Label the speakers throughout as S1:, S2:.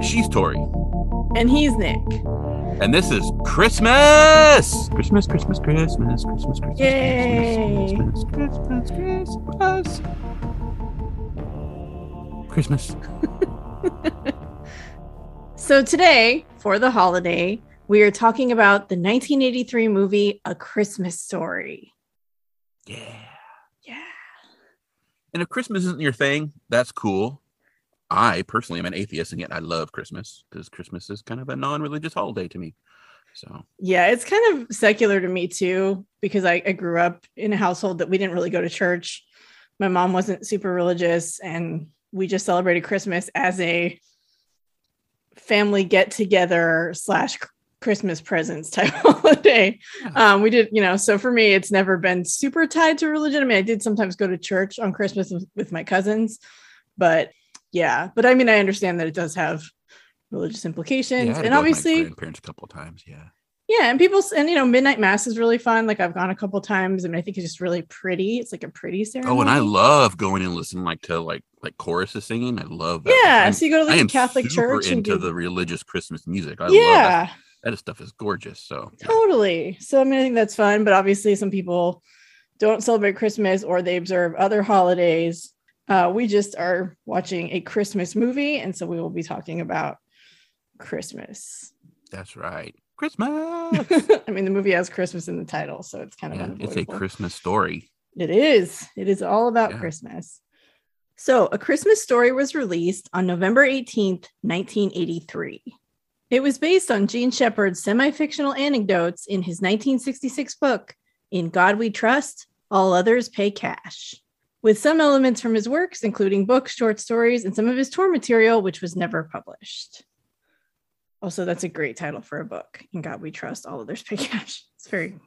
S1: She's Tori,
S2: And he's Nic.
S1: and this is Christmas. Christmas, Christmas, Christmas, Christmas, Christmas,
S2: Yay.
S1: Christmas, Christmas, Christmas, Christmas. Christmas.
S2: So today, for the holiday, we are talking about the 1983 movie A Christmas Story.
S1: Yeah.
S2: Yeah.
S1: And if Christmas isn't your thing, that's cool. I personally am an atheist, and yet I love Christmas because Christmas is kind of a non-religious holiday to me. So
S2: Yeah, it's kind of secular to me too, because I, I grew up in a household that we didn't really go to church. My mom wasn't super religious, and we just celebrated Christmas as a family get together slash Christmas presents type holiday.
S1: Yeah.
S2: Um, we did, you know, so for me, it's never been super tied to religion. I mean, I did sometimes go to church on Christmas with- my cousins, but yeah, but I mean, I understand that it does have religious implications,
S1: to
S2: and
S1: go with my
S2: obviously,
S1: grandparents a couple of times. Yeah.
S2: yeah, and people and you know, midnight mass is really fun. Like I've gone a couple times, and I think it's just really pretty. It's like a pretty ceremony.
S1: Oh, and I love going and listening like to like like choruses singing. I love that.
S2: Yeah,
S1: I'm-
S2: so you go to
S1: I
S2: like a
S1: am
S2: Catholic church and
S1: into
S2: do-
S1: the religious Christmas music. I love that. That stuff is gorgeous. So
S2: totally. So I mean, I think that's fun, but obviously, some people don't celebrate Christmas or they observe other holidays. Uh, we just are watching a Christmas movie, and so we will be talking about Christmas.
S1: that's right. Christmas.
S2: I mean, the movie has Christmas in the title, so it's kind of
S1: yeah, it's a. Christmas story.
S2: It is. It is all about
S1: Yeah.
S2: Christmas. So, A Christmas Story was released on November 18th, 1983. It was based on Jean Shepherd's semi fictional anecdotes in his 1966 book, In God We Trust, All Others Pay Cash, with some elements from his works, including books, short stories, and some of his tour material, which was never published. Also, that's a great title for a book. In God We Trust, All Others Pay Cash. It's very,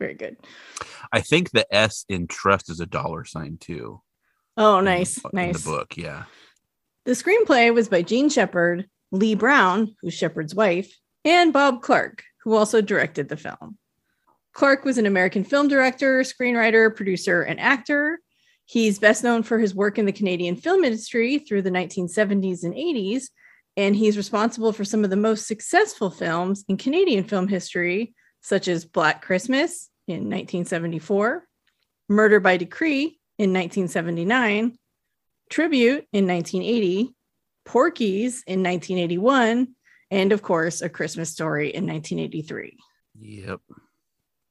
S2: very good.
S1: I think the S in trust is a dollar sign too.
S2: Oh,
S1: in-
S2: nice.
S1: In
S2: nice.
S1: the book, yeah.
S2: The screenplay was by Jean Shepherd, Leigh Brown, who's Shepherd's wife, and Bob Clark, who also directed the film. Clark was an American film director, screenwriter, producer, and actor. He's best known for his work in the Canadian film industry through the 1970s and 80s, and he's responsible for some of the most successful films in Canadian film history, such as Black Christmas in 1974, Murder by Decree in 1979, Tribute in 1980, Porky's in 1981, and of course, A Christmas Story in 1983.
S1: Yep.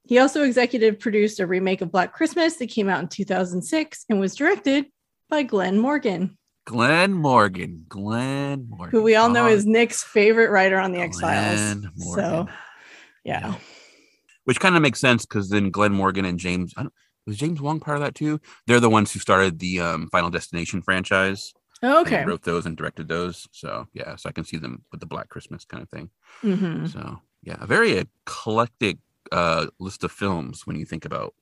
S2: He also executive produced a remake of Black Christmas that came out in 2006 and was directed by Glen Morgan,
S1: Glen Morgan. Glen Morgan.
S2: who we all know
S1: Oh,
S2: is Nic's favorite writer on the X Files.
S1: Glen Morgan.
S2: So, yeah.
S1: Which kind of makes sense because then Glen Morgan and James I don't, was James Wong part of that too? They're the ones who started the um, Final Destination franchise.
S2: Okay.
S1: wrote those and directed those. So yeah, so I can see them with the Black Christmas kind of thing.
S2: Mhm.
S1: So yeah, a very eclectic uh, list of films when you think about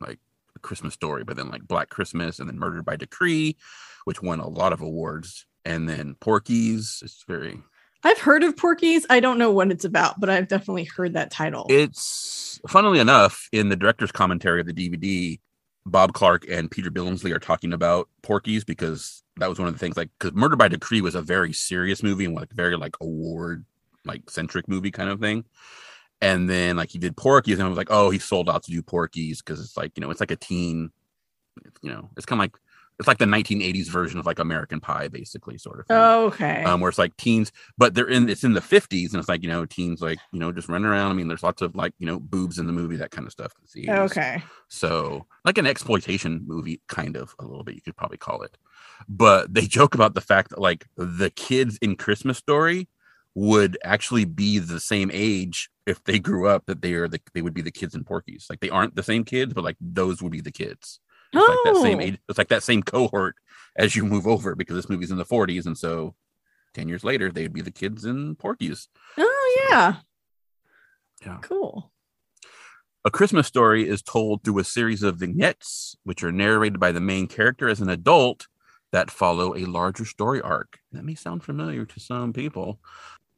S1: like a Christmas story, but then like Black Christmas and then Murdered by Decree, which won a lot of awards, and then Porky's. It's very
S2: I've heard of Porky's. I don't know what it's about, but I've definitely heard that title.
S1: it's funnily enough in the director's commentary of the DVD. Bob Clark and Peter Billingsley are talking about Porky's because that was one of the things like because Murder by Decree was a very serious movie and like very like award like centric movie kind of thing. And then like he did Porky's and I was like, oh, he sold out to do Porky's because it's like, you know, it's like a teen, you know, it's kind of like it's like the 1980s version of like American Pie, basically, sort of thing
S2: okay.
S1: um, where it's like teens, but they're in it's in the 50s, and it's like you know teens like you know just running around. I mean, there's lots of like you know boobs in the movie, that kind of stuff. It's the 80s.
S2: okay.
S1: so like an exploitation movie, kind of a little bit, you could probably call it. But they joke about the fact that like the kids in Christmas Story would actually be the same age if they grew up that they are the they would be the kids in Porky's. Like they aren't the same kids, but like those would be the kids. It's like that same
S2: Oh.
S1: age. It's like that same cohort as you move over because this movie's in the 40s, and so ten years later they'd be the kids in Porky's.
S2: Oh yeah.
S1: Yeah.
S2: Cool.
S1: A Christmas Story is told through a series of vignettes, which are narrated by the main character as an adult that follow a larger story arc. That may sound familiar to some people.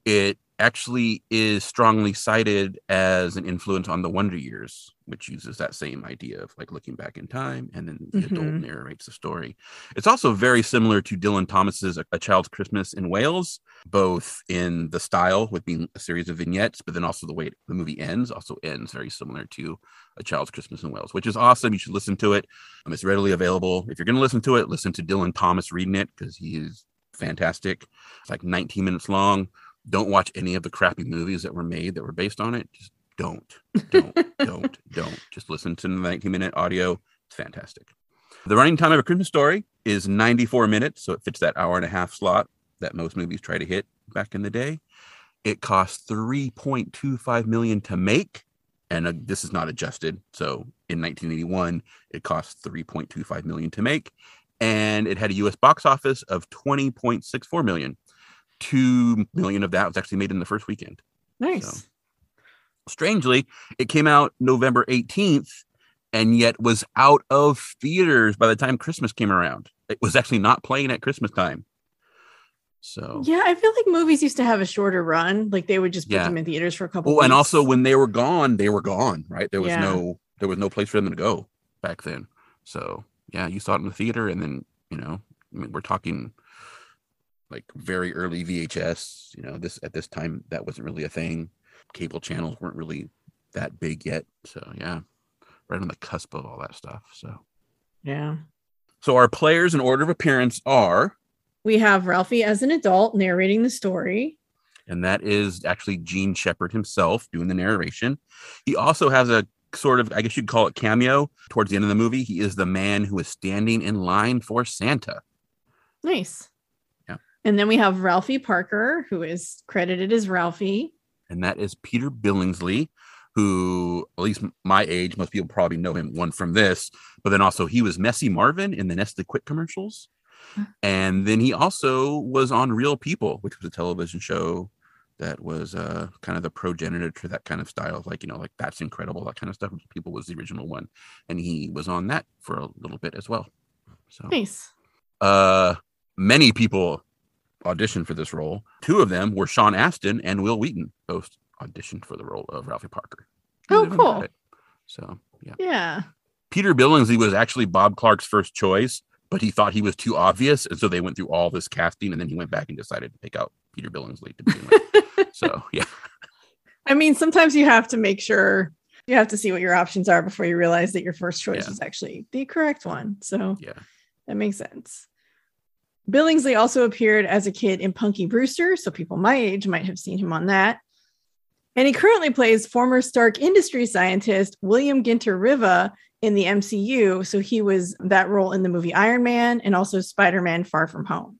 S1: It actually is strongly cited as an influence on the Wonder Years, which uses that same idea of like looking back in time and then the adult
S2: Mhm.
S1: narrates the story. It's also very similar to Dylan Thomas's A, A Child's Christmas in Wales, both in the style with being a series of vignettes, but then also the way the movie ends also ends very similar to A Child's Christmas in Wales, which is awesome. You should listen to it. Um, it's readily available. If you're going to listen to it, listen to Dylan Thomas reading it because he is fantastic. It's like 19 minutes long. Don't watch any of the crappy movies that were made that were based on it. Just don't, don't, don't, don't. Just listen to the 19 minute audio. It's fantastic. The running time of a Christmas story is 94 minutes, so it fits that hour and a half slot that most movies try to hit back in the day. It cost 3.25 million to make, and uh, this is not adjusted. So in 1981, it cost 3.25 million to make, and it had a U.S. box office of 20.64 million. Two million of that was actually made in the first weekend.
S2: Nice.
S1: So- Strangely, it came out November 18th and yet was out of theaters by the time Christmas came around. It was actually not playing at Christmas time. So,
S2: Yeah, I feel like movies used to have a shorter run. Like they would just put
S1: Yeah.
S2: them in theaters for a couple.
S1: oh, and also when they were gone, they were gone, right? There was
S2: Yeah.
S1: no there was no place for them to go back then. So, yeah, you saw it in the theater and then, you know, I mean, we're talking like very early VHS, you know, this at this time that wasn't really a thing. Cable channels weren't really that big yet. So, yeah. Right on the cusp of all that stuff. So,
S2: yeah,
S1: so our players in order of appearance are
S2: we have Ralphie as an adult narrating the story.
S1: and that is actually Jean Shepherd himself doing the narration. He also has a sort of, I guess you'd call it cameo towards the end of the movie. He is the man who is standing in line for Santa.
S2: Nice. And then we have Ralphie Parker, who is credited as Ralphie.
S1: and that is Peter Billingsley, who, at least my age, most people probably know him one from this, but then also he was Messy Marvin in the Nestle Quik commercials. And then he also was on Real People, which was a television show that was uh, kind of the progenitor to that kind of style, of like, you know, like That's Incredible, that kind of stuff. People was the original one. And he was on that for a little bit as well. So,
S2: Nice.
S1: uh, many people auditioned for this role. Two of them were Sean Astin and Wil Wheaton, both auditioned for the role of Ralphie Parker.
S2: Oh,
S1: Neither of them got
S2: cool.
S1: So yeah,
S2: Yeah.
S1: Peter Billingsley was actually Bob Clark's first choice, but he thought he was too obvious, and so they went through all this casting, and then he went back and decided to pick out Peter Billingsley to begin with. so yeah,
S2: I mean, sometimes you have to make sure you have to see what your options are before you realize that your first choice
S1: Yeah.
S2: was actually the correct one. So
S1: yeah.
S2: that makes sense. Billingsley also appeared as a kid in Punky Brewster, so people my age might have seen him on that. And he currently plays former Stark industry scientist William Ginter Riva in the MCU. So he was that role in the movie Iron Man and also Spider Man Far From Home.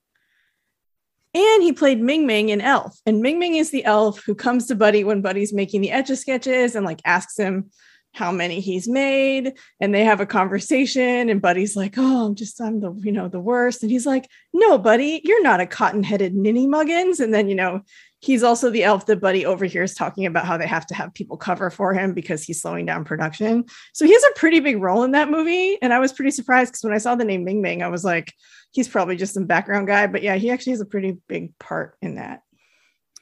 S2: And he played Ming Ming in Elf. And Ming Ming is the elf who comes to Buddy when Buddy's making the etch a sketches and like asks him how many he's made. And they have a conversation. And Buddy's like, Oh, I'm just, I'm the, you know, the worst. And he's like, No, Buddy, you're not a cotton headed ninny muggins. And then, you know, he's also the elf that Buddy overhears talking about how they have to have people cover for him because he's slowing down production. So he has a pretty big role in that movie. And I was pretty surprised because when I saw the name Ming Ming, I was like, he's probably just some background guy. But yeah, he actually has a pretty big part in that.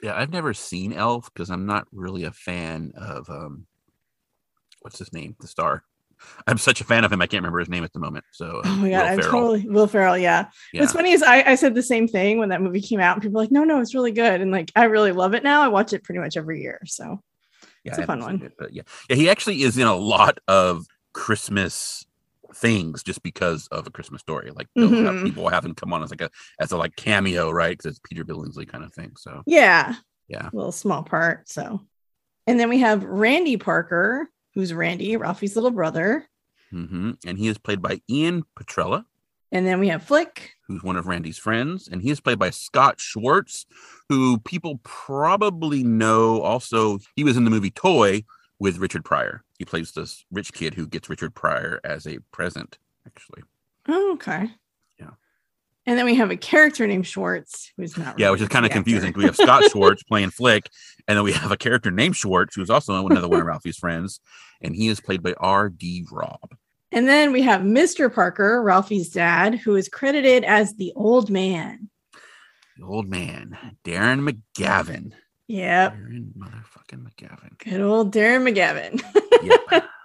S1: Yeah, I've never seen Elf because I'm not really a fan of um, what's his name, the star. I'm such a fan of him, I can't remember his name at the moment. So,
S2: Oh
S1: um,
S2: my god,
S1: Will Ferrell.
S2: totally Will Ferrell. Yeah.
S1: yeah.
S2: What's funny is I, I said the same thing when that movie came out, and people were like, no, no, it's really good. And like I really love it now. I watch it pretty much every year. So
S1: yeah,
S2: It's
S1: I
S2: a fun one.
S1: It, but yeah, yeah, he actually is in a lot of Christmas things just because of a Christmas story. Like they'll have people have him come on as like a as a like cameo, right? Because it's Peter Billingsley kind of thing. So
S2: yeah,
S1: Yeah.
S2: a little small part. So, and then we have Randy Parker, who's Randy, Ralphie's little brother.
S1: hmm and he is played by Ian Petrella,
S2: And then we have Flick.
S1: who's one of Randy's friends, and he is played by Scott Schwartz, who people probably know. Also, he was in the movie Toy with Richard Pryor. He plays this rich kid who gets Richard Pryor as a present. Actually,
S2: Oh, okay. And then we have a character named Schwartz, who's not.
S1: yeah, which is kind of confusing. We have Scott Schwartz playing Flick, and then we have a character named Schwartz, who's also another one of Ralphie's friends, and he is played by R.D. Robb.
S2: And then we have Mr. Parker, Ralphie's dad, who is credited as the old man.
S1: The old man, Darren McGavin.
S2: Yep.
S1: Darren motherfucking McGavin.
S2: Good old Darren McGavin.
S1: Yep.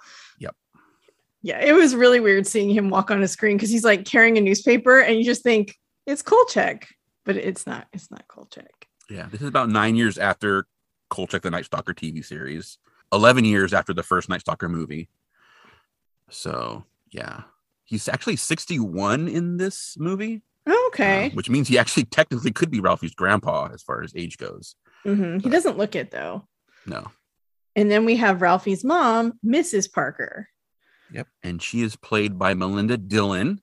S2: yeah, it was really weird seeing him walk on a screen because he's like carrying a newspaper and you just think it's Kolchak, but it's not. It's not Kolchak.
S1: Yeah, this is about nine years after Kolchak the Night Stalker TV series, 11 years after the first Night Stalker movie. So, yeah, he's actually 61 in this movie,
S2: Oh,
S1: uh,
S2: okay.
S1: which means he actually technically could be Ralphie's grandpa as far as age goes.
S2: Mhm. He doesn't look it though.
S1: No.
S2: And then we have Ralphie's mom, Mrs. Parker.
S1: Yep. And she is played by Melinda Dillon.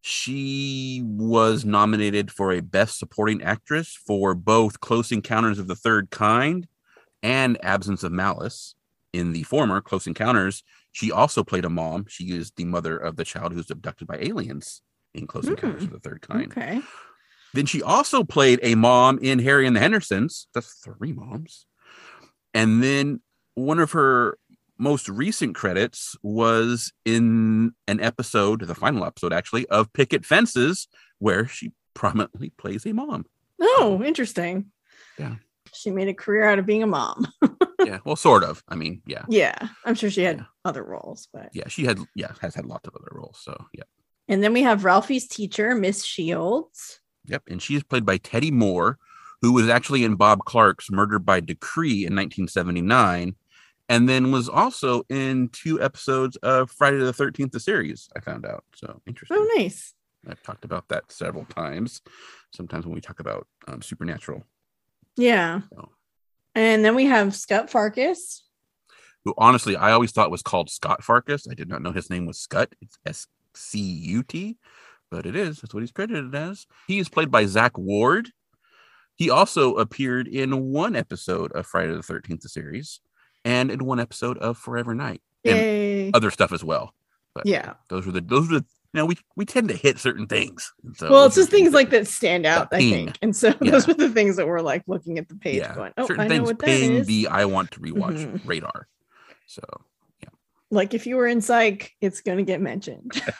S1: She was nominated for a Best Supporting Actress for both Close Encounters of the Third Kind and Absence of Malice. In the former Close Encounters, she also played a mom. She is the mother of the child who's abducted by aliens in Close Encounters
S2: Hmm.
S1: of the Third Kind.
S2: Okay.
S1: Then she also played a mom in Harry and the Hendersons. That's three moms. And then one of her most recent credits was in an episode, the final episode actually, of Picket Fences, where she prominently plays a mom.
S2: Oh, um, interesting.
S1: Yeah.
S2: She made a career out of being a mom.
S1: yeah, well, sort of. I mean, yeah,
S2: yeah. I'm sure she had
S1: Yeah.
S2: other roles, but
S1: yeah, she had, yeah, has had lots of other roles. So, yeah,
S2: and then we have Ralphie's teacher, Miss Shields.
S1: yep. And she is played by Tedde Moore, who was actually in Bob Clark's Murder by Decree in 1979, and then was also in two episodes of Friday the 13th, the series. I found out. So interesting.
S2: Oh, nice.
S1: I've talked about that several times. Sometimes when we talk about um, supernatural,
S2: Yeah.
S1: So.
S2: And then we have Scott Farkus.
S1: who honestly I always thought was called Scott Farkus. I did not know his name was Scut. It's S C U T, but it is. That's what he's credited as. He is played by Zach Ward. He also appeared in one episode of Friday the 13th, the series, and in one episode of Forever Knight, and
S2: Yay.
S1: other stuff as well. But
S2: Yeah.
S1: those were the those were the you know we we tend to hit certain things. So
S2: well, it's just things like that stand out, I think. And so
S1: Yeah.
S2: those were the things that were like looking at the page
S1: yeah,
S2: going, oh,
S1: certain
S2: I know what that is.
S1: the I want to rewatch
S2: Mhm.
S1: radar. So yeah,
S2: like if you were in psych, it's going to get mentioned.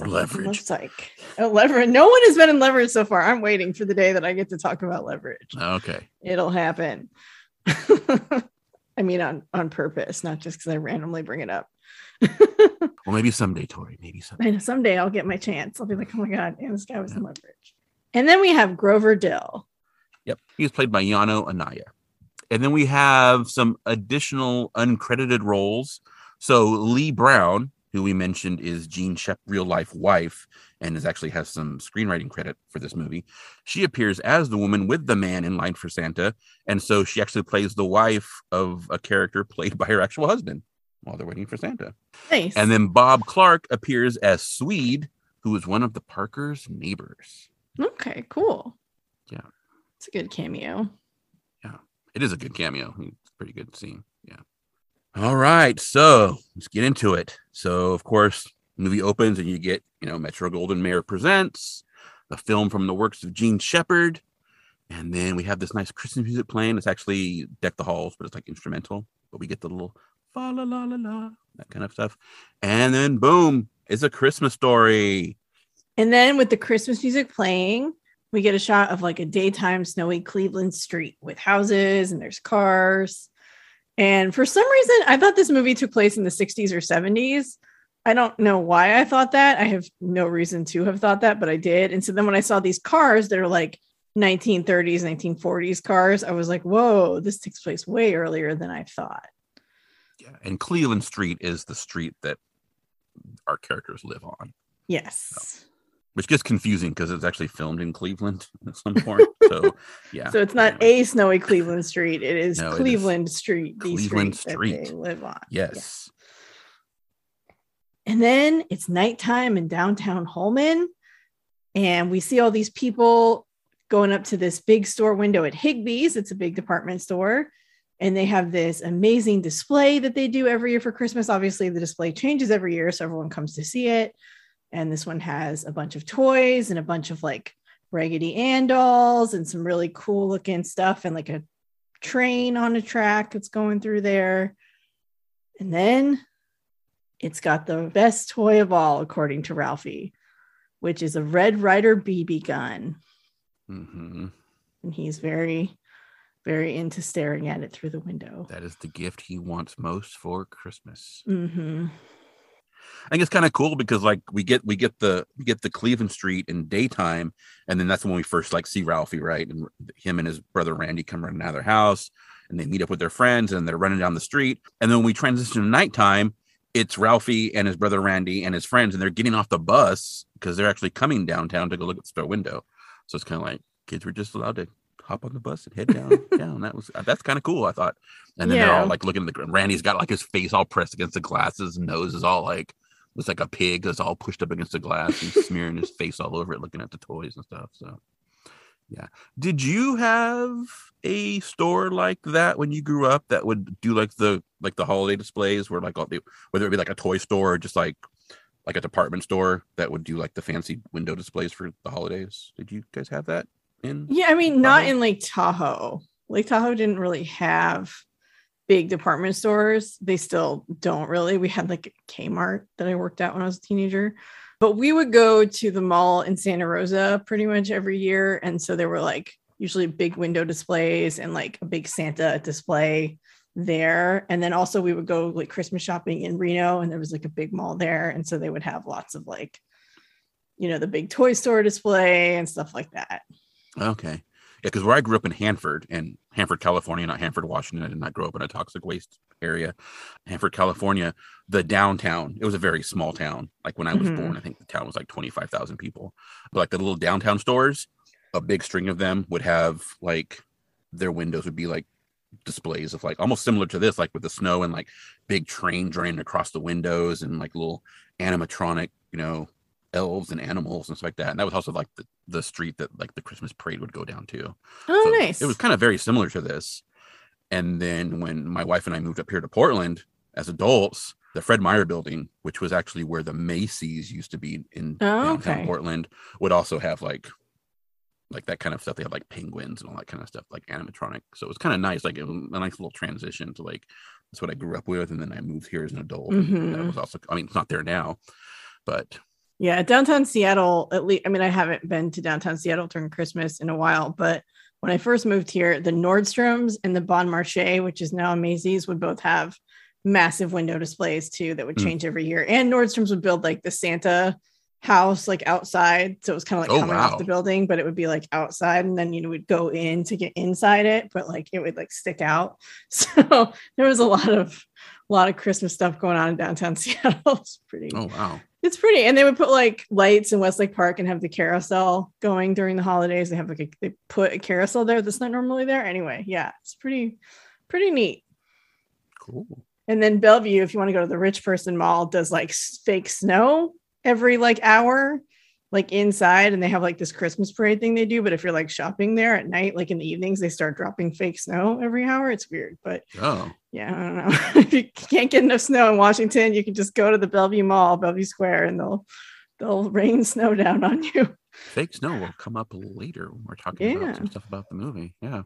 S1: Or Leverage.
S2: Psych. Oh, leverage. No one has been in leverage so far. I'm waiting for the day that I get to talk about leverage.
S1: okay.
S2: It'll happen. I mean, on on purpose, not just because I randomly bring it up.
S1: Well, maybe someday, Tori. Maybe someday.
S2: I know someday I'll get my chance. I'll be like, oh my god, and this guy was in leverage. And then we have Grover Dill.
S1: Yep. He's played by Yano Anaya. And then we have some additional uncredited roles. So Leigh Brown, who we mentioned is Jean Shep real life wife and is actually has some screenwriting credit for this movie. She appears as the woman with the man in line for Santa. And so she actually plays the wife of a character played by her actual husband while they're waiting for Santa.
S2: Nice.
S1: And then Bob Clark appears as Swede, who is one of the Parker's neighbors.
S2: okay, cool.
S1: Yeah.
S2: it's a good cameo. Yeah.
S1: It is a good cameo. It's a pretty good scene. All right. So let's get into it. So of course, movie opens and you get, you know, Metro Goldwyn Mayer presents a film from the works of Jean Shepherd. And then we have this nice Christmas music playing. It's actually Deck the Halls, but it's like instrumental. But we get the little fa la la la la, that kind of stuff. And then boom, it's a Christmas story.
S2: And then with the Christmas music playing, we get a shot of like a daytime snowy Cleveland street with houses and there's cars. And for some reason, I thought this movie took place in the 60s or 70s. I don't know why I thought that. I have no reason to have thought that, but I did. And so then when I saw these cars that are like 1930s, 1940s cars, I was like, whoa, this takes place way earlier than I thought.
S1: Yeah. And Cleveland Street is the street that our characters live on.
S2: Yes.
S1: Which gets confusing because it's actually filmed in Cleveland at some point. So yeah.
S2: So it's not
S1: Anyway.
S2: a snowy Cleveland street. It is
S1: No, it is
S2: Cleveland Street. the
S1: Cleveland
S2: street,
S1: Street.
S2: they live on.
S1: Yes.
S2: And then it's nighttime in downtown Hohman. And we see all these people going up to this big store window at Higbee's. It's a big department store. And they have this amazing display that they do every year for Christmas. Obviously, the display changes every year, so everyone comes to see it. And this one has a bunch of toys and a bunch of like Raggedy Ann dolls and some really cool looking stuff and like a train on a track that's going through there. And then it's got the best toy of all, according to Ralphie, which is a Red Ryder BB gun.
S1: hmm
S2: and he's very, very into staring at it through the window.
S1: That is the gift he wants most for Christmas.
S2: Mm-hmm.
S1: I think it's kind of cool because like we get we get the we get the Cleveland Street in daytime, and then that's when we first like see Ralphie, right? And him and his brother Randy come running out of their house, and they meet up with their friends, and they're running down the street. And then when we transition to nighttime, it's Ralphie and his brother Randy and his friends, and they're getting off the bus because they're actually coming downtown to go look at the store window. So it's kind of like kids were just allowed to hop on the bus and head down down. That was uh, that's kind of cool, I thought. And then they're all like looking at the Randy's got like his face all pressed against the glasses, nose is all like looks like a pig that's all pushed up against the glass. and smearing his face all over it, looking at the toys and stuff. So yeah. Did you have a store like that when you grew up that would do like the like the holiday displays where like all the whether it be like a toy store or just like like a department store that would do like the fancy window displays for the holidays? Did you guys have that in?
S2: Yeah, I mean, not in Lake Tahoe. Lake Tahoe didn't really have big department stores. They still don't really. We had like Kmart that I worked at when I was a teenager, but we would go to the mall in Santa Rosa pretty much every year. And so there were like usually big window displays and like a big Santa display there. And then also we would go like Christmas shopping in Reno, and there was like a big mall there. And so they would have lots of like, you know, the big toy store display and stuff like that.
S1: Okay. Yeah, because where I grew up in Hanford, and Hanford, California, not Hanford, Washington. I did not grow up in a toxic waste area. Hanford, California, the downtown, it was a very small town. Like when I was
S2: Mhm.
S1: born, I think the town was like 25,000 people. But like the little downtown stores, a big string of them would have like their windows would be like displays of like almost similar to this, like with the snow and like big train draining across the windows and like little animatronic, you know, elves and animals and stuff like that. And that was also like the, the street that like the Christmas parade would go down to.
S2: Oh,
S1: So
S2: nice.
S1: It was kind of very similar to this. And then when my wife and I moved up here to Portland as adults, the Fred Meyer building, which was actually where the Macy's used to be in
S2: Oh,
S1: downtown
S2: okay.
S1: Portland, would also have like like that kind of stuff. They had like penguins and all that kind of stuff, like animatronic. So it was kind of nice, like a nice little transition to like that's what I grew up with. And then I moved here as an adult. and That
S2: mm-hmm.
S1: was also I mean, it's not there now, but
S2: Yeah, downtown Seattle, at least, I mean, I haven't been to downtown Seattle during Christmas in a while, but when I first moved here, the Nordstroms and the Bon Marché, which is now a Macy's, would both have massive window displays too that would
S1: Mm.
S2: change every year. And Nordstrom's would build like the Santa house like outside. So it was kind of like
S1: Oh,
S2: coming
S1: wow.
S2: off the building, but it would be like outside. And then you know, would go in to get inside it, but like it would like stick out. So there was a lot of a lot of Christmas stuff going on in downtown Seattle. It's pretty
S1: oh wow.
S2: It's pretty. And they would put like lights in Westlake Park and have the carousel going during the holidays. They have like a, they put a carousel there that's not normally there. Anyway, yeah, it's pretty, pretty neat.
S1: Cool.
S2: And then Bellevue, if you want to go to the rich person mall, does like fake snow every like hour, like inside. And they have like this Christmas parade thing they do. But if you're like shopping there at night, like in the evenings, they start dropping fake snow every hour. It's weird, but
S1: Oh.
S2: yeah, I don't know. if you can't get enough snow in Washington, you can just go to the Bellevue Mall, Bellevue Square, and they'll they'll rain snow down on you.
S1: Fake snow will come up later when we're talking about some stuff about the movie. Yeah.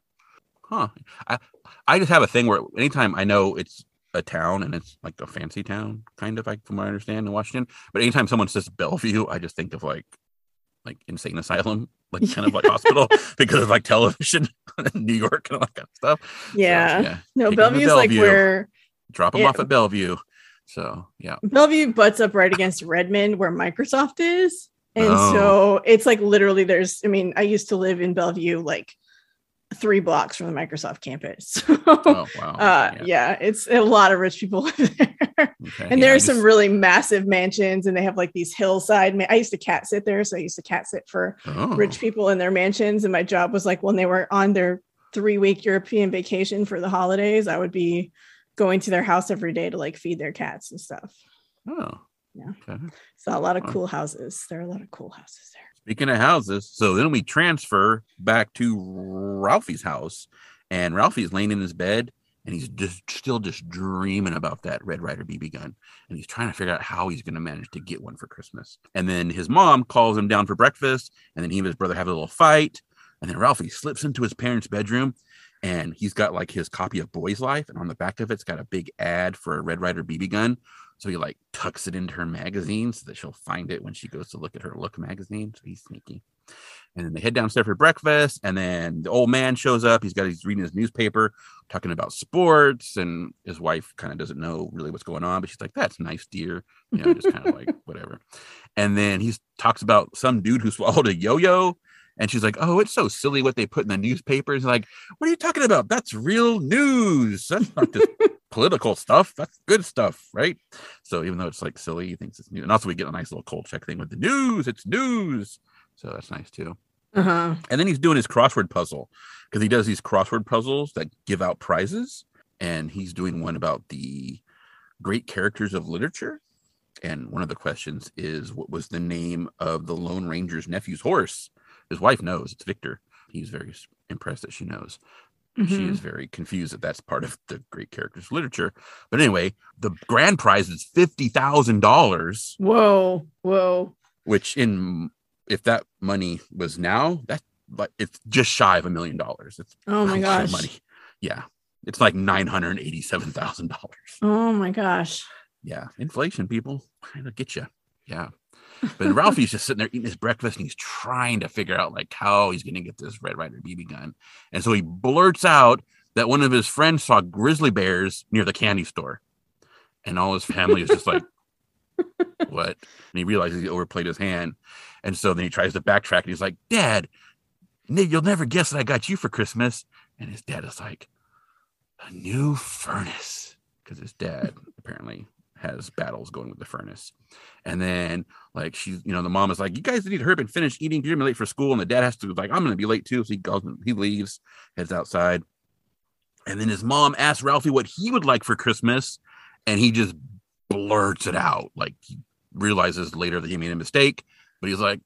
S1: Huh. I I just have a thing where anytime I know it's a town and it's like a fancy town, kind of like from what I understand in Washington, but anytime someone says Bellevue, I just think of like like insane asylum, like kind of like hospital because of like television in New York and all that kind of stuff. So,
S2: Yeah. No,
S1: Take 'em to
S2: Bellevue's like where
S1: Drop them
S2: Yeah.
S1: off at Bellevue. So yeah.
S2: Bellevue butts up right against Redmond, where Microsoft is. And
S1: Oh.
S2: so it's like literally there's, I mean, I used to live in Bellevue, like three blocks from the Microsoft campus.
S1: Oh wow.
S2: uh, yeah. it's a lot of rich people live there.
S1: Okay.
S2: and
S1: Yeah, I
S2: there's some really massive mansions, and they have like these hillside. Ma- I used to cat sit there, so I used to cat sit for
S1: oh,
S2: rich people in their mansions. And my job was like when they were on their three week European vacation for the holidays, I would be going to their house every day to like feed their cats and stuff.
S1: Oh.
S2: Yeah.
S1: Okay.
S2: So a lot of cool houses. There are a lot of cool houses there.
S1: Speaking of houses, so then we transfer back to Ralphie's house, and Ralphie's laying in his bed, and he's just still just dreaming about that Red Ryder BB gun, and he's trying to figure out how he's going to manage to get one for Christmas. And then his mom calls him down for breakfast, and then he and his brother have a little fight, and then Ralphie slips into his parents' bedroom. And he's got like his copy of Boy's Life, and on the back of it's got a big ad for a Red Ryder BB gun. So he like tucks it into her magazine so that she'll find it when she goes to look at her Look magazine. So he's sneaky. And then they head downstairs for breakfast, and then the old man shows up. He's got he's reading his newspaper, talking about sports, and his wife kind of doesn't know really what's going on, but she's like, "That's nice, dear," you know, just kind of like whatever. And then he talks about some dude who swallowed a yo-yo, and she's like, "Oh, it's so silly what they put in the newspapers." Like, what are you talking about? That's real news. That's not just political stuff. That's good stuff, right? So even though it's like silly, he thinks it's new. And also we get a nice little Kolchak thing with the news. It's news. So that's nice too.
S2: Uh-huh.
S1: And then he's doing his crossword puzzle because he does these crossword puzzles that give out prizes. And he's doing one about the great characters of literature. And one of the questions is what was the name of the Lone Ranger's nephew's horse? His wife knows it's Victor. He's very impressed that she knows. Mm-hmm. She is very confused that that's part of the great characters literature. But anyway, the grand prize is fifty thousand dollars.
S2: Whoa, whoa!
S1: Which in if that money was now, that but it's just shy of a million dollars. It's
S2: oh my gosh,
S1: money. Yeah, it's like nine hundred eighty-seven thousand dollars.
S2: Oh my gosh.
S1: Yeah, inflation, people, kind of get you. Yeah. But Ralphie's just sitting there eating his breakfast and he's trying to figure out like how he's going to get this Red Ryder BB gun. And so he blurts out that one of his friends saw grizzly bears near the candy store. And all his family is just like, what? And he realizes he overplayed his hand. And so then he tries to backtrack and he's like, Dad, you'll never guess that I got you for Christmas. And his dad is like, a new furnace. Because his dad apparently has battles going with the furnace. And then like she's, you know, the mom is like, You guys need to hurry up and finish eating. You're gonna be late for school. And the dad has to like, I'm gonna be late too. So he goes he leaves, heads outside. And then his mom asks Ralphie what he would like for Christmas, and he just blurts it out. Like he realizes later that he made a mistake, but he's like,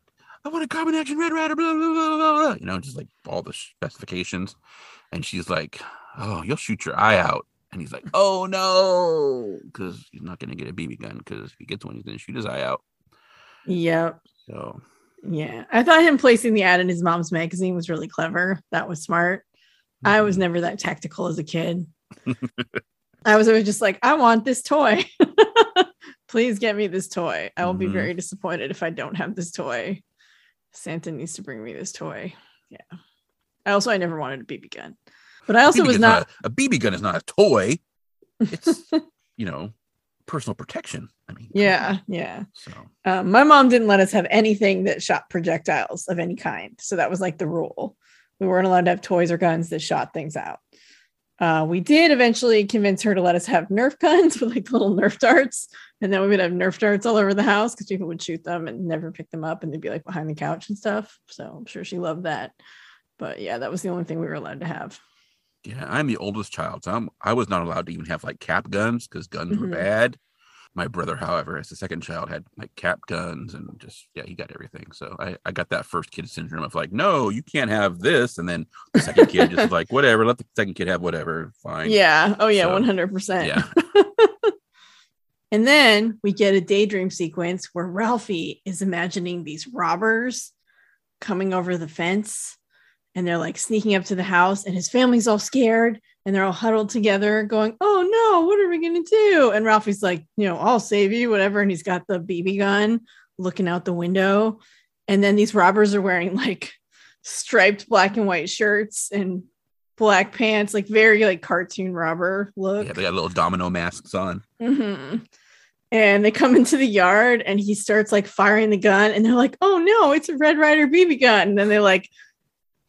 S1: I want a carbine action Red Ryder, blah, blah, blah, blah. You know, just like all the specifications. And she's like, Oh, you'll shoot your eye out. And he's like, oh no, because he's not going to get a BB gun because if he gets one, he's going to shoot his eye out.
S2: Yep.
S1: So,
S2: yeah, I thought him placing the ad in his mom's magazine was really clever. That was smart. Mm-hmm. I was mm-hmm. never that tactical as a kid. I was always just like, I want this toy. Please get me this toy. I will mm-hmm. be very disappointed if I don't have this toy. Santa needs to bring me this toy. Yeah. I also I never wanted a BB gun. But I also was not,
S1: not a, a BB gun is not a toy. It's you know personal protection. I mean,
S2: yeah, yeah. So um, my mom didn't let us have anything that shot projectiles of any kind. So that was like the rule. We weren't allowed to have toys or guns that shot things out. Uh, we did eventually convince her to let us have Nerf guns with like little Nerf darts. And then we would have Nerf darts all over the house because people would shoot them and never pick them up and they'd be like behind the couch and stuff. So I'm sure she loved that. But yeah, that was the only thing we were allowed to have.
S1: Yeah, I'm the oldest child, so I'm I was not allowed to even have like cap guns because guns mm-hmm. were bad. My brother, however, as the second child, had like cap guns and just yeah, he got everything. So I, I got that first kid syndrome of like, no, you can't have this, and then the second kid just like whatever, let the second kid have whatever, fine.
S2: Yeah. Oh yeah, one hundred percent. Yeah. and then we get a daydream sequence where Ralphie is imagining these robbers coming over the fence and they're like sneaking up to the house and his family's all scared and they're all huddled together going oh no what are we going to do? And ralphie's like you know i'll save you whatever and he's got the bb gun looking out the window. And then these robbers are wearing like striped black and white shirts and black pants like very like cartoon robber look.
S1: Yeah they got little domino masks on.
S2: Mm-hmm. and they come into the yard and he starts like firing the gun and they're like oh no it's a red ryder bb gun. And then they like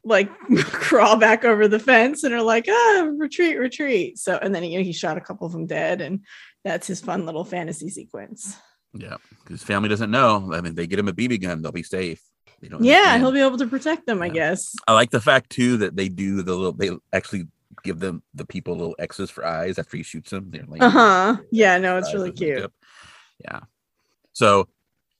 S2: like crawl back over the fence and are like, ah, retreat, retreat. So, and then you know, he shot a couple of them dead, and that's his fun little fantasy sequence.
S1: Yeah, his family doesn't know. I mean, they get him a BB gun, they'll be safe.
S2: They don't yeah, understand. he'll be able to protect them, yeah. I guess.
S1: I like the fact too that they do the little. They actually give them the people little X's for eyes after he shoots them. They're like,
S2: uh huh. Yeah, no, it's really cute.
S1: Yeah. So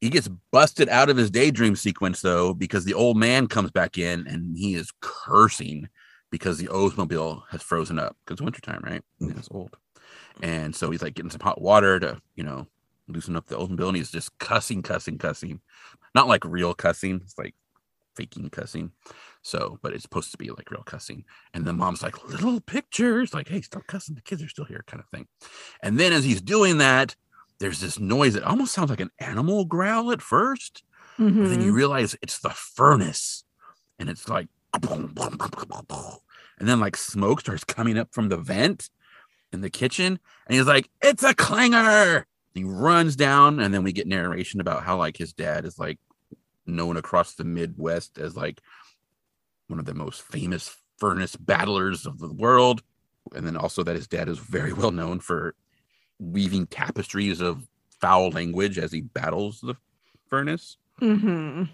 S1: he gets busted out of his daydream sequence though because the old man comes back in and he is cursing because the Oldsmobile has frozen up because it's wintertime, right? And it's old. And so he's like getting some hot water to, you know, loosen up the Oldsmobile and he's just cussing, cussing, cussing. Not like real cussing, it's like faking cussing. So, but it's supposed to be like real cussing. And the mom's like, little pictures, like, hey, stop cussing. The kids are still here, kind of thing. And then as he's doing that, there's this noise that almost sounds like an animal growl at first But then you
S2: Mhm.
S1: realize it's the furnace, and it's like, and then like smoke starts coming up from the vent in the kitchen, and he's like, "It's a clanger!" He runs down, and then we get narration about how like his dad is like known across the Midwest as like one of the most famous furnace battlers of the world, and then also that his dad is very well known for weaving tapestries of foul language as he battles the furnace.
S2: Mhm.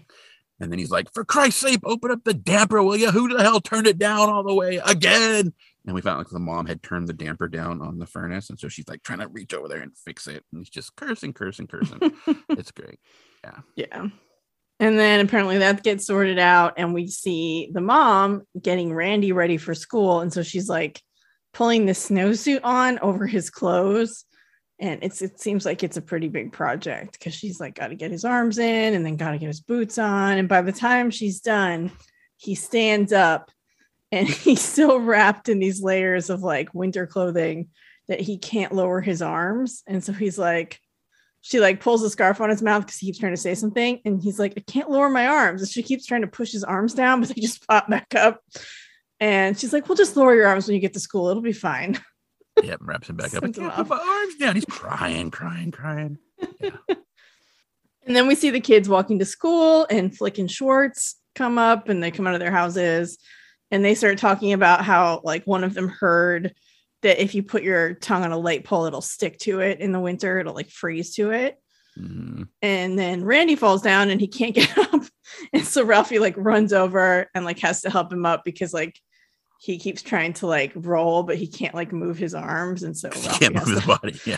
S1: And then he's like, "For Christ's sake, open up the damper, will you? Who the hell turned it down all the way again?" And we found like the mom had turned the damper down on the furnace, and so she's like trying to reach over there and fix it, and he's just cursing, cursing, cursing. it's great.
S2: Yeah. Yeah. And then apparently that gets sorted out, and we see the mom getting Randy ready for school. And so she's like pulling the snowsuit on over his clothes. And it's it seems like it's a pretty big project because she's like got to get his arms in and then got to get his boots on. And by the time she's done, he stands up and he's still wrapped in these layers of like winter clothing that he can't lower his arms. And so he's like, she like pulls the scarf on his mouth because he keeps trying to say something. And he's like i can't lower my arms. And she keeps trying to push his arms down but they just pop back up. And she's like well just lower your arms when you get to school. It'll be fine
S1: Yep, wraps him back up.
S2: Sends
S1: put my arms down. He's crying, crying, crying.
S2: and then we see the kids walking to school and flick and schwartz come up and they come out of their houses and they start talking about how like one of them heard that if you put your tongue on a light pole it'll stick to it in the winter it'll like freeze to it
S1: Mhm.
S2: and then Randy falls down and he can't get up. And so Ralphie like runs over and like has to help him up because like he keeps trying to like roll, but he can't like move his arms. And so
S1: He can't move his
S2: to,
S1: body. Yeah,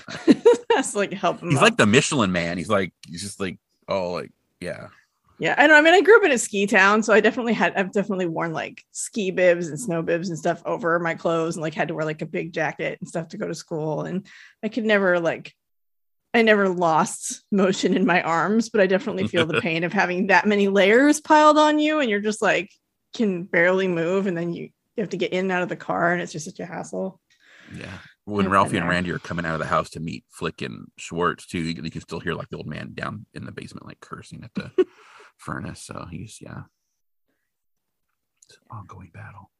S2: that's like help him
S1: he's
S2: up.
S1: like the Michelin man. He's like, he's just like, oh, like, yeah.
S2: yeah, I know. I mean, I grew up in a ski town, so I definitely had I've definitely worn like ski bibs and snow bibs and stuff over my clothes and like had to wear like a big jacket and stuff to go to school. And I could never like I never lost motion in my arms, but I definitely feel the pain of having that many layers piled on you and you're just like can barely move and then you, you have to get in and out of the car and it's just such a hassle.
S1: Yeah. When Ralphie and. Randy are coming out of the house to meet Flick and Schwartz too, you, you can still hear like the old man down in the basement, like cursing at the furnace. So he's yeah. It's an ongoing battle.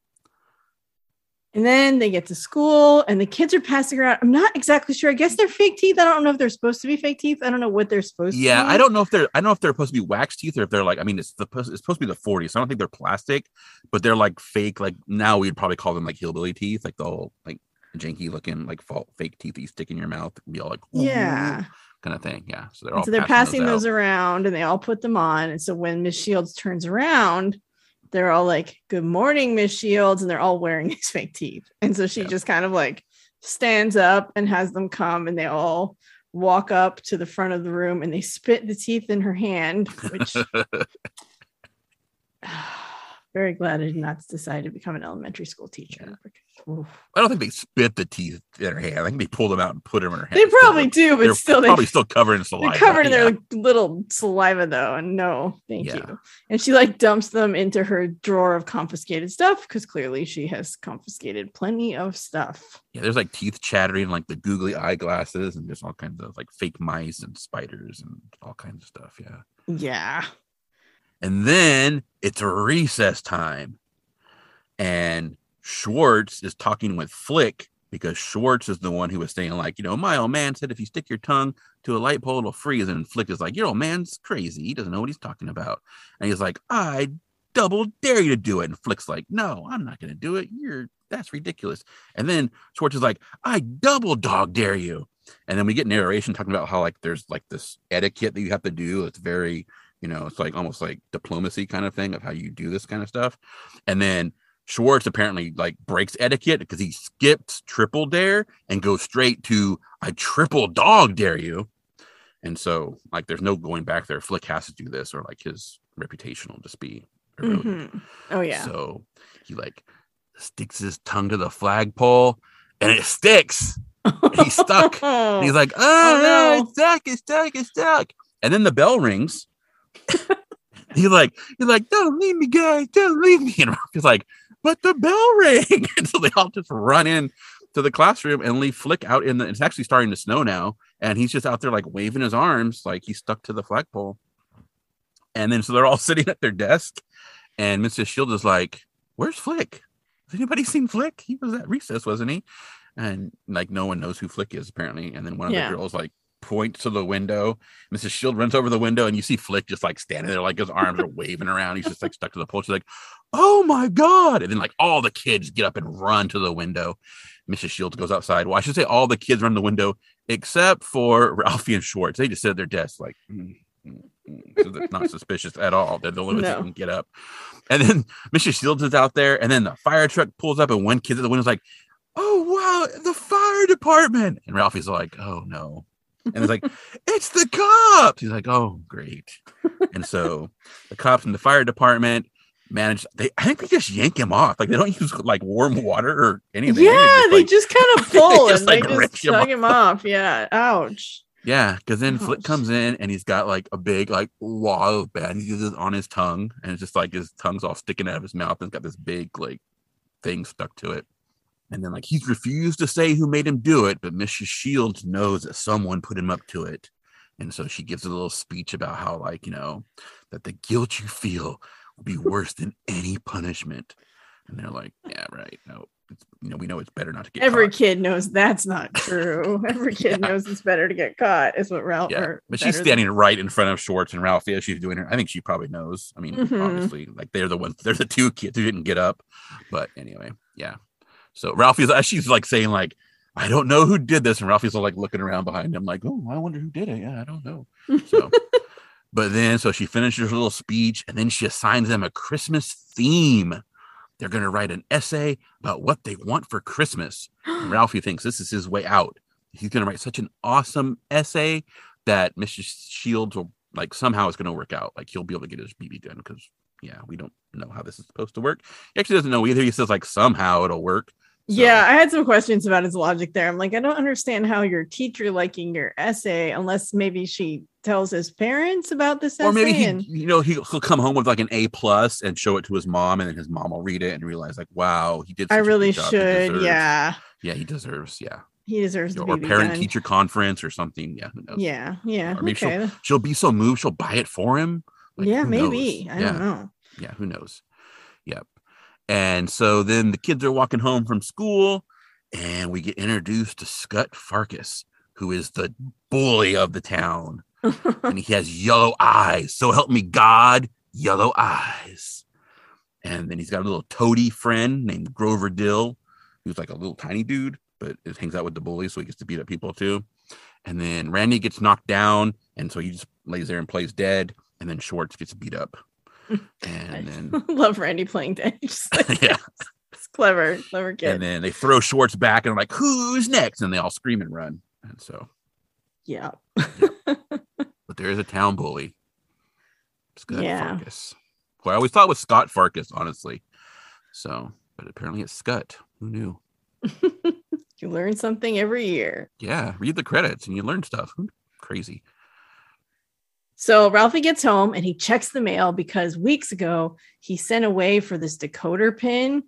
S2: And then they get to school and the kids are passing around. I'm not exactly sure. I guess they're fake teeth. I don't know if they're supposed to be fake teeth. I don't know what they're supposed to
S1: Yeah. I don't know if they're I don't know if they're supposed to be wax teeth or if they're like I mean it's the it's supposed to be the 40s. So I don't think they're plastic, but they're like fake. Like now we'd probably call them like hillbilly teeth, like the whole like janky looking like fake teeth you stick in your mouth and be all like "Ooh,"
S2: Yeah.
S1: kind of thing. Yeah, so they're
S2: And
S1: all
S2: so they're passing those,
S1: out.
S2: around and they all put them on. And so when Miss Shields turns around, they're all like, Good morning, Miss Shields. And they're all wearing these fake teeth. And so she
S1: Yeah.
S2: just kind of like stands up and has them come and they all walk up to the front of the room and they spit the teeth in her hand, which very glad I did not decide to become an elementary school teacher. oof.
S1: I don't think they spit the teeth in her hand. I think they pulled them out and put them in her hand.
S2: They probably do, but
S1: They're
S2: still, they
S1: probably still covered in saliva.
S2: They're covered in
S1: yeah.
S2: their little saliva though, and no, thank
S1: Yeah.
S2: you. And she like dumps them into her drawer of confiscated stuff because clearly she has confiscated plenty of stuff.
S1: Yeah, there's like teeth chattering, like the googly eyeglasses, and just all kinds of like fake mice and spiders and all kinds of stuff. Yeah.
S2: Yeah.
S1: And then it's recess time. And Schwartz is talking with Flick because Schwartz is the one who was saying, like, you know, my old man said if you stick your tongue to a light pole, it'll freeze. And Flick is like, your old man's crazy. He doesn't know what he's talking about. And he's like, I double dare you to do it. And Flick's like, no, I'm not going to do it. You're that's ridiculous. And then Schwartz is like, I double dog dare you. And then we get narration talking about how like there's like this etiquette that you have to do. It's very, you know, it's like almost like diplomacy kind of thing of how you do this kind of stuff. And then Schwartz apparently like breaks etiquette because he skips triple dare and goes straight to I triple dog dare you. And so like there's no going back there. Flick has to do this or like his reputation will just be eroded.
S2: Mhm. Oh yeah.
S1: So he like sticks his tongue to the flagpole and it sticks. he's stuck. And he's like, oh,
S2: Oh,
S1: no,
S2: no.
S1: it's stuck, it's stuck, it's stuck. And then the bell rings. he's like, he's like, don't leave me, guys, don't leave me. And he's like, but the bell rang. And so they all just run in to the classroom and leave Flick out in the it's actually starting to snow now. And he's just out there like waving his arms like he's stuck to the flagpole. And then so they're all sitting at their desk, and Mrs. Shield is like, "Where's Flick? Has anybody seen Flick? He was at recess, wasn't he?" And like no one knows who Flick is apparently. And then one of
S2: Yeah.
S1: the girls like points to the window. Mrs. Shield runs over the window, and you see Flick just like standing there, like his arms are waving around. He's just like stuck to the pole. She's like, "Oh my god!" And then like all the kids get up and run to the window. Mrs. Shields goes outside. Well, I should say all the kids run to the window except for Ralphie and Schwartz. They just sit at their desks like. "Mm, mm, mm." So they're not suspicious at all. They're the only ones that can get up. And then Mrs. Shields is out there, and then the fire truck pulls up, and one kid at the window's like, "Oh wow, the fire department!" And Ralphie's like, "Oh no," and it's like, "It's the cops." He's like, "Oh great," and so the cops in the fire department manage. They, I think they just yank him off. Like they don't use like warm water or anything.
S2: Yeah,
S1: just,
S2: they
S1: like-
S2: just kind of pull
S1: just,
S2: and
S1: like,
S2: they just
S1: him off.
S2: him off. Yeah. Ouch.
S1: Yeah, because then Flick comes in and he's got like a big like wall of bandages on his tongue, and it's just like his tongue's all sticking out of his mouth and it's got this big like thing stuck to it. And then like he's refused to say who made him do it, but Mrs. Shields knows that someone put him up to it. And so she gives a little speech about how like, you know, that the guilt you feel will be worse than any punishment. And they're like, Yeah, right. No, it's, you know, we know it's better not to get
S2: Every
S1: caught.
S2: kid knows that's not true. Every kid
S1: Yeah.
S2: knows it's better to get caught, is what Ralph.
S1: Yeah, but she's standing right in front of Schwartz and Ralphie as she's doing her. I think she probably knows. I mean,
S2: Mhm.
S1: obviously, like they're the ones. They're the two kids who didn't get up. But anyway, yeah. So Ralphie's as she's like saying like, I don't know who did this, and Ralphie's all like looking around behind him like, oh, I wonder who did it. Yeah, I don't know. So, but then so she finishes her little speech, and then she assigns them a Christmas theme. They're going to write an essay about what they want for Christmas. And Ralphie thinks this is his way out. He's going to write such an awesome essay that Mr. Shields will like somehow it's going to work out. Like he'll be able to get his BB gun because yeah, we don't know how this is supposed to work. He actually doesn't know either. He says like somehow it'll work.
S2: Yeah, I had some questions about his logic there. I'm like, I don't understand how your teacher liking your essay, unless maybe she tells his parents about this
S1: or maybe he,
S2: and
S1: you know, he'll, come home with like an A plus and show it to his mom, and then his mom will read it and realize like, wow, he did.
S2: I
S1: such a good
S2: really. Should. Yeah,
S1: yeah, he deserves. Yeah,
S2: he deserves the
S1: or parent
S2: gun.
S1: teacher conference or something. Yeah, who knows?
S2: Yeah, yeah.
S1: Or maybe
S2: okay.
S1: She'll be so moved she'll buy it for him. Like,
S2: yeah, maybe.
S1: knows?
S2: I
S1: yeah.
S2: don't know.
S1: yeah, who knows? Yep. And so then the kids are walking home from school, and we get introduced to Scott Farkus, who is the bully of the town, and he has yellow eyes. So help me God, yellow eyes. And then he's got a little toady friend named Grover Dill, who's like a little tiny dude, but it hangs out with the bully, so he gets to beat up people too. And then Randy gets knocked down, and so he just lays there and plays dead. And then Schwartz gets beat up. And then
S2: Love Randy playing dead. Like,
S1: yeah.
S2: it's clever, clever kid.
S1: And then they throw Schwartz back and are like, who's next? And they all scream and run. And so,
S2: yeah.
S1: but there is a town bully. Scott
S2: Yeah.
S1: Farkus. Who I always thought it was Scott Farkus, honestly. So, but apparently it's Scott. Who knew?
S2: You learn something every year.
S1: Yeah, read the credits and you learn stuff. Crazy.
S2: So Ralphie gets home and he checks the mail because weeks ago he sent away for this decoder pin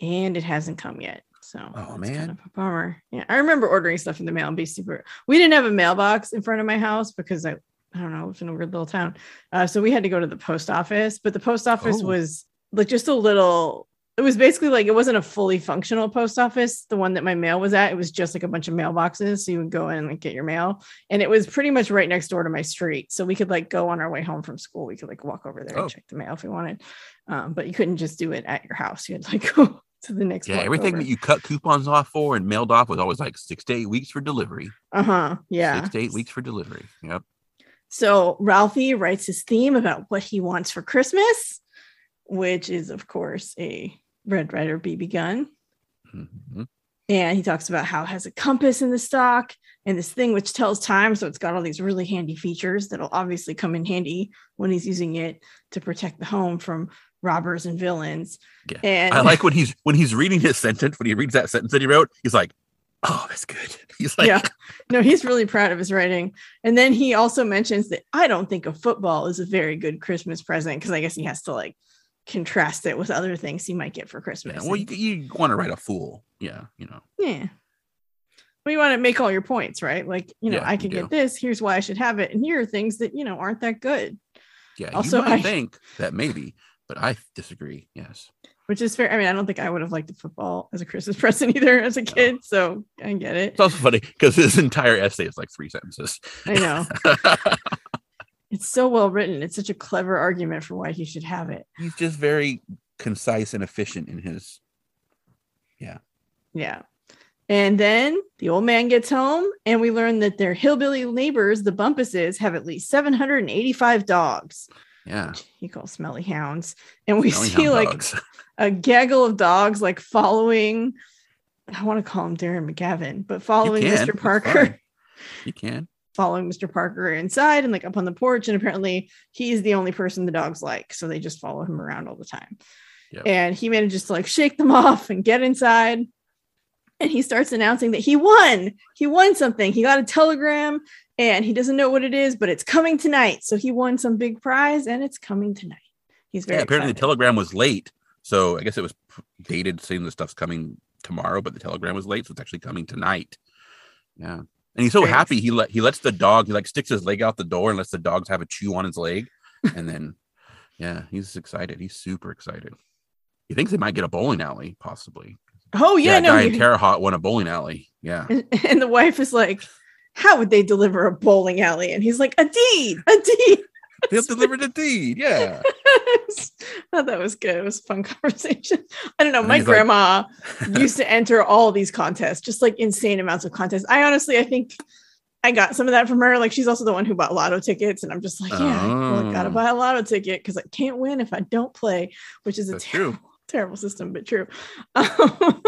S2: and it hasn't come yet. So
S1: Oh, man.
S2: kind of a bummer. Yeah, I remember ordering stuff in the mail and be super. We didn't have a mailbox in front of my house because I, I don't know, it's in a weird little town. Uh, so we had to go to the post office, but the post office
S1: Oh.
S2: was like just a little. It was basically like it wasn't a fully functional post office. The one that my mail was at, it was just like a bunch of mailboxes. So you would go in and like get your mail, and it was pretty much right next door to my street. So we could like go on our way home from school. We could like walk over there
S1: Oh.
S2: and check the mail if we wanted. Um, but you couldn't just do it at your house. You had to like go to the next.
S1: Yeah, everything
S2: over.
S1: that you cut coupons off for and mailed off was always like six to eight weeks for delivery.
S2: Uh-huh. Yeah.
S1: Six to eight weeks for delivery. Yep.
S2: So Ralphie writes his theme about what he wants for Christmas, which is, of course, a Red Ryder BB gun.
S1: Mhm.
S2: And he talks about how it has a compass in the stock and this thing which tells time. So it's got all these really handy features that'll obviously come in handy when he's using it to protect the home from robbers and villains.
S1: Yeah.
S2: And
S1: I like when he's when he's reading his sentence, when he reads that sentence that he wrote, he's like, Oh, that's good. He's like,
S2: yeah, no, he's really proud of his writing. And then he also mentions that I don't think a football is a very good Christmas present because I guess he has to like contrast it with other things you might get for
S1: Yeah,
S2: Christmas.
S1: well, you, you want to write a fool. Yeah, you know.
S2: yeah. Well, you want to make all your points, right? Like, you know,
S1: Yeah,
S2: I
S1: do.
S2: get this. Here's why I should have it. And here are things that, you know, aren't that good.
S1: Yeah,
S2: Also, I-
S1: think that maybe, but I disagree. Yes.
S2: which is fair. I mean, I don't think I would have liked the football as a Christmas present either as a kid. So I get it.
S1: It's also funny because his entire essay is like three sentences.
S2: I know. It's so well written. It's such a clever argument for why he should have it.
S1: He's just very concise and efficient in his.
S2: Yeah. Yeah. And then the old man gets home, and we learn that their hillbilly neighbors, the Bumpuses, have at least 785 dogs.
S1: Yeah.
S2: He calls smelly hounds. And we
S1: Smelly
S2: see like
S1: dogs.
S2: a gaggle of dogs like following, I want to call him Darren McGavin, but following. Mr. Parker.
S1: You can.
S2: Following Mr. Parker inside and like up on the porch. And apparently he's the only person the dogs like. So they just follow him around all the time.
S1: Yep.
S2: And he manages to like shake them off and get inside. And he starts announcing that he won. He won something. He got a telegram and he doesn't know what it is, but it's coming tonight. So he won some big prize and it's coming tonight. He's very
S1: Yeah, apparently the telegram was late. So I guess it was dated saying the stuff's coming tomorrow, but the telegram was late, so it's actually coming tonight. Yeah. And he's so
S2: Very
S1: happy he let he lets the dog, he like sticks his leg out the door and lets the dogs have a chew on his leg. And then yeah, he's excited. He's super excited. He thinks they might get a bowling alley, possibly.
S2: Oh, yeah.
S1: Yeah,
S2: no.
S1: guy in Terre Haute won a bowling alley. Yeah.
S2: and, and the wife is like, How would they deliver a bowling alley? And he's like, A deed, a deed.
S1: They have delivered a deed. Yeah.
S2: I thought that was good. It was a fun conversation. I don't know.
S1: And
S2: My
S1: he's like-
S2: grandma used to enter all these contests, just like insane amounts of contests. I honestly, I think I got some of that from her. Like she's also the one who bought lotto tickets, and I'm just like, yeah, well, I gotta
S1: Oh.
S2: buy a lotto ticket because I can't win if I don't play, which is a
S1: That's
S2: terrible,
S1: true.
S2: terrible system, but true. Um,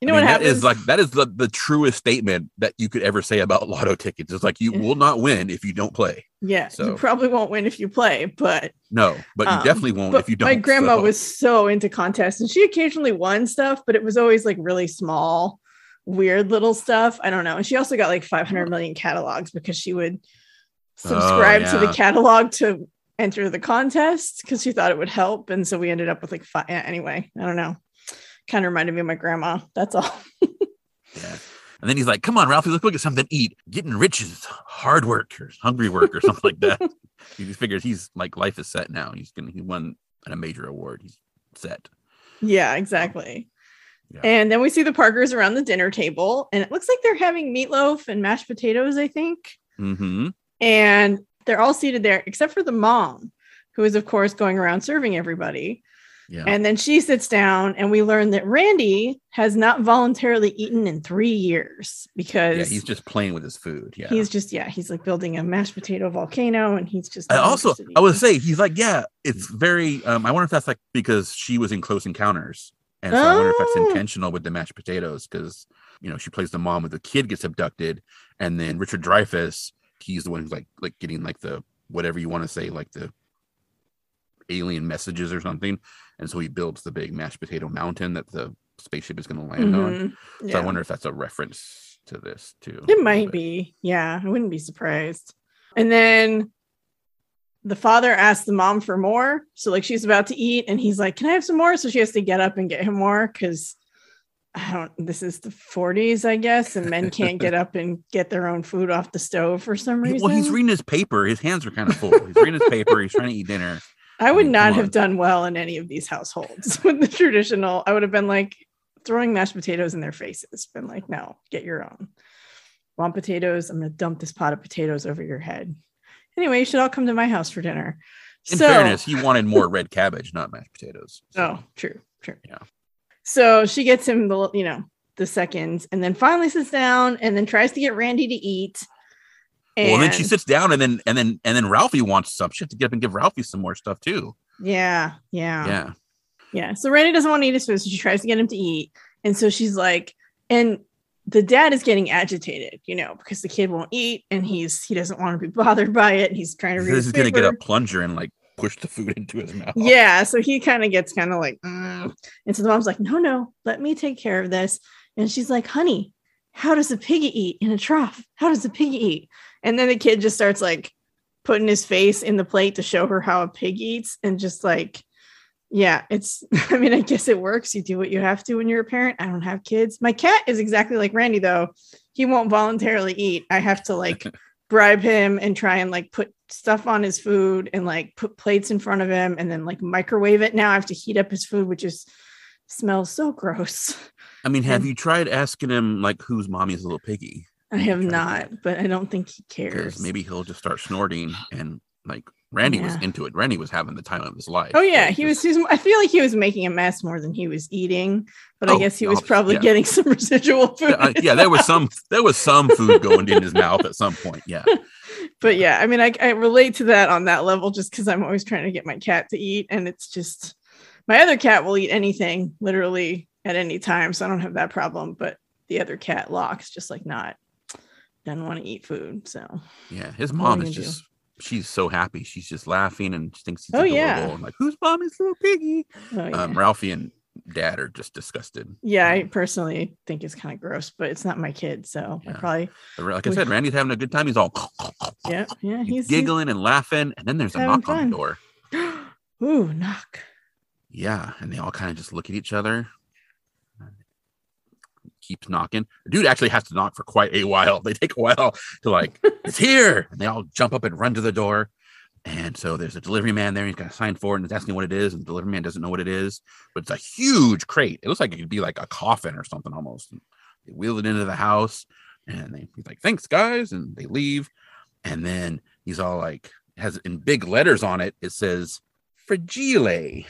S2: you know
S1: I mean,
S2: what
S1: that
S2: happens?
S1: is like that is the, the truest statement that you could ever say about lotto tickets. It's like you will not win if you don't play.
S2: yeah, you
S1: so-
S2: probably won't win if you play, but
S1: No, but you
S2: Um,
S1: definitely won't if you don't.
S2: My grandma
S1: so-
S2: was so into contests, and she occasionally won stuff, but it was always like really small, weird little stuff. I don't know. And she also got like 500 million catalogs because she would subscribe to the catalog to enter the contest because she thought it would help. And so we ended up with like five. Anyway, I don't know. Kind of reminded me of my grandma. That's all.
S1: Yeah. And then he's like, "Come on, Ralphie, let's go get something to eat. Getting rich is hard work or hungry work or something like that." He just figures he's like life is set now. He's gonna he won a major award. He's set.
S2: yeah, exactly.
S1: Yeah.
S2: And then we see the Parkers around the dinner table, and it looks like they're having meatloaf and mashed potatoes, I think.
S1: Mm-hmm.
S2: and they're all seated there except for the mom who is of course going around serving everybody
S1: Yeah.
S2: and then she sits down and we learn that randy has not voluntarily eaten in three years because
S1: yeah, he's just playing with his food. Yeah.
S2: he's just yeah he's like building a mashed potato volcano and he's just
S1: I also I would say he's like, yeah, it's very um I wonder if that's like because she was in close encounters. And so I wonder if that's
S2: Oh.
S1: intentional with the mashed potatoes because you know she plays the mom with the kid gets abducted, and then Richard Dreyfuss, he's the one who's like like getting like the whatever you want to say, like the alien messages or something. And so he builds the big mashed potato mountain that the spaceship is gonna land on.
S2: Mhm.
S1: So
S2: Yeah.
S1: I wonder if that's a reference to this too.
S2: It might be. Yeah, I wouldn't be surprised. And then the father asks the mom for more. So like she's about to eat and he's like, "Can I have some more?" So she has to get up and get him more cuz I don't this is the 40s, I guess, and men can't get up and get their own food off the stove for some reason.
S1: well, he's reading his paper. His hands are kind of full. He's reading his paper. He's trying to eat dinner.
S2: I would
S1: mean,
S2: not have done well in any of these households with the traditional. I would have been like throwing mashed potatoes in their faces. Been like, "No, get your own." Want potatoes? I'm going to dump this pot of potatoes over your head. Anyway, you should all come to my house for dinner.
S1: In
S2: so,
S1: fairness, he wanted more red cabbage, not mashed potatoes. So,
S2: oh, true, true.
S1: Yeah.
S2: So she gets him the, you know, the seconds, and then finally sits down, and then tries to get Randy to eat.
S1: Well, and then she sits down, and then and then and then Ralphie wants some. She has to get up and give Ralphie some more stuff too.
S2: Yeah, yeah,
S1: Yeah,
S2: Yeah. So Randy doesn't want to eat his food, so she tries to get him to eat. And so she's like, and the dad is getting agitated, you know, because the kid won't eat and he's he doesn't want to be bothered by it. And he's trying to read
S1: this is gonna get a plunger and like push the food into his mouth.
S2: Yeah. So he kind of gets kind of like, "Mm." and so the mom's like, no, no, let me take care of this. And she's like, honey, how does a piggy eat in a trough? How does a piggy eat? And then the kid just starts like putting his face in the plate to show her how a pig eats and just like yeah it's i mean i guess it works you do what you have to when you're a parent i don't have kids my cat is exactly like randy though he won't voluntarily eat i have to like bribe him and try and like put stuff on his food and like put plates in front of him and then like microwave it. Now I have to heat up his food, which is smells so gross.
S1: I mean, have
S2: And-
S1: you tried asking him like whose mommy's little piggy?
S2: I have not, but I don't think he cares.
S1: maybe he'll just start snorting and like Randy was into it. Randy was having the time of his life.
S2: Oh yeah, he was, he was. I feel like he was making a mess more than he was eating, but I
S1: Oh,
S2: guess he was probably
S1: yeah.
S2: getting some residual food.
S1: Yeah, uh, yeah, there was some there was some food going in his mouth at some point. Yeah.
S2: but yeah, I mean, I, I relate to that on that level just because I'm always trying to get my cat to eat, and it's just my other cat will eat anything literally at any time, so I don't have that problem. But the other cat locks just like not doesn't want to eat food. So
S1: Yeah. His mom is
S2: gonna do?
S1: just she's so happy. She's just laughing and she thinks he's
S2: Oh,
S1: adorable.
S2: yeah.
S1: And like, whose mom is little piggy?
S2: oh, yeah.
S1: Um, Ralphie and dad are just disgusted.
S2: yeah, I personally think it's kind of gross, but it's not my kid, so I probably
S1: Like I said, Randy's having a good time. He's all
S2: yeah yeah
S1: he's
S2: he's, he's
S1: giggling and laughing, and then there's a knock on the door.
S2: Ooh, knock.
S1: Yeah, and they all kind of just look at each other. Keeps knocking. The dude actually has to knock for quite a while. They take a while to like, it's here. And they all jump up and run to the door. And so there's a delivery man there. He's got a sign for it and it's asking what it is. And the delivery man doesn't know what it is, but it's a huge crate. It looks like it could be like a coffin or something almost. And they wheel it into the house and they, he's like, thanks, guys. And they leave. And then he's all like, has in big letters on it, it says fragile.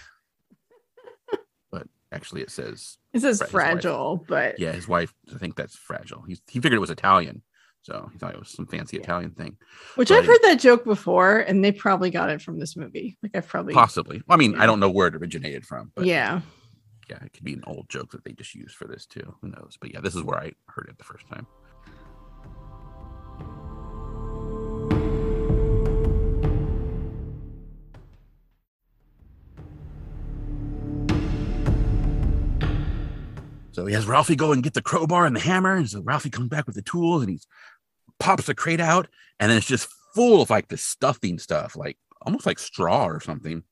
S1: Actually it says
S2: It says
S1: Fra-
S2: fragile, but
S1: yeah, his wife. I think that's fragile. He's, he figured it was Italian, so he thought it was some fancy
S2: Yeah.
S1: Italian thing.
S2: which
S1: but-
S2: I've heard that joke before, and they probably got it from this movie. Like I've probably
S1: Possibly. Well, I mean,
S2: Yeah.
S1: I don't know where it originated from, but
S2: yeah.
S1: yeah, it could be an old joke that they just used for this too. Who knows? But yeah, this is where I heard it the first time. So he has Ralphie go and get the crowbar and the hammer. And so Ralphie comes back with the tools and he pops the crate out. And then it's just full of like the stuffing stuff, like almost like straw or something.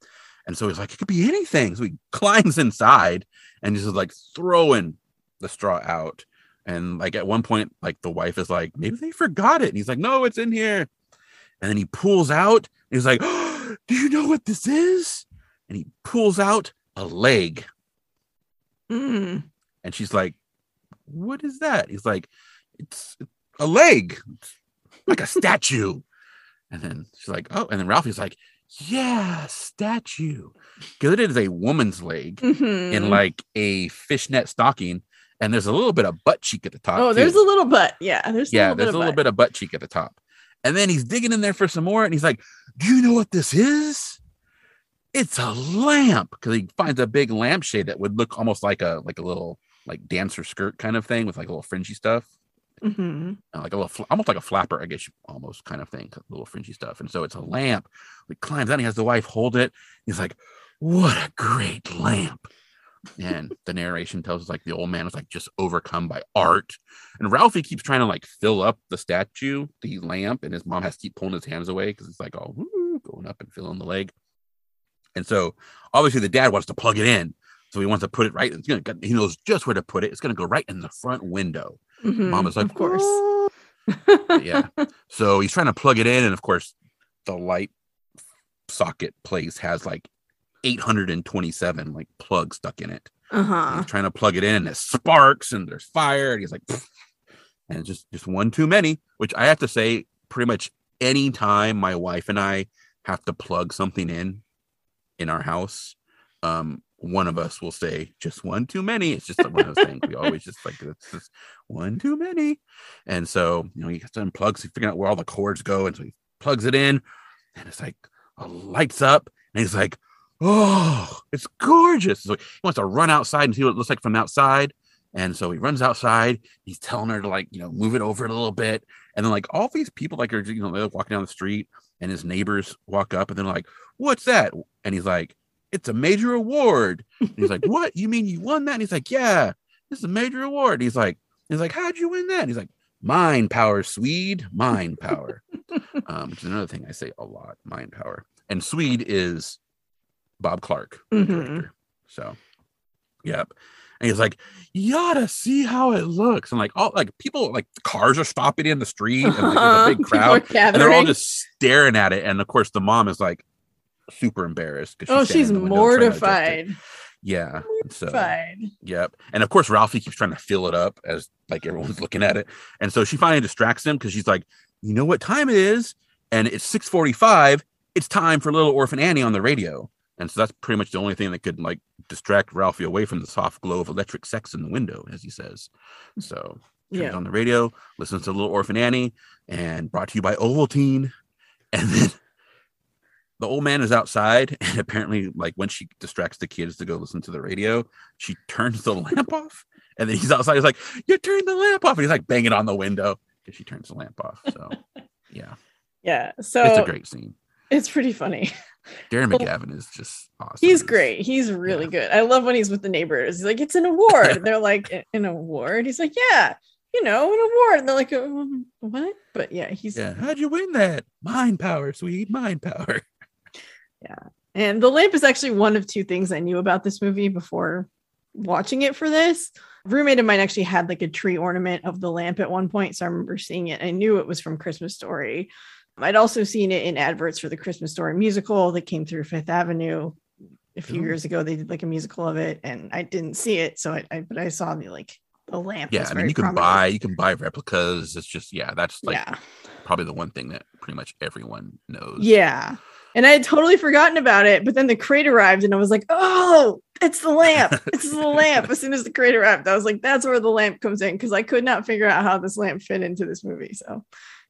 S1: And so he's like, it could be anything. So he climbs inside and just like throwing the straw out. And like at one point, like the wife is like, maybe they forgot it. And he's like, no, it's in here. And then he pulls out. He's like, oh, do you know what this is? And he pulls out a leg.
S2: Mm.
S1: And she's like, What is that? He's like, It's a leg, like a statue. And then she's like, Oh, and then Ralphie's like, Yeah, statue. Because it is a woman's leg
S2: Mhm.
S1: in like a fishnet stocking. And there's a little bit of butt cheek at the top.
S2: oh,
S1: too.
S2: there's a little butt. Yeah, there's
S1: yeah,
S2: a little
S1: there's
S2: bit
S1: a little
S2: of
S1: bit of butt cheek at the top. And then he's digging in there for some more, and he's like, Do you know what this is? It's a lamp. Because he finds a big lampshade that would look almost like a like a little like dancer skirt kind of thing with like a little fringy stuff.
S2: hmm
S1: uh, like a little, fl- almost like a flapper, I guess, you- almost kind of thing, little fringy stuff. And so it's a lamp. He climbs down. He has the wife hold it. He's like, "What a great lamp!" And the narration tells us like the old man was like just overcome by art. And Ralphie keeps trying to like fill up the statue, the lamp, and his mom has to keep pulling his hands away because it's like all going up and filling the leg. And so obviously the dad wants to plug it in. So he wants to put it right. It's gonna. He knows just where to put it. It's gonna go right in the front window. Mom is like,
S2: Mm-hmm. of course.
S1: Yeah. So he's trying to plug it in, and of course, the light socket place has like 827 like plugs stuck in it.
S2: Uh-huh.
S1: He's trying to plug it in, and it sparks, and there's fire, and he's like, "Pfft." and it's just just one too many. Which I have to say, pretty much any time my wife and I have to plug something in in our house, um, one of us will say just one too many. It's just one of those things we always just like it's just one too many. And so you know he gets to unplug, so he's out where all the cords go, and so he plugs it in, and it's like uh, lights up, and he's like, "Oh, it's gorgeous!" So he wants to run outside and see what it looks like from outside. And so he runs outside. He's telling her to like, you know, move it over a little bit. And then like all these people like are, you know, they're walking down the street and his neighbors walk up and they're like, what's that? And he's like, it's a major award. And he's like, what? You mean you won that? And he's like, yeah, this is a major award. And he's like, he's like, how'd you win that? And he's like, mind power, Swede, mind power. um, which is another thing I say a lot, mind power. And Swede is Bob Clark,
S2: Mhm.
S1: director. So, yep. And he's like, "You gotta see how it looks." And like all like people like cars are stopping in the street and like, there's a big crowd, and they're all just staring at it. And of course, the mom is like super embarrassed. 'cause
S2: oh, she's
S1: in the window trying to adjust it.
S2: mortified.
S1: Yeah. So
S2: Mortified.
S1: Yep. And of course, Ralphie keeps trying to fill it up as like everyone's looking at it. And so she finally distracts him because she's like, you know what time it is? And it's 645. It's time for little orphan Annie on the radio. And so that's pretty much the only thing that could like distract Ralphie away from the soft glow of electric sex in the window, as he says. So
S2: Yeah.
S1: on the radio, listens to little orphan Annie, and brought to you by Ovaltine. And then the old man is outside, and apparently, like when she distracts the kids to go listen to the radio, she turns the lamp off. And then he's outside. He's like, "You turned the lamp off," and he's like banging on the window because she turns the lamp off. So, yeah,
S2: Yeah. So
S1: it's a great scene.
S2: it's pretty funny.
S1: Darren McGavin is just awesome.
S2: He's
S1: He's-
S2: great. He's really
S1: Yeah.
S2: good. I love when he's with the neighbors. He's like, it's an award. They're like, an award? He's like, yeah, you know, an award. And they're like, "Um, what? But yeah, he's
S1: Yeah, how'd you win that? Mind power, sweet mind power.
S2: And the lamp is actually one of two things I knew about this movie before watching it for this. A roommate of mine actually had like a tree ornament of the lamp at one point. So I remember seeing it. I knew it was from Christmas Story. I'd also seen it in adverts for the Christmas Story musical that came through Fifth Avenue a few
S1: Ooh.
S2: years ago. They did like a musical of it, and I didn't see it. So I, I but I saw the like the lamp.
S1: Yeah, I mean, you can
S2: prominent.
S1: buy you can buy replicas. It's just yeah, that's like
S2: yeah.
S1: probably the one thing that pretty much everyone knows.
S2: Yeah. And I had totally forgotten about it, but then the crate arrived and I was like, oh, it's the lamp. It's the lamp. As soon as the crate arrived, I was like, that's where the lamp comes in because I could not figure out how this lamp fit into this movie. So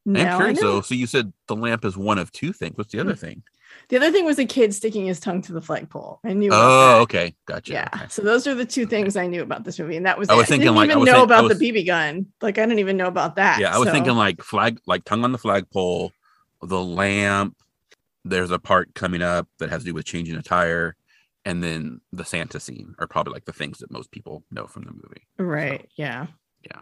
S1: I'm
S2: now I
S1: curious though. So you said the lamp is one of two things. What's the other
S2: Mm.
S1: thing?
S2: The other thing was a kid sticking his tongue to the flagpole. I knew.
S1: Oh, okay, gotcha.
S2: Yeah.
S1: okay.
S2: So those are the two things I knew about this movie. And that was
S1: I was
S2: it.
S1: thinking,
S2: didn't
S1: like, I
S2: even know
S1: think-
S2: about
S1: was-
S2: the BB gun. Like I didn't even know about that.
S1: Yeah, I was
S2: So-
S1: thinking like flag, like tongue on the flagpole, the lamp. There's a part coming up that has to do with changing a tire, and then the Santa scene are probably like the things that most people know from the movie.
S2: Right. Yeah. Yeah.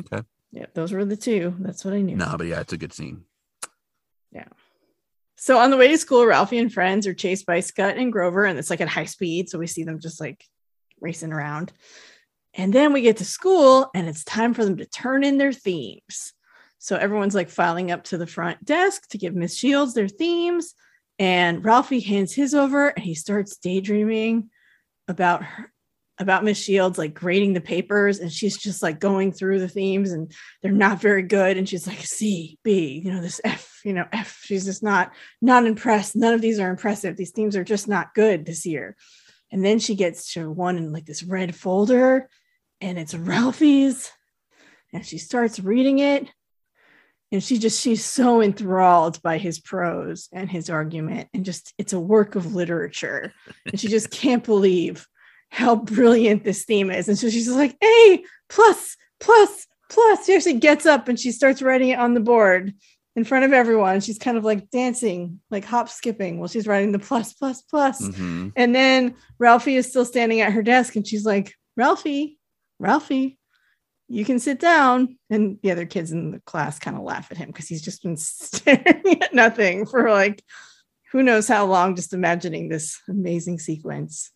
S1: Okay.
S2: Yeah. Those were the two. That's what I knew.
S1: No, but yeah, it's a good scene. Yeah.
S2: So on the way to school, Ralphie and friends are chased by Scott and Grover, and it's like at high speed. So we see them just like racing around. And then we get to school, and it's time for them to turn in their themes. So everyone's like filing up to the front desk to give Miss Shields their themes. And Ralphie hands his over and he starts daydreaming about her, about Miss Shields, like grading the papers. And she's just like going through the themes and they're not very good. And she's like, C, B, you know, this F, you know, F. She's just not, not impressed. None of these are impressive. These themes are just not good this year. And then she gets to one in like this red folder and it's Ralphie's. And she starts reading it and she just she's so enthralled by his prose and his argument and just it's a work of literature. And she just can't believe how brilliant this theme is. And so she's just like a plus plus plus. She actually gets up and she starts writing it on the board in front of everyone. She's kind of like dancing like hop skipping while she's writing the plus plus plus.
S1: Mhm.
S2: and then Ralphie is still standing at her desk and she's like, Ralphie, Ralphie, you can sit down. And the other kids in the class kind of laugh at him because he's just been staring at nothing for like who knows how long, just imagining this amazing sequence.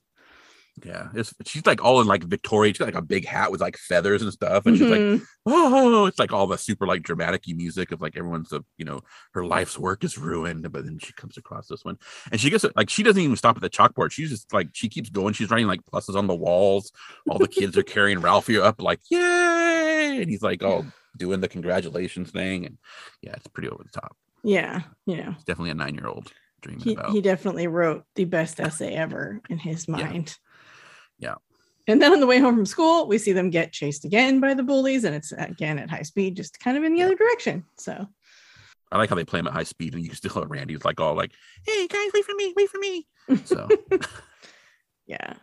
S1: Yeah, it's she's like all in like Victoria. She's got like a big hat with like feathers and stuff, and she's like,
S2: Mhm.
S1: oh, it's like all the super like dramatic music of like everyone's uh, you know her life's work is ruined, but then she comes across this one, and she gets like she doesn't even stop at the chalkboard. She's just like she keeps going. She's writing like pluses on the walls. All the kids are carrying Ralphie up like yay, and he's like all doing the congratulations thing, and yeah, it's pretty over the top.
S2: yeah, know,
S1: It's definitely a nine year old dreaming
S2: he,
S1: about.
S2: he definitely wrote the best essay ever in his mind.
S1: Yeah.
S2: And then on the way home from school, we see them get chased again by the bullies, and it's again at high speed, just kind of in the
S1: Yeah.
S2: other direction. So
S1: I like how they play him at high speed, and you can still hear Randy's like all like, "Hey guys, wait for me, wait for me." So
S2: Yeah.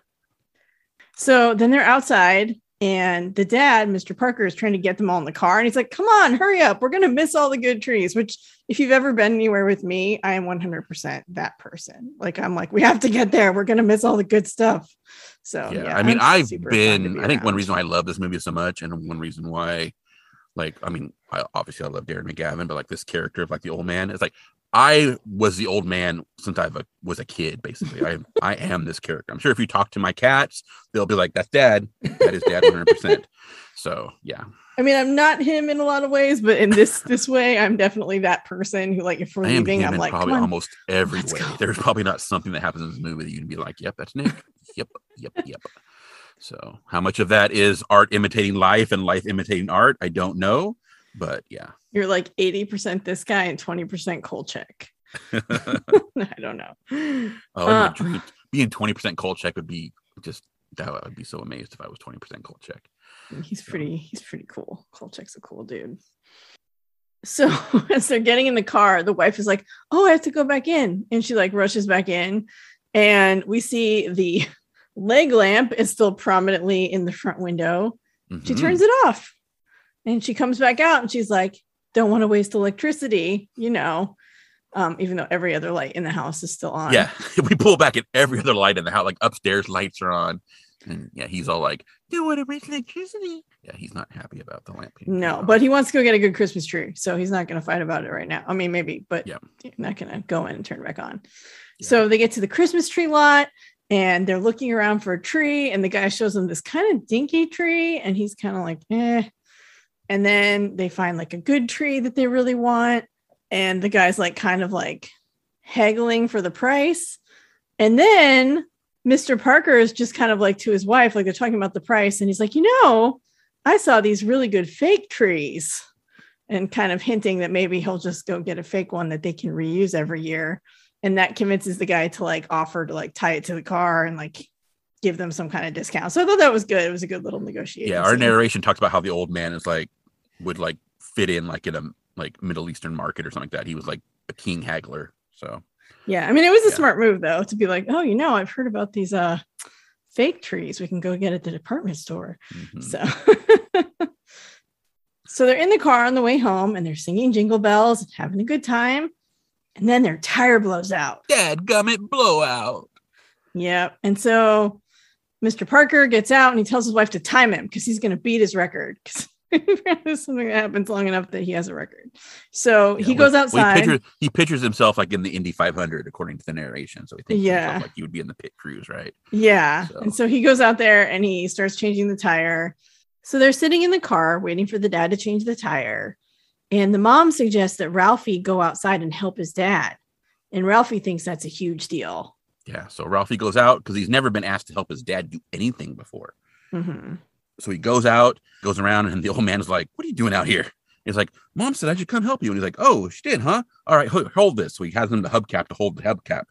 S2: So then they're outside, and the dad, Mr. Parker, is trying to get them all in the car. And he's like, Come on, hurry up. We're going to miss all the good trees. Which, if you've ever been anywhere with me, I am 100% that person. Like, I'm like, We have to get there. We're going to miss all the good stuff. So,
S1: yeah,
S2: yeah,
S1: I mean,
S2: I'm
S1: I've
S2: super fun to
S1: been.
S2: be
S1: I think one reason why I love this movie so much, and one reason why, like, I mean, I obviously I love Darren McGavin, but like this character of like the old man is like I was the old man since I uh, was a kid. Basically, I I am this character. I'm sure if you talk to my cats, they'll be like, "That's Dad. That is Dad 100." percent So yeah.
S2: I mean, I'm not him in a lot of ways, but in this this way, I'm definitely that person who, like, if we're leaving, I'm like,
S1: probably almost every way. There's probably not something that happens in this movie that you can be like, "Yep, that's Nic." yep, yep, yep. So, how much of that is art imitating life and life imitating art? I don't know, but yeah.
S2: You're like 80% this guy and 20% Kolchak. I don't know.
S1: Oh, uh, dream. being 20% Kolchak would be just that I would be so amazed if I was 20% Kolchak.
S2: He's pretty, he's pretty cool. Kolchak's a cool dude. So as they're getting in the car, the wife is like, Oh, I have to go back in. And she like rushes back in. And we see the leg lamp is still prominently in the front window. Mm-hmm. She turns it off and she comes back out and she's like, don't want to waste electricity, you know. Um, even though every other light in the house is still on.
S1: Yeah, we pull back at every other light in the house, like upstairs lights are on. And yeah, he's all like, "Don't want to waste electricity." Yeah, he's not happy about the lamp.
S2: No, but he wants to go get a good Christmas tree, so he's not going to fight about it right now. I mean, maybe, but yeah, not going to go in and turn it back on. Yeah. So they get to the Christmas tree lot, and they're looking around for a tree, and the guy shows them this kind of dinky tree, and he's kind of like, "Eh." And then they find like a good tree that they really want. And the guy's like kind of like haggling for the price. And then Mr. Parker is just kind of like to his wife, like they're talking about the price. And he's like, you know, I saw these really good fake trees and kind of hinting that maybe he'll just go get a fake one that they can reuse every year. And that convinces the guy to like offer to like tie it to the car and like give them some kind of discount. So I thought that was good. It was a good little negotiation.
S1: Yeah, our scene. narration talks about how the old man is like would like fit in like in a like Middle Eastern market or something like that. He was like a king haggler. So
S2: yeah, I mean it was a yeah. smart move though to be like, oh, you know, I've heard about these uh fake trees we can go get at the department store. Mm-hmm. So so they're in the car on the way home and they're singing jingle bells and having a good time. And then their tire blows out.
S1: Dad gummit blowout.
S2: Yep. And so Mr. Parker gets out and he tells his wife to time him because he's going to beat his record. something that happens long enough that he has a record. So yeah, he goes outside.
S1: He pictures, he pictures, himself like in the Indy 500, according to the narration. So he thinks yeah, like he would be in the pit crews, right?
S2: Yeah. So. And so he goes out there and he starts changing the tire. So they're sitting in the car waiting for the dad to change the tire. And the mom suggests that Ralphie go outside and help his dad. And Ralphie thinks that's a huge deal.
S1: Yeah. So Ralphie goes out because he's never been asked to help his dad do anything before. Mm-hmm. So he goes out, goes around, and the old man's like, What are you doing out here? He's like, Mom said I should come help you. And he's like, Oh, she did, huh? All right, hold this. So he has him the hubcap to hold the hubcap.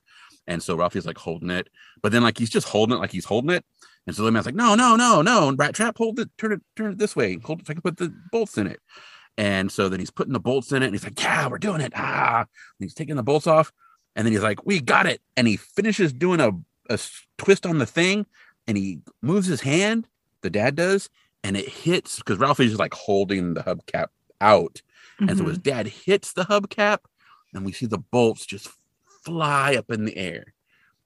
S1: And so Ralphie's like holding it, but then like he's just holding it like he's holding it. And so the man's like, No, no, no, no. And Rat Trap, hold it, turn it, turn it this way. Hold it so I can put the bolts in it. And so then he's putting the bolts in it, and he's like, Yeah, we're doing it. Ah, and he's taking the bolts off. And then he's like, We got it. And he finishes doing a, a twist on the thing, and he moves his hand, the dad does, and it hits because Ralphie's just like holding the hubcap out. Mm-hmm. And so his mm-hmm. dad hits the hubcap, and we see the bolts just fly up in the air.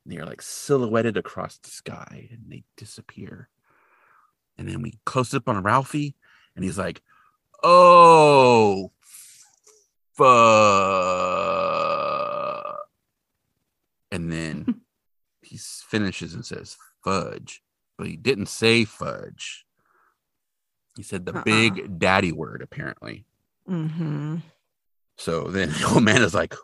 S1: And they're like silhouetted across the sky and they disappear. And then we close up on Ralphie, and he's like, Oh, fuck. And then he finishes and says, Fudge. But he didn't say fudge. He said the uh-uh. big daddy word, apparently. Mm-hmm. So then the old man is like,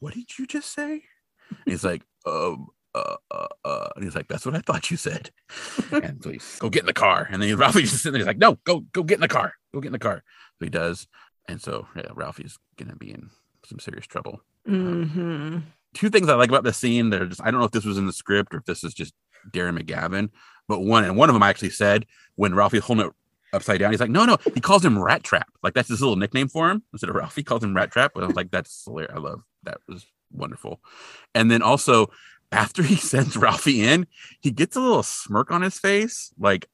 S1: What did you just say? And he's like, Um, uh, uh, uh, and he's like, That's what I thought you said. and so he's go get in the car. And then Ralphie's just sitting there, he's like, No, go, go get in the car. Go get in the car. So he does. And so yeah, Ralphie's gonna be in some serious trouble. Um, mm-hmm. Um, two things I like about the scene. They're just I don't know if this was in the script or if this is just Darren McGavin, but one and one of them actually said when Ralphie's holding it upside down. He's like, no, no. He calls him Rat Trap. Like that's his little nickname for him instead of Ralphie calls him Rat Trap. I was like, that's hilarious. I love that was wonderful. And then also after he sends Ralphie in, he gets a little smirk on his face. Like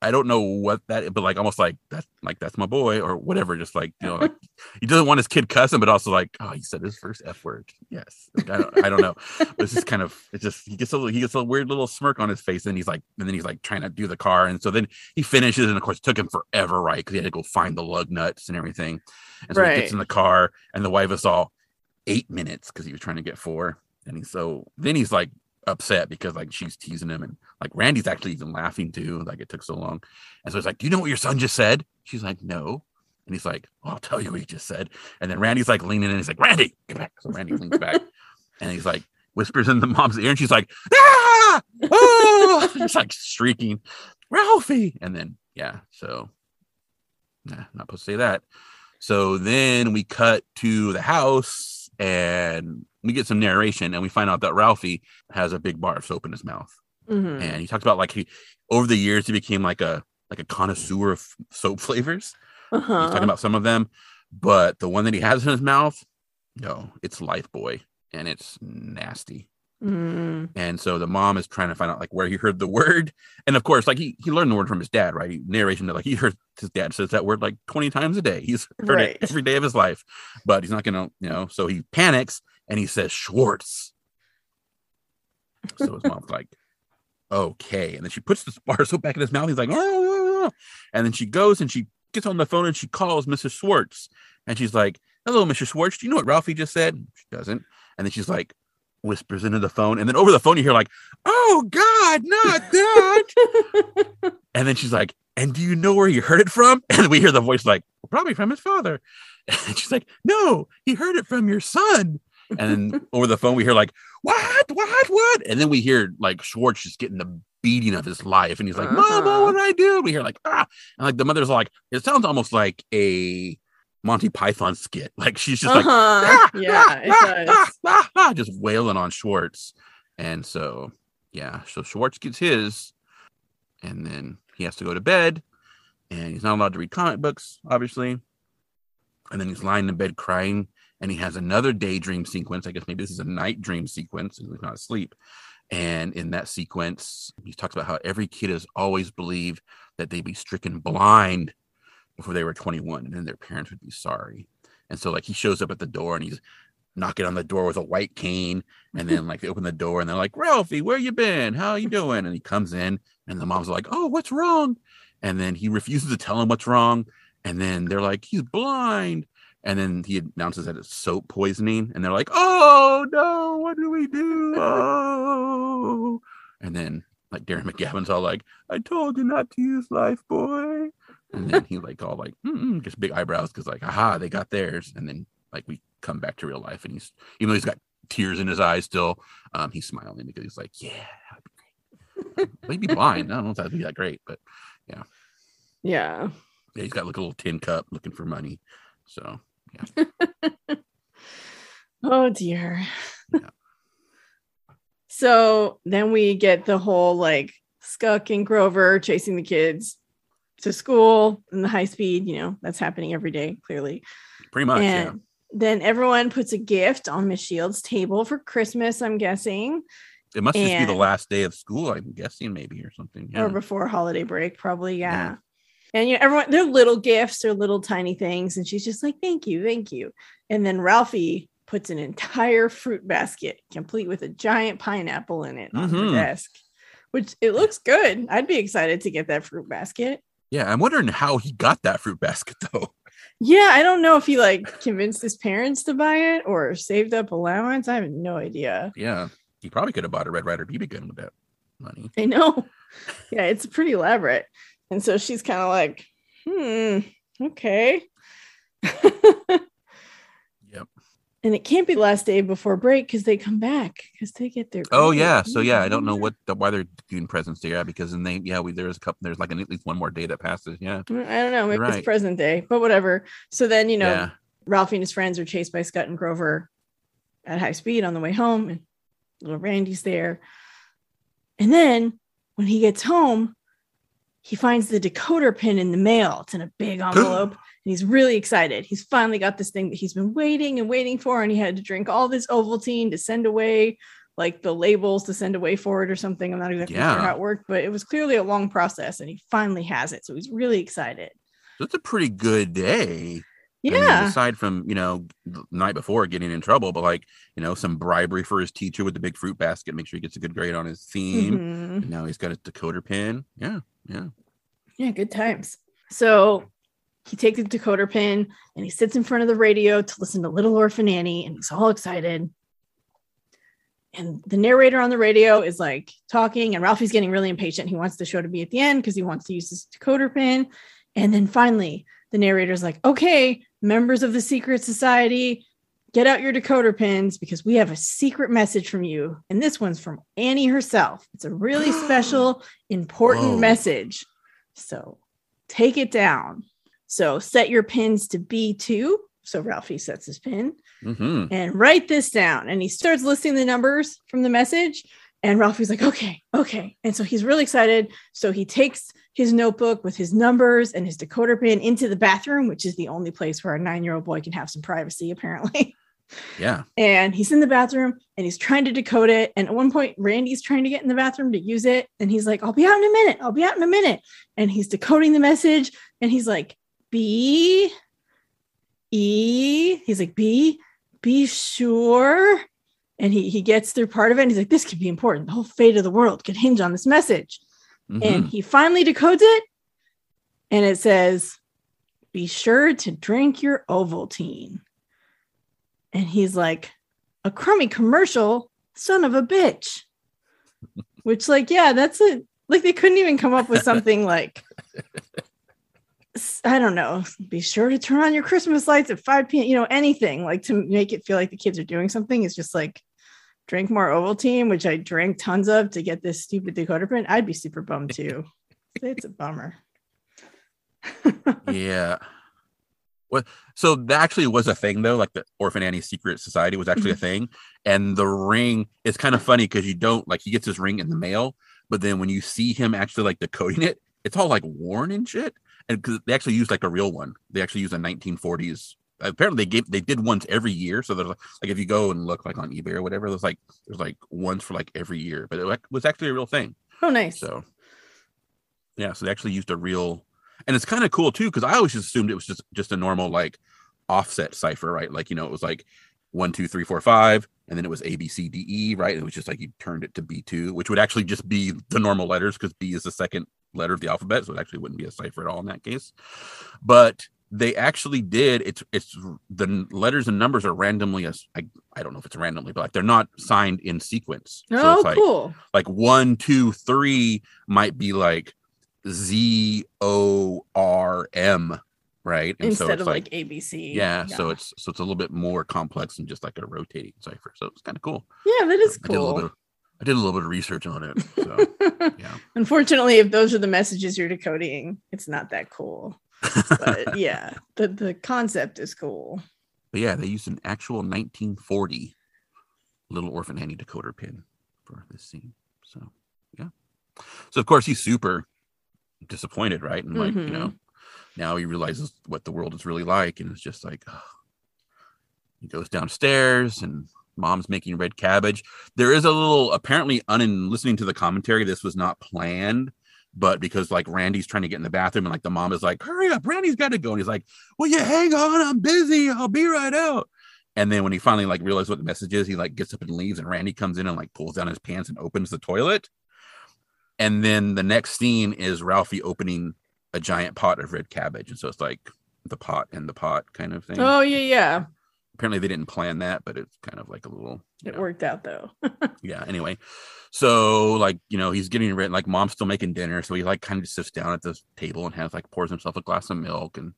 S1: I don't know what that, but like almost like that's like that's my boy or whatever. Just like you know, like he doesn't want his kid cussing, but also like oh, he said his first f word. Yes, like, I don't, I don't know. This is kind of it's just he gets a he gets a weird little smirk on his face, and he's like, and then he's like trying to do the car, and so then he finishes, and of course it took him forever, right? Because he had to go find the lug nuts and everything, and so right. he gets in the car, and the wife is all, eight minutes because he was trying to get four. And he's so then he's like upset because like she's teasing him and like Randy's actually even laughing too. Like it took so long. And so he's like, Do you know what your son just said? She's like, No. And he's like, I'll tell you what he just said. And then Randy's like leaning in. He's like, Randy, get back. So Randy leans back and he's like, whispers in the mom's ear. And she's like, ah, oh, just like shrieking, Ralphie. And then, yeah. So, nah, not supposed to say that. So then we cut to the house and we get some narration and we find out that Ralphie has a big bar of soap in his mouth.
S2: Mhm.
S1: And he talks about like he, over the years, he became like a, like a connoisseur of soap flavors.
S2: Uh-huh.
S1: He's talking about some of them, but the one that he has in his mouth, no, it's Lifebuoy, and it's nasty.
S2: Mm.
S1: And so the mom is trying to find out like where he heard the word, and of course, like he he learned the word from his dad, right? He, narration that like he heard his dad says that word like twenty times a day. He's heard
S2: Right.
S1: it every day of his life, but he's not gonna, you know. So he panics and he says Schwartz. So his mom's like, okay, and then she puts the bar soap back in his mouth. He's like, "Oh," and then she goes and she gets on the phone and she calls Mrs. Schwartz, and she's like, "Hello, Mr. Schwartz. Do you know what Ralphie just said?" She doesn't, and then she's like, whispers into the phone, and then over the phone you hear like, "Oh God, not that!" and then she's like, "And do you know where he heard it from?" And we hear the voice like, "Probably from his father." And she's like, "No, he heard it from your son." And then over the phone we hear like, "What? What? What?" And then we hear like Schwartz just getting the beating of his life, and he's like, "Mama,
S2: Uh-huh.
S1: what did I do?" We hear like, "Ah," and like the mother's like, it sounds almost like a Monty Python skit. Like she's just like,
S2: uh-huh. yeah, it does.
S1: ah, ah, ah, just wailing on Schwartz. And so, yeah, so Schwartz gets his, and then he has to go to bed, and he's not allowed to read comic books, obviously. And then he's lying in bed crying, and he has another daydream sequence. I guess maybe this is a night dream sequence, he's not asleep. And in that sequence, he talks about how every kid has always believed that they'd be stricken blind before they were 21, and then their parents would be sorry. And so, like, he shows up at the door and he's knocking on the door with a white cane. And then, like, they open the door and they're like, Ralphie, where you been? How are you doing? And he comes in, and the mom's like, Oh, what's wrong? And then he refuses to tell him what's wrong. And then they're like, He's blind. And then he announces that it's soap poisoning. And they're like, Oh, no, what do we do? Oh. And then, like, Darren McGavin's all like, I told you not to use Lifebuoy. And then he like all like mm just big eyebrows because like aha they got theirs. And then like we come back to real life and he's even though he's got tears in his eyes still, um he's smiling because he's like yeah be. Um, Maybe blind. I don't know if that'd be that great, but
S2: Yeah.
S1: yeah, he's got like a little tin cup looking for money. So
S2: Oh dear.
S1: Yeah.
S2: so then we get the whole like Scut and Grover chasing the kids to school in the high speed. You know, that's happening every day, clearly.
S1: pretty much, yeah.
S2: then everyone puts a gift on Miss Shields' table for Christmas, I'm guessing,
S1: It must just be the last day of school, I'm guessing, maybe or something. Yeah.
S2: or before holiday break, probably. Yeah. And you know, everyone, they're little gifts, they're little tiny things. And she's just like, thank you, thank you. And then Ralphie puts an entire fruit basket, complete with a giant pineapple in it, on
S1: Mhm.
S2: her desk, which it looks good. I'd be excited to get that fruit basket.
S1: yeah, I'm wondering how he got that fruit basket though.
S2: Yeah, I don't know if he like convinced his parents to buy it or saved up allowance. I have no idea.
S1: yeah. He probably could have bought a Red Ryder BB gun with that money.
S2: I know. Yeah, it's pretty elaborate. And so she's kind of like, hmm, okay.
S1: Yep.
S2: And it can't be last day before break because they come back because they get their.
S1: Oh yeah, so yeah, I don't know what the, why they're doing presents there, yeah, because then they yeah, we there's a couple there's like an, at least one more day that passes, yeah,
S2: I don't know. Maybe
S1: right.
S2: it's present day, but whatever. So then, you know,
S1: yeah,
S2: Ralphie and his friends are chased by Scott and Grover at high speed on the way home, and little Randy's there. And then when he gets home, he finds the decoder pin in the mail. It's in a big envelope, and he's really excited. He's finally got this thing that he's been waiting and waiting for, and he had to drink all this Ovaltine to send away, like the labels to send away for it or something. I'm not exactly
S1: Yeah.
S2: sure how it worked, but it was clearly a long process, and he finally has it. So he's really excited.
S1: it's a pretty good day. I mean,
S2: Yeah.
S1: aside from you know the night before getting in trouble, but like you know some bribery for his teacher with the big fruit basket, make sure he gets a good grade on his theme.
S2: Mhm.
S1: And now he's got a decoder pin. Yeah, yeah.
S2: Yeah, good times. So he takes the decoder pin and he sits in front of the radio to listen to Little Orphan Annie, and he's all excited. And the narrator on the radio is like talking, and Ralphie's getting really impatient. He wants the show to be at the end because he wants to use his decoder pin. And then finally, the narrator's like, okay, members of the secret society, get out your decoder pins because we have a secret message from you. And this one's from Annie herself. It's a really special, important
S1: Whoa.
S2: message. So take it down. So set your pins to B2. So Ralphie sets his pin
S1: hmm
S2: and write this down. And he starts listing the numbers from the message. And Ralphie's like, okay, okay. And so he's really excited. So he takes his notebook with his numbers and his decoder pin into the bathroom, which is the only place where a nine year old boy can have some privacy, apparently.
S1: Yeah.
S2: And he's in the bathroom and he's trying to decode it. And at one point, Randy's trying to get in the bathroom to use it. And he's like, I'll be out in a minute. I'll be out in a minute. And he's decoding the message. And he's like, B, E. He's like, B, be sure. And he, he gets through part of it. And he's like, this could be important. The whole fate of the world could hinge on this message.
S1: Mhm.
S2: And he finally decodes it. And it says, be sure to drink your Ovaltine. And he's like, a crummy commercial, son of a bitch. Which, like, yeah, that's it. Like, they couldn't even come up with something like, I don't know, be sure to turn on your Christmas lights at 5 p.m., you know, anything like to make it feel like the kids are doing something. It's just like, drink more Ovaltine, which I drank tons of to get this stupid decoder print. I'd be super bummed too. it's a bummer.
S1: yeah. So that actually was a thing though. Like the Orphan Annie Secret Society was actually a
S2: Mm-hmm.
S1: thing, and the ring is kind of funny because you don't like he gets his ring in the mail, but then when you see him actually like decoding it, it's all like worn and shit. And because they actually used like a real one, they actually used a 1940s. Apparently, they gave they did ones every year. So there's like, like if you go and look like on eBay or whatever, there's like there's like ones for like every year, but it like, was actually a real thing.
S2: Oh, nice.
S1: So yeah, so they actually used a real, and it's kind of cool too because I always just assumed it was just just a normal like offset cipher, right? Like you know, it was like one, two, three, four, five, and then it was A, B, C, D, E, right? And it was just like you turned it to B two, which would actually just be the normal letters because B is the second letter of the alphabet, so it actually wouldn't be a cipher at all in that case. But they actually did it's it's the letters and numbers are randomly as I, I don't know if it's randomly but like they're not signed in sequence so
S2: oh,
S1: it's like
S2: cool.
S1: like one, two, three might be like Z O R M, right? And so
S2: Instead
S1: it's
S2: of like, ABC.
S1: yeah, so it's so it's a little bit more complex than just like a rotating cipher. So it's kind of cool.
S2: yeah, that is
S1: I did a little bit.
S2: cool.
S1: Of, I did a little bit of research on it. So yeah,
S2: Unfortunately, if those are the messages you're decoding, it's not that cool. But yeah, the, the concept is cool.
S1: but yeah, they used an actual 1940 Little Orphan Annie decoder pin for this scene. So yeah, so of course he's super disappointed, right? And like you
S2: Mhm.
S1: know, now he realizes what the world is really like, and it's just like ugh. he goes downstairs and mom's making red cabbage. There is a little apparently un listening to the commentary, this was not planned. But because like Randy's trying to get in the bathroom and like the mom is like, hurry up, Randy's got to go. And he's like, Well, you hang on, I'm busy. I'll be right out. And then when he finally like realizes what the message is, he like gets up and leaves, and Randy comes in and like pulls down his pants and opens the toilet. And then the next scene is Ralphie opening a giant pot of red cabbage. And so it's like the pot and the pot kind of thing.
S2: Oh, yeah, yeah.
S1: Apparently they didn't plan that, but it's kind of like a little
S2: It
S1: know,
S2: worked out though.
S1: yeah. Anyway, so like you know he's getting ready, like mom's still making dinner, so he like kind of sits down at the table and has like pours himself a glass of milk and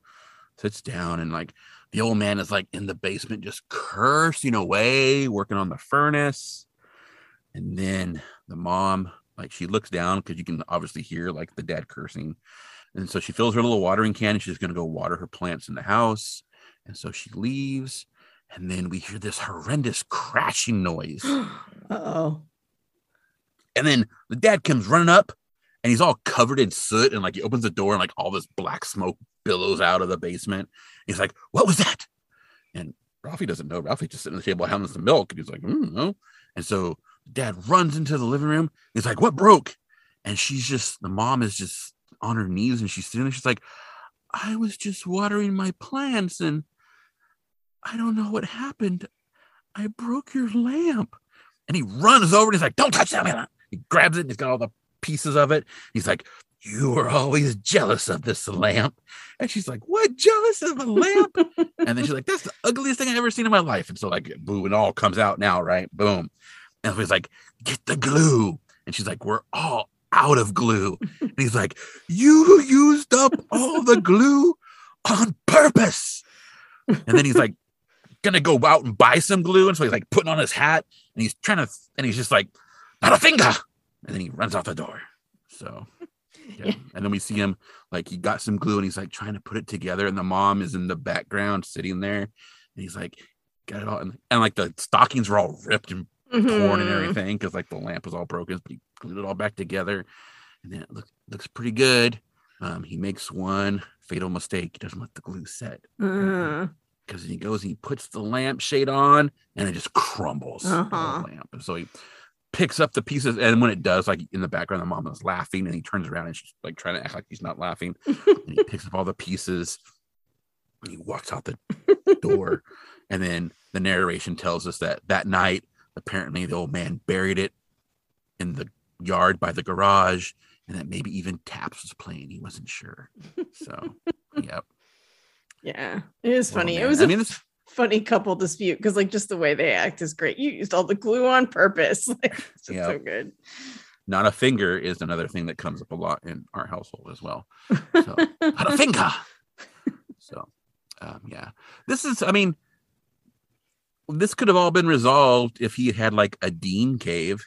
S1: sits down and like the old man is like in the basement just cursing away, working on the furnace, and then the mom like she looks down because you can obviously hear like the dad cursing, and so she fills her little watering can and she's gonna go water her plants in the house, and so she leaves. And then we hear this horrendous crashing noise.
S2: uh oh.
S1: And then the dad comes running up and he's all covered in soot and like he opens the door and like all this black smoke billows out of the basement. He's like, What was that? And Ralphie doesn't know. Ralphie just sitting at the table having some milk. And he's like, mm, no. And so dad runs into the living room. He's like, What broke? And she's just, the mom is just on her knees and she's sitting there. She's like, I was just watering my plants and I don't know what happened. I broke your lamp. And he runs over and he's like, Don't touch that lamp. He grabs it and he's got all the pieces of it. He's like, You were always jealous of this lamp. And she's like, What? Jealous of a lamp? and then she's like, That's the ugliest thing I've ever seen in my life. And so, like, boo, it all comes out now, right? Boom. And he's like, Get the glue. And she's like, We're all out of glue. And he's like, You used up all the glue on purpose. And then he's like, Gonna go out and buy some glue. And so he's like putting on his hat and he's trying to, and he's just like, Not a finger. And then he runs out the door. So, yeah.
S2: Yeah.
S1: And then we see him like he got some glue and he's like trying to put it together. And the mom is in the background sitting there. And he's like, Got it all. And, and like the stockings were all ripped and torn and
S2: Mhm.
S1: everything because like the lamp was all broken. But he glued it all back together, and then it look, looks pretty good. Um, he makes one fatal mistake. He doesn't let the glue set because he goes and he puts the lamp shade on, and it just crumbles the
S2: Uh-huh.
S1: lamp. And so he picks up the pieces, and when it does, like in the background, the mom is laughing, and he turns around and she's like trying to act like he's not laughing, and he picks up all the pieces, and he walks out the door, and then the narration tells us that that night apparently the old man buried it in the yard by the garage and that maybe even taps was playing he wasn't sure so yep
S2: yeah, it is
S1: Oh,
S2: funny. it was
S1: i
S2: a
S1: mean this
S2: funny couple dispute because like just the way they act is great. You used all the glue on purpose. Like it's just
S1: Yeah.
S2: so good.
S1: not a finger is another thing that comes up a lot in our household as well so not a finger so um, yeah this is i mean this could have all been resolved if he had like a dean cave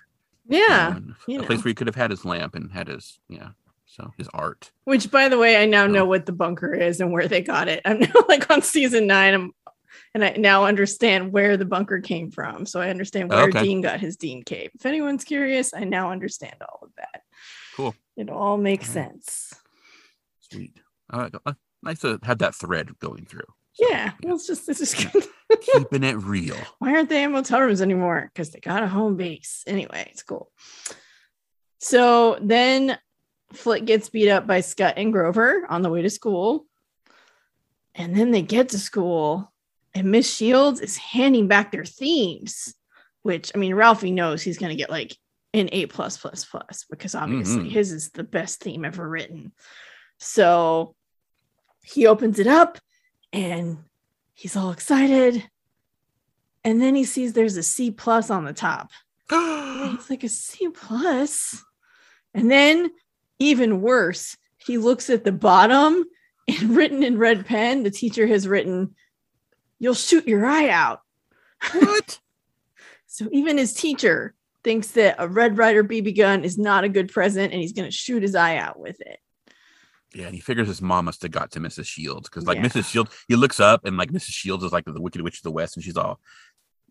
S1: you
S2: Yeah.
S1: know, a place
S2: know.
S1: where he could have had his lamp and had his yeah so his art
S2: Which by the way, I now know
S1: Oh.
S2: what the bunker is and where they got it. I'm now like on season nine. I'm and I now understand where the bunker came from. So I understand where
S1: Okay.
S2: Dean got his Dean cave. If anyone's curious, I now understand all of that.
S1: Cool.
S2: It all makes
S1: All right.
S2: sense.
S1: Sweet. Uh, uh, nice to have that thread going through.
S2: Yeah. Well, it's just this is
S1: keeping it real.
S2: why aren't they in motel rooms anymore? Because they got a home base. Anyway, it's cool. So then Flick gets beat up by Scut and Grover on the way to school. And then they get to school, and Miss Shields is handing back their themes, which I mean, Ralphie knows he's going to get like an A plus plus plus because obviously
S1: Mhm.
S2: his is the best theme ever written. So he opens it up and he's all excited. And then he sees there's a C plus on the top. It's like a C plus. And then, even worse, he looks at the bottom and written in red pen, the teacher has written, You'll shoot your eye out.
S1: what?
S2: So even his teacher thinks that a Red Ryder BB gun is not a good present and he's going to shoot his eye out with it.
S1: Yeah, and he figures his mom must have got to Mrs. Shields because, like,
S2: Yeah.
S1: Mrs. Shields, he looks up and like Mrs. Shields is like the Wicked Witch of the West, and she's all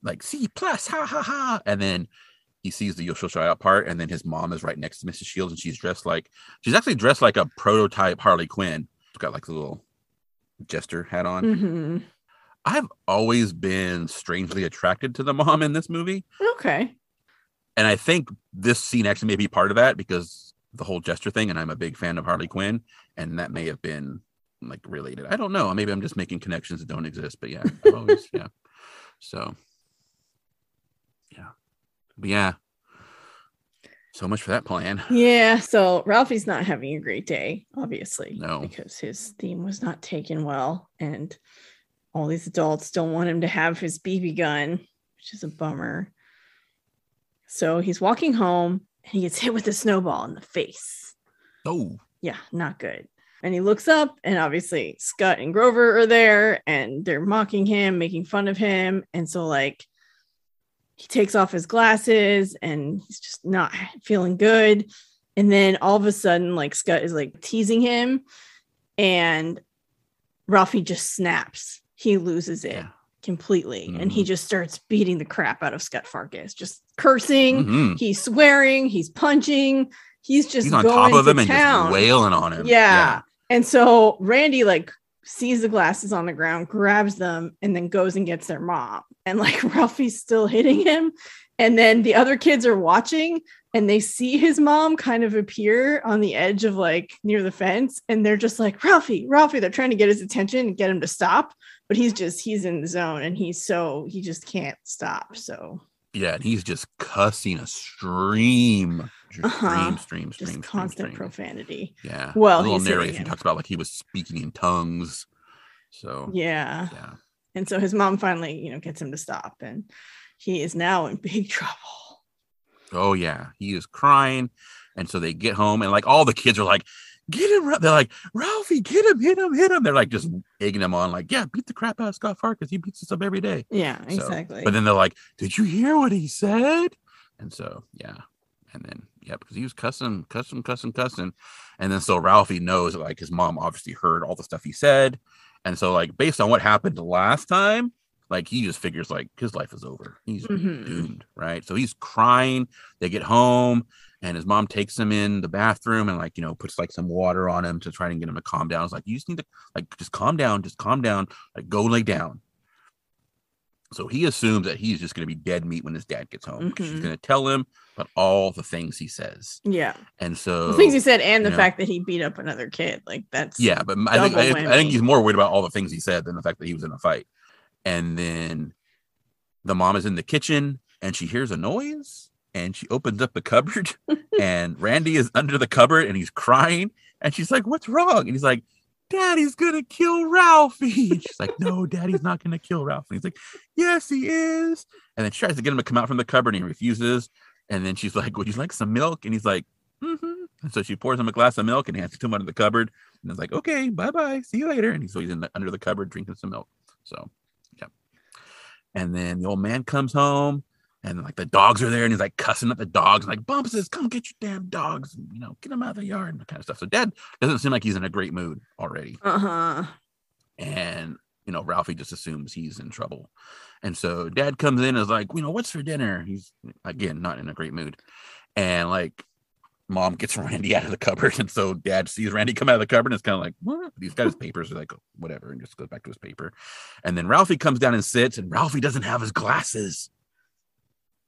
S1: like C plus, ha ha ha, and then he sees the Show Out part, and then his mom is right next to Mrs. Shields, and she's dressed like she's actually dressed like a prototype Harley Quinn. She's got like the little jester hat on.
S2: Mhm.
S1: I've always been strangely attracted to the mom in this movie.
S2: Okay.
S1: and I think this scene actually may be part of that because the whole gesture thing, and I'm a big fan of Harley Quinn, and that may have been like related. I don't know. Maybe I'm just making connections that don't exist, but yeah, always yeah. So yeah, but yeah. So much for that plan.
S2: Yeah. So Ralphie's not having a great day, obviously.
S1: No.
S2: Because his theme was not taken well. And all these adults don't want him to have his BB gun, which is a bummer. So he's walking home and he gets hit with a snowball in the face.
S1: Oh,
S2: Yeah, not good. And he looks up, and obviously Scut and Grover are there, and they're mocking him, making fun of him. And so, like, he takes off his glasses and he's just not feeling good. And then all of a sudden, like, Scut is like teasing him, and Ralphie just snaps. He loses it
S1: yeah.
S2: Completely, and he
S1: Mhm.
S2: just starts beating the crap out of Scut Farkus, just cursing.
S1: Mhm.
S2: He's swearing, he's punching, he's just
S1: He's on
S2: going
S1: top of
S2: to
S1: him and
S2: town.
S1: just wailing on him.
S2: Yeah. And so Randy like sees the glasses on the ground, grabs them, and then goes and gets their mom. And like Ralphie's still hitting him. And then the other kids are watching and they see his mom kind of appear on the edge of like near the fence. And they're just like, Ralphie, Ralphie, they're trying to get his attention and get him to stop. But he's just, he's in the zone and he's so, he just can't stop. So
S1: Yeah, and he's just cussing a stream, stream,
S2: Uh-huh.
S1: stream,
S2: Just
S1: stream,
S2: constant
S1: stream.
S2: profanity.
S1: Yeah.
S2: Well,
S1: the little narration talks about like he was speaking in tongues. So
S2: Yeah.
S1: yeah.
S2: And so his mom finally, you know, gets him to stop and he is now in big trouble.
S1: Oh yeah, he is crying, and so they get home, and like all the kids are like, "Get him!" Ra-" They're like, "Ralphie, get him, hit him, hit him!" They're like just egging him on, like, "Yeah, beat the crap out of Scut Farkus. He beats us up every day."
S2: Yeah,
S1: So,
S2: exactly.
S1: But then they're like, "Did you hear what he said?" And so yeah, and then yeah, because he was cussing, cussing, cussing, cussing, and then so Ralphie knows like his mom obviously heard all the stuff he said, and so like based on what happened last time, like he just figures like his life is over. He's
S2: Mhm.
S1: doomed, right? So he's crying. They get home, and his mom takes him in the bathroom and like you know puts like some water on him to try and get him to calm down. It's like you just need to like just calm down, just calm down, like go lay down. So he assumes that he's just going to be dead meat when his dad gets home. She's
S2: Mhm.
S1: going to tell him about all the things he says,
S2: yeah.
S1: and so
S2: the things he said and the
S1: yeah.
S2: fact that he beat up another kid. Like that's
S1: yeah, but I think I, I think he's more worried about all the things he said than the fact that he was in a fight. And then the mom is in the kitchen and she hears a noise and she opens up the cupboard and Randy is under the cupboard and he's crying and she's like, "What's wrong?" And he's like, "Daddy's gonna kill Ralphie." And she's like, "No, Daddy's not gonna kill Ralphie." And he's like, "Yes, he is." And then she tries to get him to come out from the cupboard and he refuses. And then she's like, "Would you like some milk?" And he's like, "Mm-hmm." And so she pours him a glass of milk and hands it to him under the cupboard. And it's like, okay, bye bye, see you later. And so he's in the, under the cupboard drinking some milk. So. And then the old man comes home, and like the dogs are there, and he's like cussing at the dogs, like Bumps says, "Come get your damn dogs," and, you know, get them out of the yard, and that kind of stuff. So Dad doesn't seem like he's in a great mood already,
S2: uh-huh.
S1: and you know, Ralphie just assumes he's in trouble. And so Dad comes in and is like, you know, what's for dinner? He's again not in a great mood, and like mom gets Randy out of the cupboard, and so dad sees Randy come out of the cupboard and it's kind of like, what? He's got his papers, are like whatever, and just goes back to his paper. And then Ralphie comes down and sits, and Ralphie doesn't have his glasses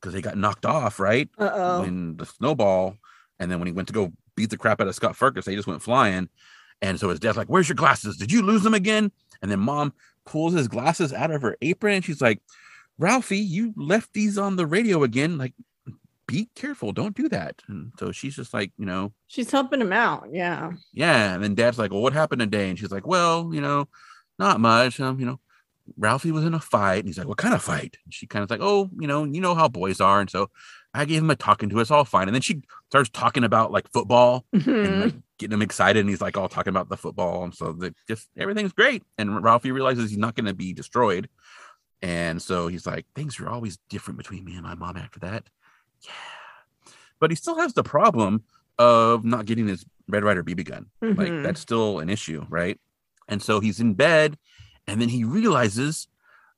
S1: because they got knocked off, right?
S2: Uh-oh.
S1: When the snowball, and then when he went to go beat the crap out of Scut Farkus, they just went flying. And so his dad's like, Where's your glasses? Did you lose them again? And then mom pulls his glasses out of her apron and she's like, Ralphie, you left these on the radio again. Like, be careful. Don't do that. And so she's just like, you know,
S2: She's helping him out. Yeah.
S1: yeah. And then dad's like, Well, what happened today? And she's like, Well, you know, not much. Um, you know, Ralphie was in a fight. And he's like, What kind of fight? And she kind of like, Oh, you know, you know how boys are. And so I gave him a talking to. It's all fine. And then she starts talking about like football and
S2: Mhm.
S1: like getting him excited. And he's like all talking about the football. And so the, just everything's great. And Ralphie realizes he's not going to be destroyed. And so he's like, things are always different between me and my mom after that. Yeah. But he still has the problem of not getting his Red Ryder BB gun. Like
S2: Mhm.
S1: that's still an issue, right? And so he's in bed and then he realizes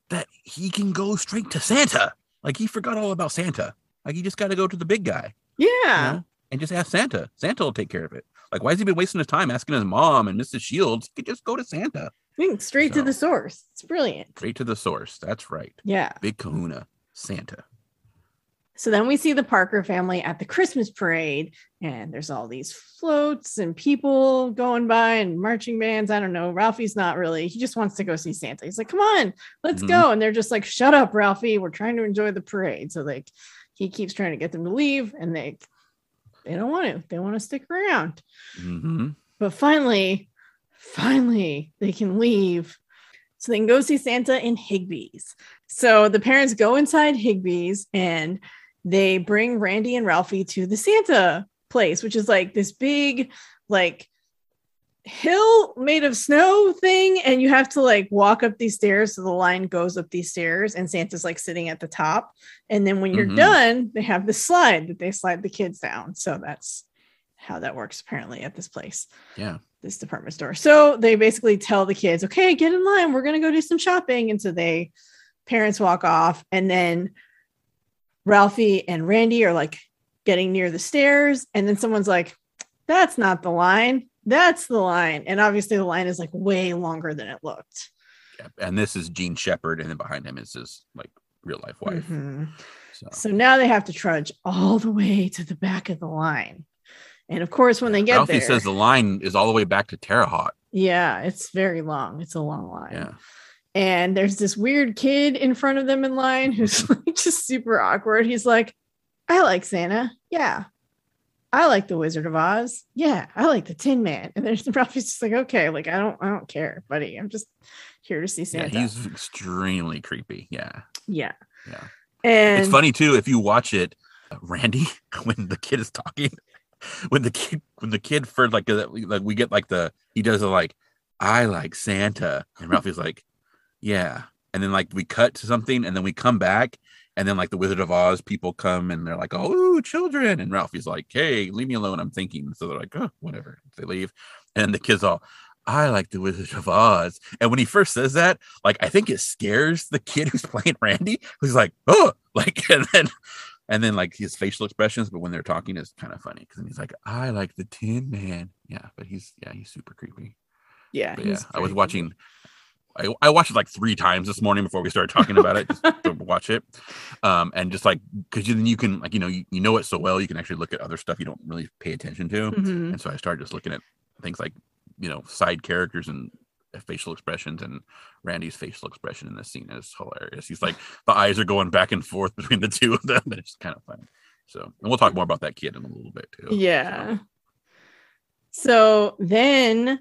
S1: that he can go straight to Santa. Like he forgot all about Santa. Like he just got to go to the big guy
S2: yeah.
S1: you know, and just ask Santa. Santa will take care of it. Like, why has he been wasting his time asking his mom and Mrs. Shields? He could just go to Santa.
S2: Think straight to the source. It's brilliant.
S1: Straight to the source. That's right.
S2: Yeah.
S1: Big kahuna, Santa.
S2: So then we see the Parker family at the Christmas parade, and there's all these floats and people going by and marching bands. I don't know. Ralphie's not really, he just wants to go see Santa. He's like, come on, let's
S1: Mhm.
S2: go. And they're just like, shut up, Ralphie. We're trying to enjoy the parade. So like he keeps trying to get them to leave, and they they don't want to. They want to stick around.
S1: hmm
S2: But finally, finally, they can leave. So they can go see Santa in Higbee's. So the parents go inside Higbee's and they bring Randy and Ralphie to the Santa place, which is like this big, like hill made of snow thing. And you have to like walk up these stairs. So the line goes up these stairs and Santa's like sitting at the top. And then when you're
S1: Mhm.
S2: done, they have the slide that they slide the kids down. So that's how that works apparently at this place
S1: Yeah.
S2: this department store. So they basically tell the kids, okay, get in line. We're going to go do some shopping. And so they, parents walk off. And then Ralphie and Randy are like getting near the stairs. And then someone's like, that's not the line. That's the line. And obviously the line is like way longer than it looked.
S1: yeah. And this is Jean Shepherd, and then behind him is his like real life wife.
S2: Mhm.
S1: So
S2: So now they have to trudge all the way to the back of the line. And of course, when they get
S1: Ralphie
S2: there,
S1: says the line is all the way back to Terre Haute.
S2: yeah, it's very long. It's a long line.
S1: Yeah.
S2: And there's this weird kid in front of them in line who's like just super awkward. He's like, I like Santa. Yeah. I like the Wizard of Oz. Yeah, I like the Tin Man. And there's Ralphie's just like, okay, like I don't I don't care, buddy. I'm just here to see Santa.
S1: Yeah, he's extremely creepy. Yeah.
S2: Yeah.
S1: Yeah.
S2: And
S1: It's funny too if you watch it, uh, Randy, when the kid is talking, when the kid when the kid for like uh, like we get like the he does a like I like Santa and Ralphie's like yeah and then like we cut to something and then we come back and then like the Wizard of Oz people come and they're like oh children and Ralphie's like hey leave me alone I'm thinking so they're like oh whatever they leave and the kids all I like the Wizard of Oz. And when he first says that, like I think it scares the kid who's playing Randy, who's like, oh, like, and then and then like his facial expressions, but when they're talking is kind of funny because he's like, I like the Tin Man. Yeah, but he's yeah, he's super creepy.
S2: yeah,
S1: yeah, I was watching. I, I watched it like three times this morning before we started talking about it. Just to watch it, um, and just like because then you can like you know you, you know it so well you can actually look at other stuff you don't really pay attention to,
S2: Mhm.
S1: and so I started just looking at things like you know side characters and facial expressions and Randy's facial expression in this scene is hilarious. He's like the eyes are going back and forth between the two of them, and it's kind of funny. So, and we'll talk more about that kid in a little bit too.
S2: Yeah. So then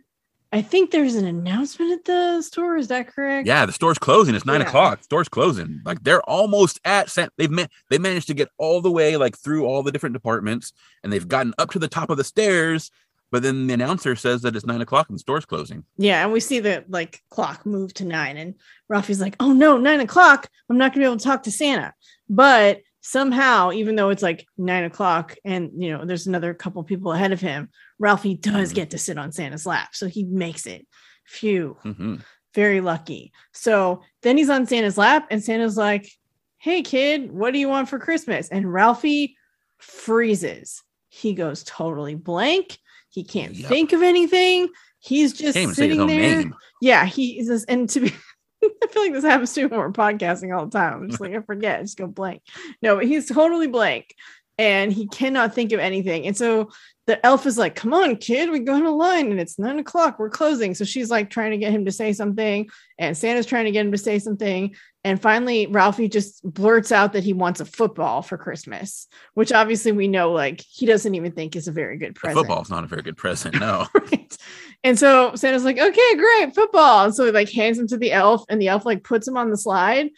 S2: I think there's an announcement at the store. Is that correct?
S1: Yeah, the store's closing. It's nine
S2: Yeah.
S1: o'clock. Store's closing. Like they're almost at. San- they've they managed to get all the way like through all the different departments, and they've gotten up to the top of the stairs. But then the announcer says that it's nine o'clock and the store's closing.
S2: Yeah, and we see the like clock move to nine, and Ralphie's like, "Oh no, nine o'clock! I'm not gonna be able to talk to Santa." But somehow, even though it's like nine o'clock, and you know, there's another couple people ahead of him, Ralphie does
S1: Mhm.
S2: get to sit on Santa's lap, so he makes it. Phew,
S1: hmm
S2: very lucky. So then he's on Santa's lap, and Santa's like, "Hey kid, what do you want for Christmas?" And Ralphie freezes. He goes totally blank. He can't
S1: Yep.
S2: think of anything. He's just
S1: Can't even say his
S2: sitting there.
S1: name.
S2: Yeah, he is. Just, and to be, I feel like this happens to me when we're podcasting all the time. I'm just like, I forget, I just go blank. No, but he's totally blank and he cannot think of anything. And so the elf is like, Come on, kid, we go on a line and it's nine o'clock. We're closing. So she's like trying to get him to say something, and Santa's trying to get him to say something. And finally, Ralphie just blurts out that he wants a football for Christmas, which obviously we know, like, he doesn't even think is a very good
S1: present.
S2: present.
S1: football's not a very good present. No.
S2: right. And so Santa's like, okay, great, football. And so he like hands him to the elf, and the elf like puts him on the slide.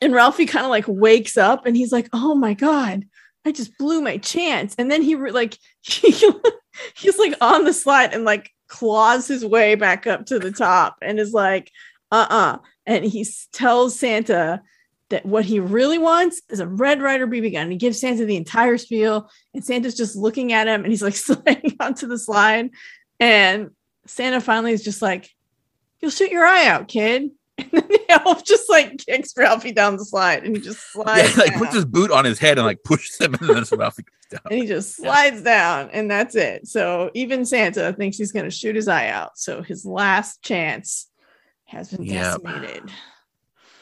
S2: And Ralphie kind of like wakes up and he's like, oh my God, I just blew my chance. And then he re- like he, he's like on the slide and like claws his way back up to the top and is like, uh-uh. And he tells Santa that what he really wants is a Red Ryder BB gun. He gives Santa the entire spiel, and Santa's just looking at him and he's like sliding onto the slide. And Santa finally is just like, You'll shoot your eye out, kid. And then the elf just like kicks Ralphie down the slide and he just slides.
S1: Yeah,
S2: slides.
S1: like
S2: down.
S1: puts his boot on his head and like pushes him, and then Ralphie goes down.
S2: and he just
S1: Yeah.
S2: slides down, and that's it. So even Santa thinks he's going to shoot his eye out. So his last chance has been
S1: Yep.
S2: decimated.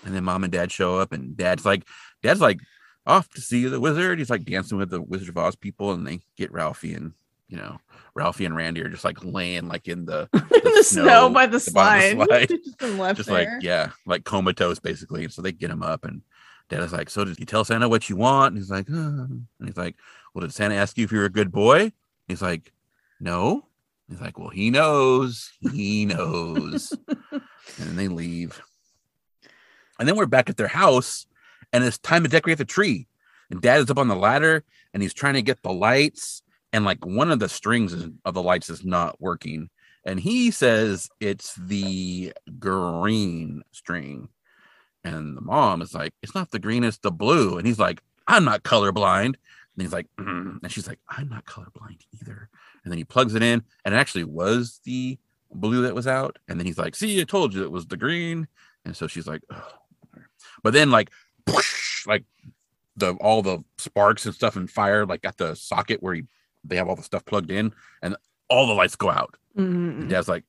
S1: And then mom and dad show up, and dad's like, dad's like off to see the wizard. He's like dancing with the Wizard of Oz people, and they get Ralphie, and you know, Ralphie and Randy are just like laying like in the,
S2: the, snow,
S1: snow
S2: by the
S1: the
S2: slide.
S1: the slide.
S2: Just
S1: just like yeah, like comatose basically. And so they get him up, and dad is like, so did you tell Santa what you want? And he's like, uh. and he's like, well, did Santa ask you if you're a good boy? He's like, no. He's like, well, he knows. He knows. and then they leave. And then we're back at their house, and it's time to decorate the tree. And dad is up on the ladder, and he's trying to get the lights, and like one of the strings of the lights is not working. And he says it's the green string. And the mom is like, it's not the green, it's the blue. And he's like, I'm not colorblind. And he's like, "Mm." and she's like, I'm not colorblind either. And then he plugs it in, and it actually was the blue that was out. And then he's like, See, I told you it was the green. And so she's like, but then like, whoosh, like the all the sparks and stuff and fire like at the socket where he, they have all the stuff plugged in, and all the lights go out.
S2: Mhm.
S1: dad's like,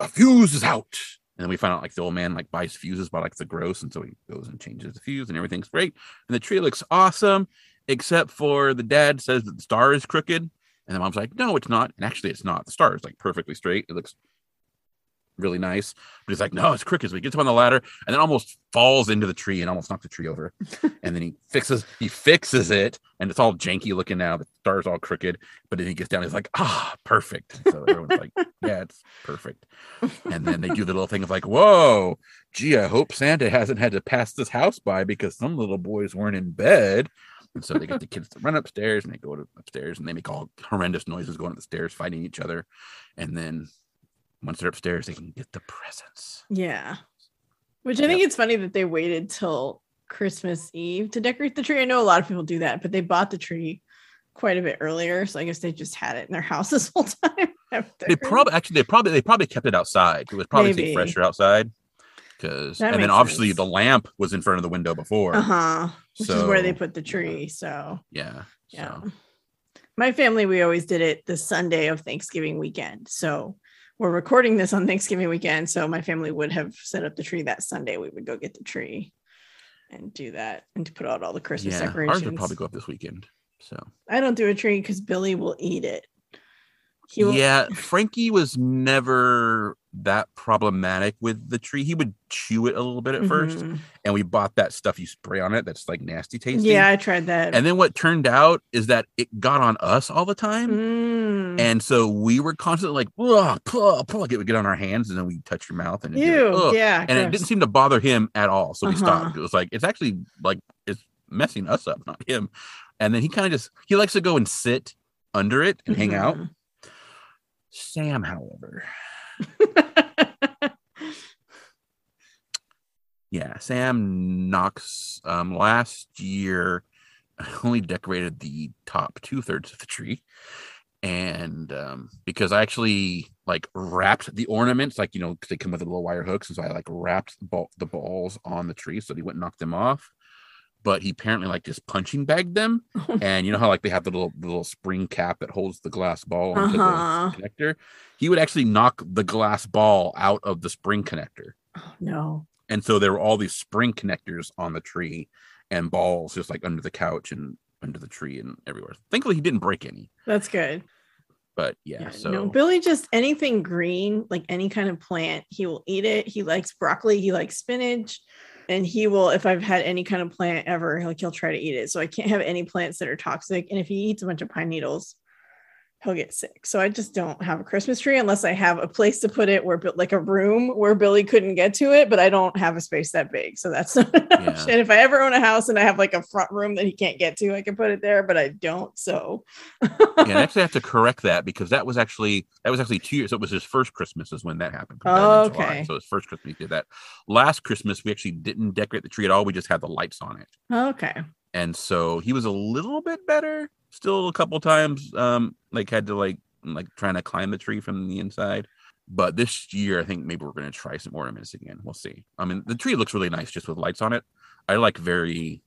S1: a fuse is out. And then we find out like the old man like buys fuses by like the gross, and so he goes and changes the fuse, and everything's great. And the tree looks awesome, except for the dad says that the star is crooked, and the mom's like, no, it's not. And actually, it's not. The star is like perfectly straight. It looks really nice. But he's like, no, it's crickets. But he gets up on the ladder and then almost falls into the tree and almost knocks the tree over. and then he fixes he fixes it and it's all janky looking now. The star's all crooked. But then he gets down. He's like, ah, perfect. So everyone's like, yeah, it's perfect. And then they do the little thing of like, whoa, gee, I hope Santa hasn't had to pass this house by because some little boys weren't in bed. And so they get the kids to run upstairs and they go to upstairs and they make all horrendous noises going up the stairs, fighting each other. And then once they're upstairs, they can get the presents.
S2: Yeah. Which I think it's funny that they waited till Christmas Eve to decorate the tree. I know a lot of people do that, but they bought the tree quite a bit earlier. So I guess they just had it in their house this whole time.
S1: they probably actually they probably they probably kept it outside. It was probably fresher outside. Because and then obviously sense. the lamp was in front of the window before.
S2: Uh-huh. Which so, is where they put the tree. So
S1: yeah.
S2: Yeah. So. My family, we always did it the Sunday of Thanksgiving weekend. So we're recording this on Thanksgiving weekend, so my family would have set up the tree that Sunday. We would go get the tree and do that and to put out all the Christmas yeah, decorations. Ours
S1: would probably go up this weekend. So
S2: I don't do a tree because Billy will eat it.
S1: Will- yeah, Frankie was never that problematic with the tree. He would chew it a little bit at mm-hmm. first, and we bought that stuff you spray on it that's like nasty tasting.
S2: Yeah, I tried that.
S1: And then what turned out is that it got on us all the time,
S2: mm.
S1: and so we were constantly like, "Pull, pull!" Like it would get on our hands, and then we touch your mouth, and
S2: Ew, yeah,
S1: and gross. it didn't seem to bother him at all. So we uh-huh. stopped. It was like it's actually like it's messing us up, not him. And then he kind of just he likes to go and sit under it and mm-hmm. hang out. Mm-hmm. Sam, however. yeah, Sam Knox um, last year I only decorated the top two thirds of the tree. And um, because I actually like wrapped the ornaments, like you know, they come with the little wire hooks, and so I like wrapped the, ball, the balls on the tree so they wouldn't knock them off but he apparently like just punching bagged them. and you know how like they have the little the little spring cap that holds the glass ball onto uh-huh. the connector. He would actually knock the glass ball out of the spring connector.
S2: Oh no.
S1: And so there were all these spring connectors on the tree and balls just like under the couch and under the tree and everywhere. Thankfully he didn't break any.
S2: That's good.
S1: But yeah, yeah so no,
S2: Billy just anything green, like any kind of plant, he will eat it. He likes broccoli, he likes spinach and he will if i've had any kind of plant ever like he'll try to eat it. So i can't have any plants that are toxic. And if he eats a bunch of pine needles he'll get sick. So I just don't have a Christmas tree unless I have a place to put it where like a room where Billy couldn't get to it, but I don't have a space that big. So that's not an yeah. option. If I ever own a house and I have like a front room that he can't get to, I can put it there, but I don't. So
S1: yeah, I actually have to correct that because that was actually that was actually two years. So it was his first Christmas is when that happened.
S2: Oh, okay.
S1: So his first Christmas he did that. Last Christmas we actually didn't decorate the tree at all. We just had the lights on it.
S2: Okay.
S1: And so he was a little bit better still a couple times um like had to like like trying to climb the tree from the inside. But this year i think maybe we're going to try some ornaments again. We'll see. I mean the tree looks really nice just with lights on it. I like very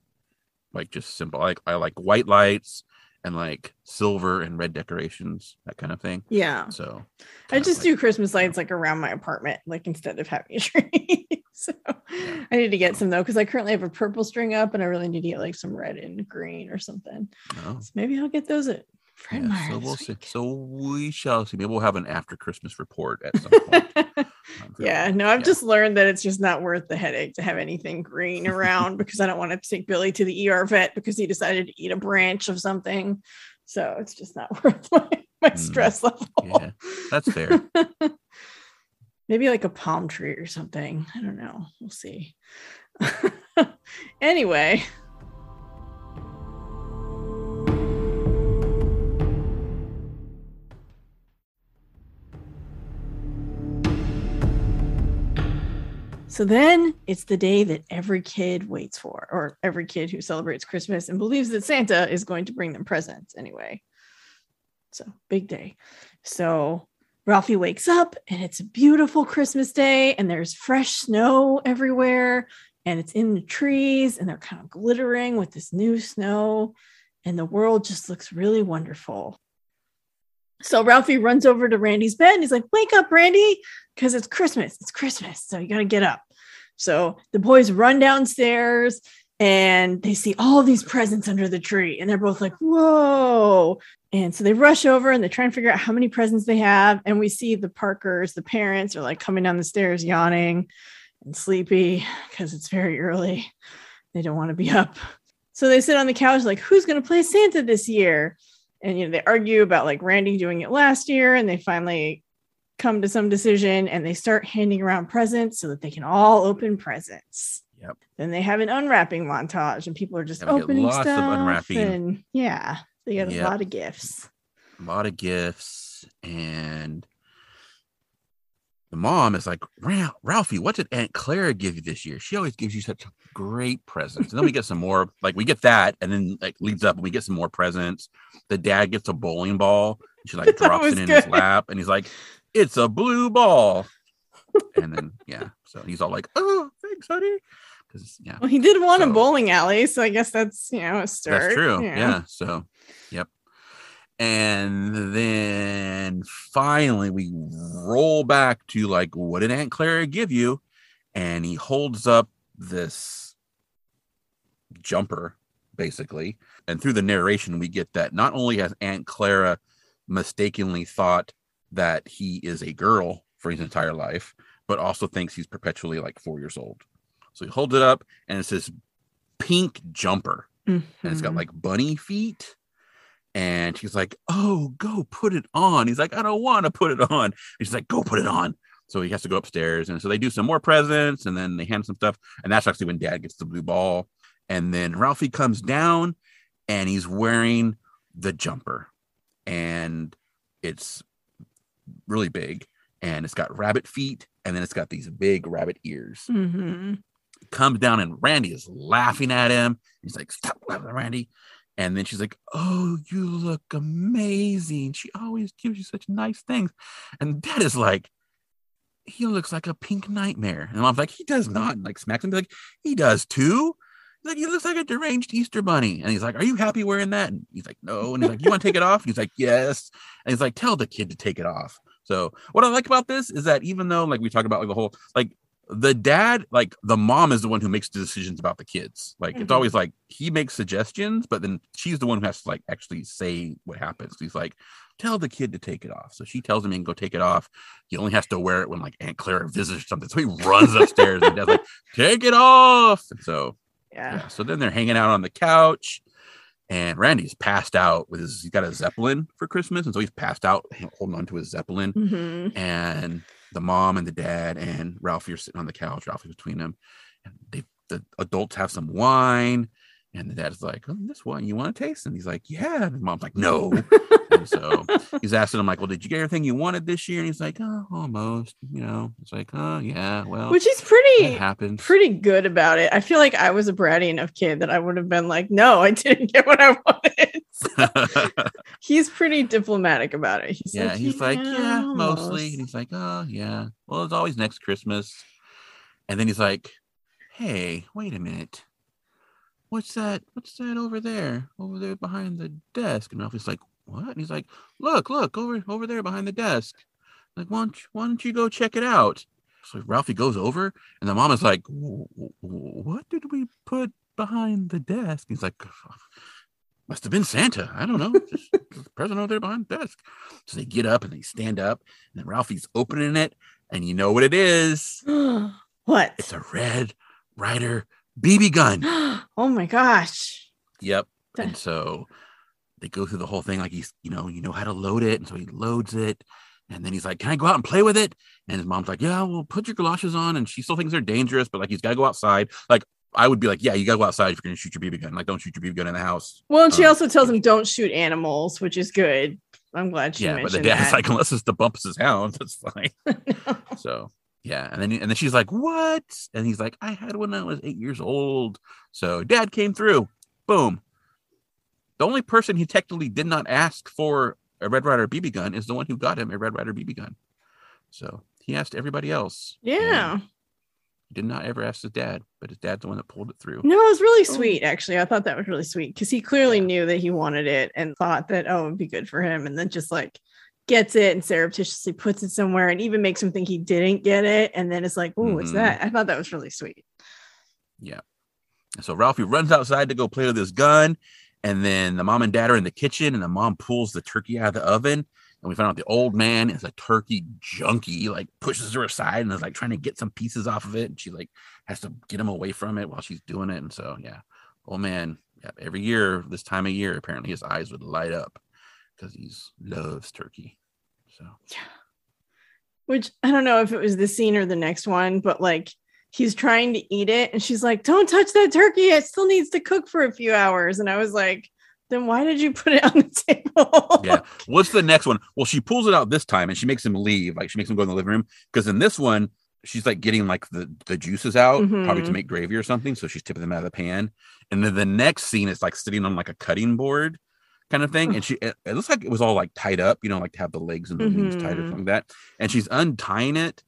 S1: like just simple like i like white lights and like silver and red decorations that kind of thing
S2: yeah
S1: so
S2: i just like, do christmas lights like around my apartment like instead of having a tree so yeah. I need to get oh. some though because I currently have a purple string up and I really need to get like some red and green or something. Oh. So maybe I'll get those at Fred yeah,
S1: Meyer. So we'll see. So we shall see. Maybe we'll have an after Christmas report at some point.
S2: yeah, no, I've yeah. just learned that it's just not worth the headache to have anything green around because I don't want to take Billy to the ER vet because he decided to eat a branch of something. So it's just not worth my, my mm. stress level.
S1: Yeah, that's fair.
S2: maybe like a palm tree or something. I don't know. We'll see. anyway. So then it's the day that every kid waits for, or every kid who celebrates Christmas and believes that Santa is going to bring them presents anyway. So big day. So Ralphie wakes up and it's a beautiful Christmas day and there's fresh snow everywhere and it's in the trees and they're kind of glittering with this new snow and the world just looks really wonderful. So Ralphie runs over to Randy's bed and he's like, Wake up, Randy, because it's Christmas. It's Christmas. So you got to get up. So the boys run downstairs and they see all these presents under the tree and they're both like whoa and so they rush over and they try and figure out how many presents they have and we see the parkers the parents are like coming down the stairs yawning and sleepy because it's very early they don't want to be up so they sit on the couch like who's going to play santa this year and you know they argue about like randy doing it last year and they finally come to some decision and they start handing around presents so that they can all open presents
S1: Yep.
S2: then they have an unwrapping montage, and people are just
S1: we
S2: opening
S1: lots of unwrapping.
S2: And yeah, they get a lot of gifts.
S1: a lot of gifts and the mom is like ralphie what did aunt clara give you this year she always gives you such great presents and then we get some more like we get that and then like leads up and we get some more presents the dad gets a bowling ball she like drops it in his lap and he's like it's a blue ball and then yeah so he's all like oh thanks honey because yeah
S2: Well, he did want
S1: So-
S2: a bowling alley, so I guess that's you know a start.
S1: that's true.
S2: know.
S1: Yeah. So, yep. And then finally, we roll back to like, what did Aunt Clara give you? And he holds up this jumper, basically. And through the narration, we get that not only has Aunt Clara mistakenly thought that he is a girl for his entire life, but also thinks he's perpetually like four years old. So he holds it up, and it's this pink jumper and it's got
S2: Mhm.
S1: like bunny feet. And she's like, Oh, go put it on. He's like, I don't want to put it on. And she's like, Go put it on. So he has to go upstairs. And so they do some more presents and then they hand some stuff. And that's actually when dad gets the blue ball. And then Ralphie comes down and he's wearing the jumper. And it's really big. And it's got rabbit feet. And then it's got these big rabbit ears
S2: Mhm.
S1: comes down and Randy is laughing at him. He's like, Stop laughing, Randy. And then she's like, Oh, you look amazing. She always gives you such nice things. And dad is like, He looks like a pink nightmare. And mom's like, He does not. And like smacks him Be like, He does too. He's like, He looks like a deranged Easter bunny. And he's like, Are you happy wearing that? And he's like, No. And he's like, You want to take it off? And he's like, Yes. And he's like, Tell the kid to take it off. So what I like about this is that even though like we talk about like the whole like the dad like the mom is the one who makes the decisions about the kids. Like it's
S2: Mhm.
S1: always like he makes suggestions but then she's the one who has to like actually say what happens. He's like tell the kid to take it off. So she tells him he can go take it off. He only has to wear it when like aunt clara visits or something. So he runs upstairs and dad's like take it off. And so
S2: Yeah.
S1: yeah so then they're hanging out on the couch and randy's passed out with his he's got a zeppelin for christmas and so he's passed out holding on to his zeppelin.
S2: Mhm.
S1: and the mom and the dad and Ralphie are sitting on the couch. Ralphie's between them, and they the adults have some wine, and the dad's like, "Oh, this wine you want to taste?" And he's like, "Yeah." And the mom's like, "No." and so he's asking him like, "Well, did you get everything you wanted this year?" And he's like, "Oh, almost." You know, it's like, "Oh, yeah, well,
S2: Which is pretty
S1: happens."
S2: pretty good about it. I feel like I was a bratty enough kid that I would have been like, no, I didn't get what I wanted. he's pretty diplomatic about it. He's
S1: yeah,
S2: like,
S1: he's like, yeah, mostly. And he's like, oh, yeah. Well, it's always next Christmas. And then he's like, hey, wait a minute. What's that? What's that over there? Over there behind the desk. And Ralphie's like, what? And he's like, look, look, over over there behind the desk. Like, why don't you, why don't you go check it out? So Ralphie goes over, and the mom is like, "W- w- what did we put behind the desk? He's like, must have been Santa. I don't know. Just present over there behind the desk. So they get up and they stand up, and then Ralphie's opening it, and you know what it is?
S2: what?
S1: It's a Red Ryder BB gun.
S2: oh my gosh.
S1: Yep. And so they go through the whole thing like he's, you know, you know how to load it, and so he loads it, and then he's like, "Can I go out and play with it?" And his mom's like, "Yeah, well, put your galoshes on." And she still thinks they're dangerous, but like he's got to go outside. Like I would be like, "Yeah, you got to go outside if you're going to shoot your BB gun. Like, don't shoot your BB gun in the house."
S2: Well, and she
S1: Um,
S2: also tells him don't shoot animals, which is good. I'm glad she
S1: yeah, but the dad's
S2: that.
S1: like, "Unless it's the bumps Bumpus' hound, that's fine." So yeah, and then and then she's like, "What?" And he's like, "I had one when I was eight years old." So dad came through. Boom. The only person he technically did not ask for a Red Ryder BB gun is the one who got him a Red Ryder BB gun. So he asked everybody else.
S2: yeah.
S1: he did not ever ask his dad, but his dad's the one that pulled it through.
S2: No, it was really
S1: Oh.
S2: sweet, actually. I thought that was really sweet because he clearly knew that he wanted it and thought that, oh, it'd be good for him. And then just like gets it and surreptitiously puts it somewhere and even makes him think he didn't get it. And then it's like, oh, what's
S1: Mhm.
S2: that? I thought that was really sweet. Yeah.
S1: So Ralphie runs outside to go play with his gun, and then the mom and dad are in the kitchen, and the mom pulls the turkey out of the oven, and we find out the old man is a turkey junkie, like pushes her aside and is like trying to get some pieces off of it, and she like has to get him away from it while she's doing it, and so yeah, old man, yeah, every year this time of year, apparently his eyes would light up because he loves turkey. So
S2: yeah, which I don't know if it was the scene or the next one, but like he's trying to eat it and she's like don't touch that turkey it still needs to cook for a few hours and i was like then why did you put it on the table
S1: yeah what's the next one well she pulls it out this time and she makes him leave like she makes him go in the living room because in this one she's like getting like the the juices out mm-hmm. probably to mm-hmm. make gravy or something so she's tipping them out of the pan and then the next scene is like sitting on like a cutting board kind of thing and she it, it looks like it was all like tied up you know like to have the legs and the mm-hmm. wings tied or mm-hmm. something like that and she's untying it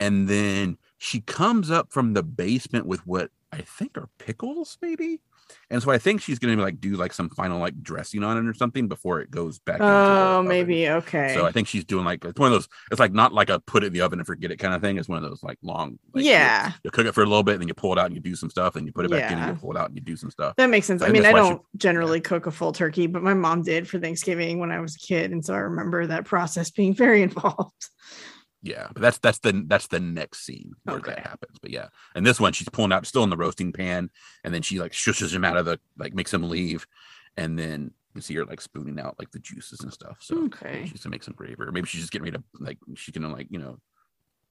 S1: and then she comes up from the basement with what I think are pickles, maybe. And so I think she's gonna like do like some final like dressing on it or something before it goes back.
S2: Oh, maybe okay.
S1: So I think she's doing like it's one of those. It's like not like a put it in the oven and forget it kind of thing. It's one of those like long. Like,
S2: yeah.
S1: You, you, cook it for a little bit, and then you pull it out and you do some stuff, and you put it back yeah. in and you pull it out and you do some stuff.
S2: That makes sense. So I, I mean, I don't she, generally yeah. cook a full turkey, but my mom did for Thanksgiving when I was a kid, and so I remember that process being very involved
S1: yeah but that's that's the that's the next scene where okay. that happens but yeah and this one she's pulling out still in the roasting pan and then she like shushes him out of the like makes him leave and then you see her like spooning out like the juices and stuff so
S2: okay
S1: she's to make some gravy or maybe she's just getting ready to like she can like you know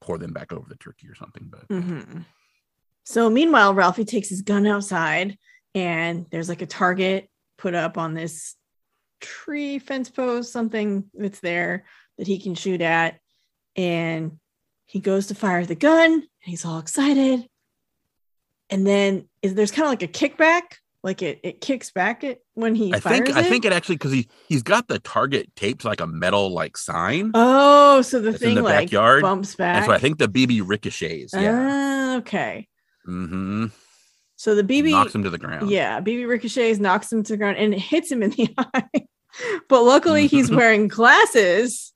S1: pour them back over the turkey or something but
S2: mm-hmm. so meanwhile ralphie takes his gun outside and there's like a target put up on this tree fence post something that's there that he can shoot at and he goes to fire the gun and he's all excited and then is there's kind of like a kickback like it it kicks back it when he
S1: I think it? I think it actually because he he's got the target taped like a metal like sign.
S2: Oh, so the thing the like backyard bumps back.
S1: And so I think the BB ricochets. Yeah.
S2: Uh, okay.
S1: Mm-hmm.
S2: So the BB
S1: knocks him to the ground.
S2: Yeah, BB ricochets knocks him to the ground and it hits him in the eye. but luckily he's wearing glasses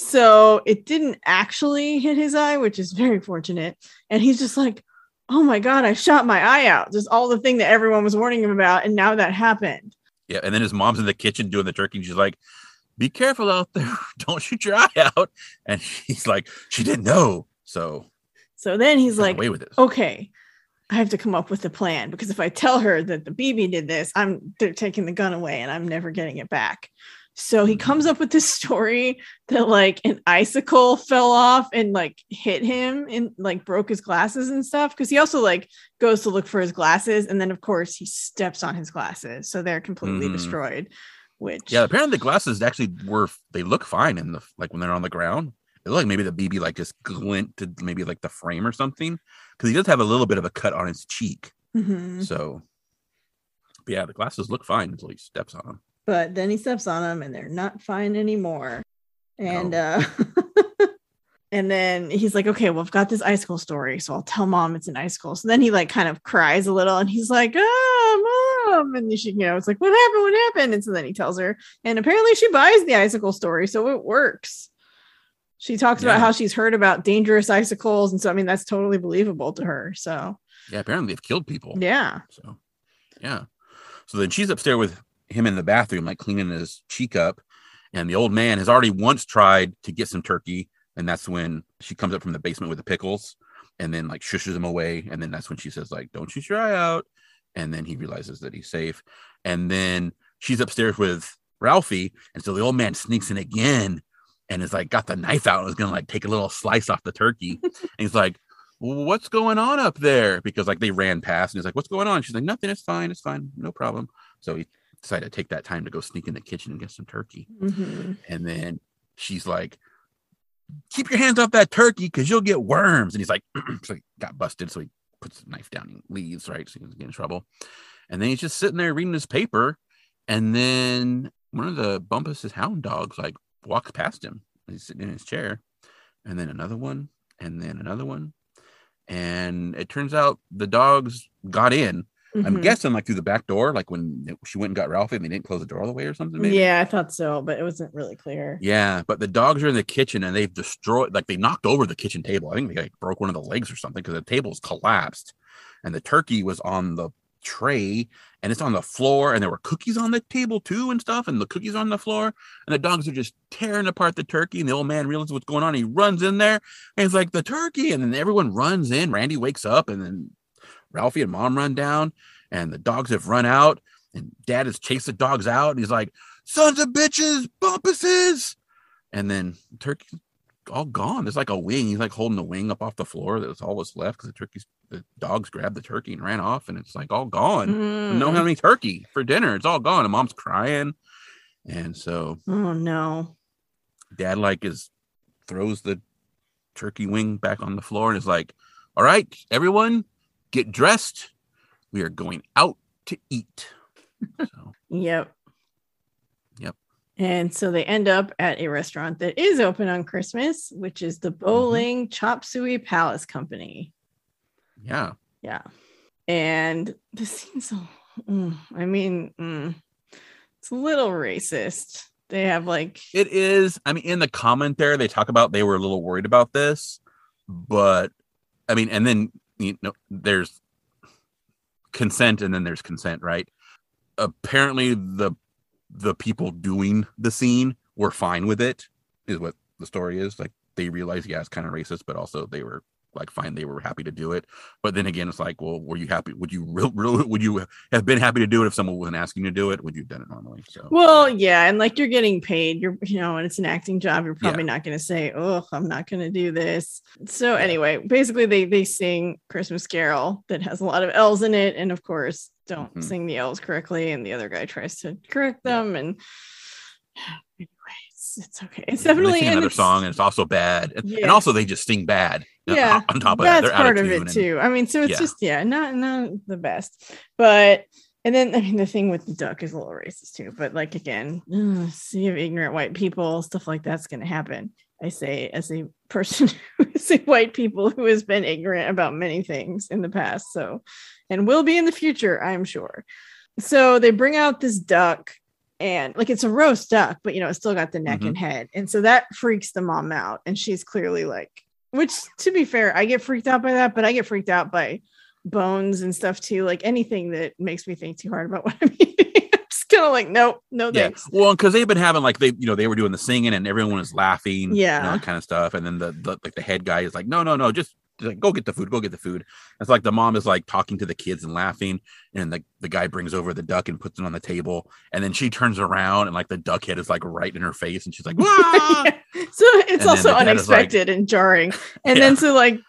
S2: so it didn't actually hit his eye, which is very fortunate. And he's just like, oh my God, I shot my eye out. Just all the thing that everyone was warning him about. And now that happened.
S1: Yeah. And then his mom's in the kitchen doing the turkey. And she's like, be careful out there. Don't shoot your eye out. And he's like, she didn't know. So,
S2: so then he's like, away with it. okay, I have to come up with a plan because if I tell her that the BB did this, I'm they're taking the gun away and I'm never getting it back. So he comes up with this story that like an icicle fell off and like hit him and like broke his glasses and stuff. Cause he also like goes to look for his glasses. And then of course he steps on his glasses. So they're completely mm. destroyed. Which
S1: yeah, apparently the glasses actually were they look fine in the like when they're on the ground. It looked like maybe the BB like just glinted maybe like the frame or something. Cause he does have a little bit of a cut on his cheek.
S2: Mm-hmm.
S1: So yeah, the glasses look fine until he steps on them
S2: but then he steps on them and they're not fine anymore. And uh and then he's like, okay, well, I've got this icicle story, so I'll tell mom it's an icicle. So then he like kind of cries a little and he's like, oh mom. And she, you know, it's like, what happened? What happened? And so then he tells her, and apparently she buys the icicle story, so it works. She talks yeah. about how she's heard about dangerous icicles, and so I mean that's totally believable to her. So
S1: yeah, apparently they've killed people.
S2: Yeah.
S1: So yeah. So then she's upstairs with him in the bathroom, like cleaning his cheek up. And the old man has already once tried to get some turkey. And that's when she comes up from the basement with the pickles and then like shushes him away. And then that's when she says, like, don't shoot your eye out. And then he realizes that he's safe. And then she's upstairs with Ralphie. And so the old man sneaks in again and is like, got the knife out and was gonna like take a little slice off the turkey. and he's like, what's going on up there? Because like they ran past and he's like, what's going on? She's like, nothing, it's fine, it's fine, no problem. So he decided to take that time to go sneak in the kitchen and get some turkey.
S2: Mm-hmm.
S1: And then she's like, keep your hands off that turkey because you'll get worms. And he's like, so he got busted. So he puts the knife down and leaves, right? So he's getting in trouble. And then he's just sitting there reading his paper. And then one of the Bumpus's hound dogs like walks past him. He's sitting in his chair. And then another one. And then another one. And it turns out the dogs got in Mm-hmm. I'm guessing like through the back door, like when she went and got Ralphie and they didn't close the door all the way or something. Maybe?
S2: Yeah, I thought so, but it wasn't really clear.
S1: Yeah, but the dogs are in the kitchen and they've destroyed, like they knocked over the kitchen table. I think they like broke one of the legs or something because the table's collapsed, and the turkey was on the tray and it's on the floor and there were cookies on the table too and stuff and the cookies on the floor and the dogs are just tearing apart the turkey and the old man realizes what's going on he runs in there and it's like the turkey and then everyone runs in randy wakes up and then ralphie and mom run down and the dogs have run out and dad has chased the dogs out and he's like sons of bitches bumpuses and then turkey all gone. There's like a wing. He's like holding the wing up off the floor. That was all that's left because the turkeys, the dogs grabbed the turkey and ran off, and it's like all gone.
S2: Mm.
S1: No have any turkey for dinner. It's all gone. And mom's crying, and so
S2: Oh no.
S1: dad like is throws the turkey wing back on the floor and is like, "All right, everyone, get dressed. We are going out to eat." So
S2: Yep.
S1: Yep.
S2: And so they end up at a restaurant that is open on Christmas, which is the Bowling Chop Suey Palace Company.
S1: yeah,
S2: Yeah. And this seems so, mm, I mean, mm, it's a little racist. They have like,
S1: It is. I mean, in the comment there, they talk about they were a little worried about this, but I mean, and then you know, there's consent, and then there's consent, right? Apparently, the the people doing the scene were fine with it, is what the story is. Like they realized, yeah, it's kind of racist, but also they were like fine they were happy to do it but then again it's like well were you happy would you really real would you have been happy to do it if someone wasn't asking you to do it would you have done it normally so
S2: well, yeah. And like you're getting paid, you're, you know, and it's an acting job. You're probably not going to say, oh, I'm not going to do this. So anyway, basically they, they sing Christmas Carol that has a lot of L's in it. And of course, don't
S1: Mhm.
S2: sing the L's correctly. And the other guy tries to correct
S1: Yeah.
S2: them. And anyway, it's, it's okay. It's definitely
S1: another
S2: it's-
S1: song and it's also bad and, and also they just sing bad
S2: Yeah,
S1: on top of
S2: that's
S1: that
S2: part of it
S1: and-
S2: too. I mean, so it's
S1: Yeah.
S2: just yeah, not not the best, but and then I mean the thing with the duck is a little racist too. But like again, ugh, sea of ignorant white people, stuff like that's going to happen. I say as a person who is a white people who has been ignorant about many things in the past, so and will be in the future, I'm sure. So they bring out this duck and like it's a roast duck, but you know, it's still got the neck
S1: Mhm.
S2: and head. And so that freaks the mom out. And she's clearly like, which to be fair, I get freaked out by that, but I get freaked out by bones and stuff too. Like anything that makes me think too hard about what I'm eating. I'm just kind of like, nope, no
S1: yeah
S2: thanks.
S1: well because they've been having like they you know they were doing the singing and everyone was laughing and
S2: Yeah.
S1: all that kind of stuff and then the, the like the head guy is like no no no just, like go get the food go get the food it's like the mom is like talking to the kids and laughing and the, the guy brings over the duck and puts it on the table and then she turns around and like the duck head is like right in her face and she's like!
S2: Yeah. So it's
S1: And
S2: also
S1: is like-
S2: unexpected and jarring. And
S1: Yeah.
S2: then so like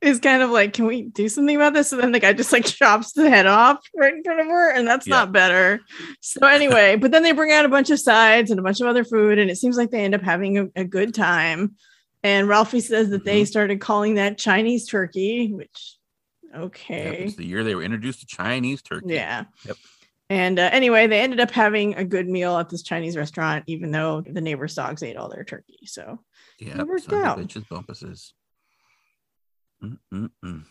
S2: is kind of like, can we do something about this? So then the guy just like chops the head off right in front of her, and that's
S1: Yeah.
S2: not better. So anyway, but then they bring out a bunch of sides and a bunch of other food, and it seems like they end up having a, a good time. And Ralphie says that they
S1: Mhm.
S2: started calling that Chinese turkey, which
S1: Yep,
S2: okay,
S1: it's the year they were introduced to chinese turkey
S2: yeah.
S1: Yep.
S2: And uh, anyway, they ended up having a good meal at this Chinese restaurant, even though the neighbor's dogs ate all their turkey. So
S1: yeah
S2: It worked out.
S1: bitches bumpuses Mm-mm-mm.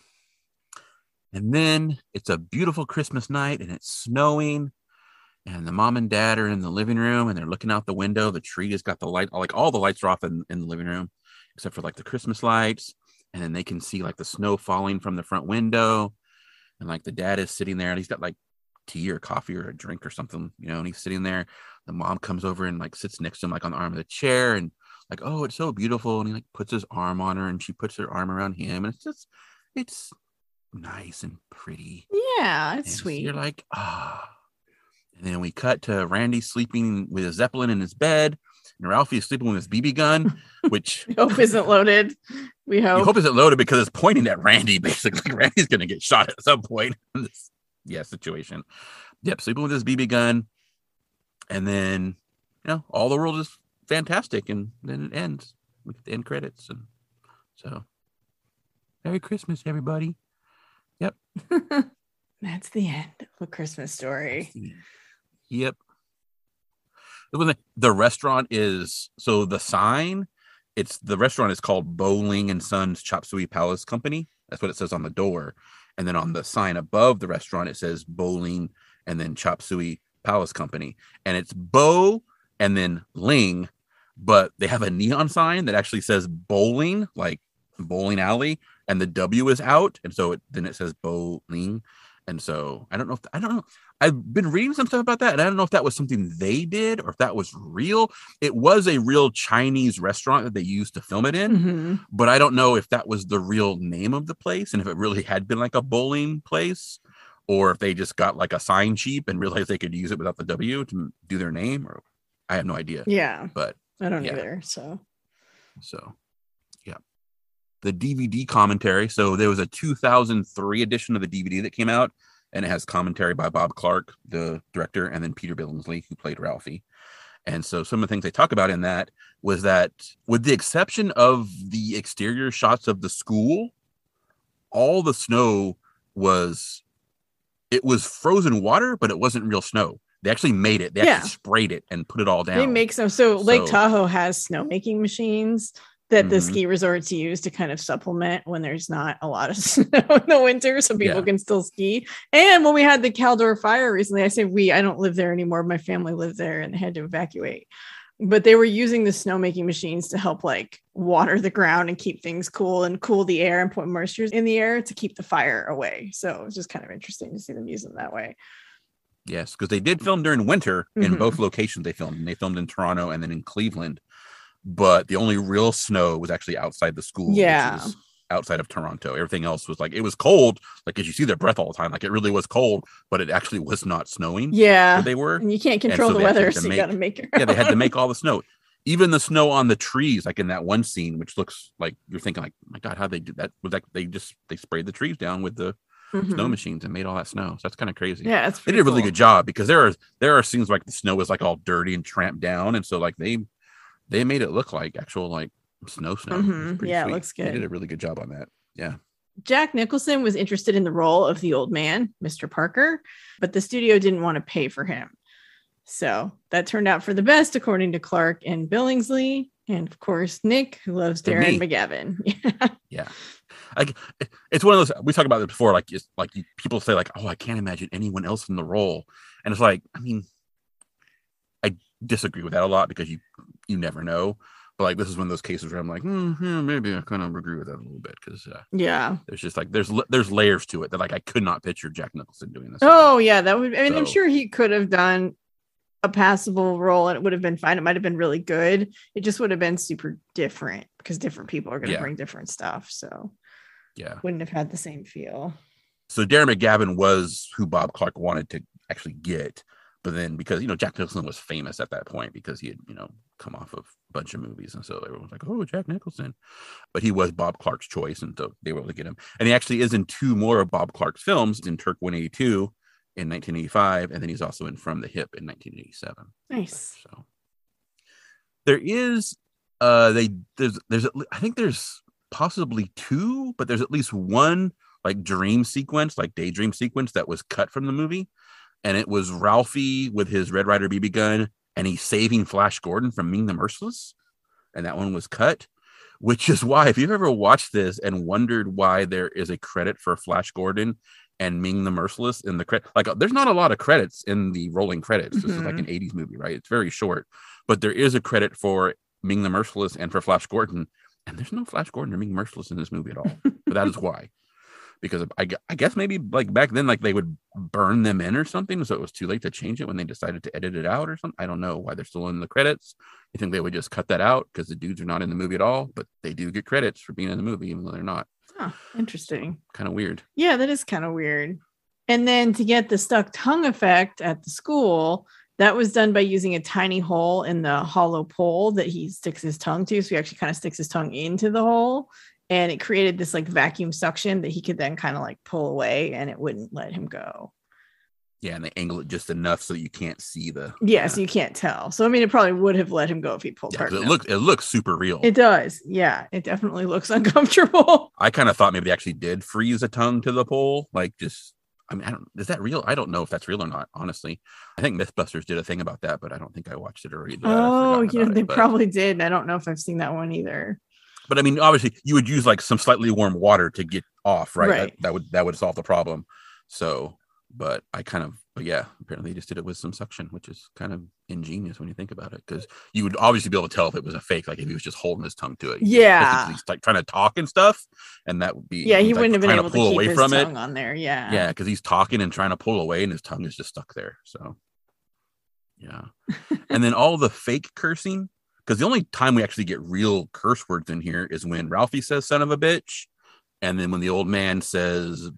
S1: And then it's a beautiful Christmas night and it's snowing. And the mom and dad are in the living room and they're looking out the window. The tree has got the light, like all the lights are off in, in the living room, except for like the Christmas lights. And then they can see like the snow falling from the front window. And like the dad is sitting there and he's got like tea or coffee or a drink or something, you know, and he's sitting there. The mom comes over and like sits next to him, like on the arm of the chair, and like, oh, it's so beautiful. And he like puts his arm on her and she puts her arm around him. And it's just, it's nice and pretty.
S2: yeah, it's
S1: And
S2: sweet.
S1: You're like, ah. And then we cut to Randy sleeping with a Zeppelin in his bed, and Ralphie is sleeping with his BB gun, which
S2: We hope isn't loaded. We hope.
S1: hope isn't loaded because it's pointing at Randy. Basically, Randy's going to get shot at some point in this yeah situation. Yep, sleeping with his BB gun, and then you know all the world is fantastic, and then it ends with the end credits, and so Merry Christmas, everybody. Yep.
S2: That's the end of a Christmas story.
S1: Yep. The restaurant is so the sign. It's the restaurant is called Bowling and Sons Chop Suey Palace Company. That's what it says on the door, and then on the sign above the restaurant it says Bowling and then Chop Suey Palace Company, and it's Bow and then Ling, but they have a neon sign that actually says bowling, like bowling alley, and the W is out, and so it, then it says bowling, And so I don't know if I don't know. I've been reading some stuff about that, and I don't know if that was something they did or if that was real. It was a real Chinese restaurant that they used to film it in,
S2: Mhm.
S1: but I don't know if that was the real name of the place and if it really had been like a bowling place or if they just got like a sign cheap and realized they could use it without the W to do their name or I have no idea.
S2: Yeah,
S1: But
S2: I don't
S1: Yeah.
S2: either. So
S1: so yeah. The DVD commentary. So there was a 2003 edition of the DVD that came out and it has commentary by Bob Clark, the director, and then Peter Billingsley, who played Ralphie. And so some of the things they talk about in that was that, with the exception of the exterior shots of the school, all the snow was it was frozen water, but it wasn't real snow. They actually made it. They actually sprayed it and put it all down.
S2: they make some. So Lake
S1: So-
S2: Tahoe has snowmaking machines that the
S1: Mhm.
S2: ski resorts use to kind of supplement when there's not a lot of snow in the winter, so people
S1: Yeah.
S2: can still ski. And when we had the Caldor fire recently, I say we. I don't live there anymore. My family lived there, and had to evacuate. But they were using the snowmaking machines to help like water the ground and keep things cool and cool the air and put moisture in the air to keep the fire away. So it was just kind of interesting to see them use them that way.
S1: Yes, because they did film during winter in
S2: Mhm.
S1: both locations they filmed. And they filmed in Toronto and then in Cleveland. But the only real snow was actually outside the school.
S2: Yeah.
S1: outside of Toronto. Everything else was like it was cold, like as you see their breath all the time. Like it really was cold, but it actually was not snowing
S2: Yeah.
S1: they were.
S2: And you can't control
S1: so
S2: the weather, so you got to make it.
S1: yeah, they had to make all the snow. Even the snow on the trees, like in that one scene, which looks like you're thinking, like, my God, how they did that? Was like they just they sprayed the trees down with the snow
S2: Mhm.
S1: machines and made all that snow. So that's kind of crazy.
S2: Yeah, it's
S1: they did a really good job because there are there are scenes like the snow is like all dirty and tramped down, and so like they they made it look like actual like snow snow. It
S2: Mhm.
S1: pretty
S2: Yeah, it
S1: sweet.
S2: looks
S1: They did a really good job on that. Yeah.
S2: Jack Nicholson was interested in the role of the old man, Mr. Parker, but the studio didn't want to pay for him. So that turned out for the best, according to Clark and Billingsley. And of course, Nic, who loves Darren. McGavin.
S1: Yeah. yeah. Like it's one of those we talked about this before. Like it's like people say like, oh, I can't imagine anyone else in the role, and it's like, I mean, I disagree with that a lot because you you never know. But like this is one of those cases where I'm like, hmm, yeah, maybe I kind of agree with that a little bit because uh,
S2: yeah.
S1: there's just like there's there's layers to it that like I could not picture Jack Nicholson doing this.
S2: Oh, yeah. That would, I mean, I'm sure he could have done a passable role and it would have been fine. It might have been really good. It just would have been super different because different people are going to
S1: Yeah.
S2: bring different stuff. So
S1: yeah.
S2: wouldn't have had the same feel.
S1: so Darren McGavin was who Bob Clark wanted to actually get, but then because you know Jack Nicholson was famous at that point because he had you know come off of a bunch of movies, and so everyone was like, "Oh, Jack Nicholson," but he was Bob Clark's choice, and so they were able to get him. And he actually is in two more of Bob Clark's films in Turk 182 in 1985, and then he's also in From the Hip in 1987.
S2: Nice.
S1: So there is uh they there's there's I think there's possibly two, but there's at least one like dream sequence, like daydream sequence that was cut from the movie. And it was Ralphie with his Red Ryder BB gun and he's saving Flash Gordon from Ming the Merciless. And that one was cut, which is why if you've ever watched this and wondered why there is a credit for Flash Gordon and Ming the Merciless in the credit, like there's not a lot of credits in the rolling credits. This is like mm-hmm. an 80s movie, right? It's very short, but there is a credit for Ming the Merciless and for Flash Gordon. And there's no Flash Gordon or Ming Merciless in this movie at all. but that is why. Because I, I guess maybe like back then, like they would burn them in or something. So it was too late to change it when they decided to edit it out or something. I don't know why they're still in the credits. You think they would just cut that out because the dudes are not in the movie at all, but they do get credits for being in the movie, even though they're not.
S2: Huh, interesting.
S1: Kind of weird.
S2: Yeah, that is kind of weird. And then to get the stuck tongue effect at the school, that was done by using a tiny hole in the hollow pole that he sticks his tongue to. So he actually kind of sticks his tongue into the hole. And it created this like vacuum suction that he could then kind of like pull away and it wouldn't let him go.
S1: Yeah, and they angle it just enough so you can't see the.
S2: Yeah, so you can't tell. So I mean, it probably would have let him go if he pulled
S1: Yeah, it looks it looks super real.
S2: It does. Yeah, it definitely looks uncomfortable.
S1: I kind of thought maybe they actually did freeze a tongue to the pole, like just. I mean, I don't. Is that real? I don't know if that's real or not. Honestly, I think MythBusters did a thing about that, but I don't think I watched it or read.
S2: oh, you know, they
S1: but,
S2: probably did. I don't know if I've seen that one either.
S1: But I mean, obviously, you would use like some slightly warm water to get off, right? That,
S2: Right.
S1: that would that would solve the problem. So, but I kind of, but yeah, apparently they just did it with some suction, which is kind of ingenious when you think about it, because you would obviously be able to tell if it was a fake, like if he was just holding his tongue to it.
S2: Yeah,
S1: he's like trying to talk and stuff, and that would be
S2: yeah, he
S1: like,
S2: wouldn't have been able to,
S1: pull
S2: keep
S1: away
S2: his
S1: from it.
S2: tongue on there. Yeah,
S1: Yeah, because he's talking and trying to pull away, and his tongue is just stuck there. So, yeah. and then all the fake cursing, because the only time we actually get real curse words in here is when Ralphie says "son of a bitch," and then when the old man says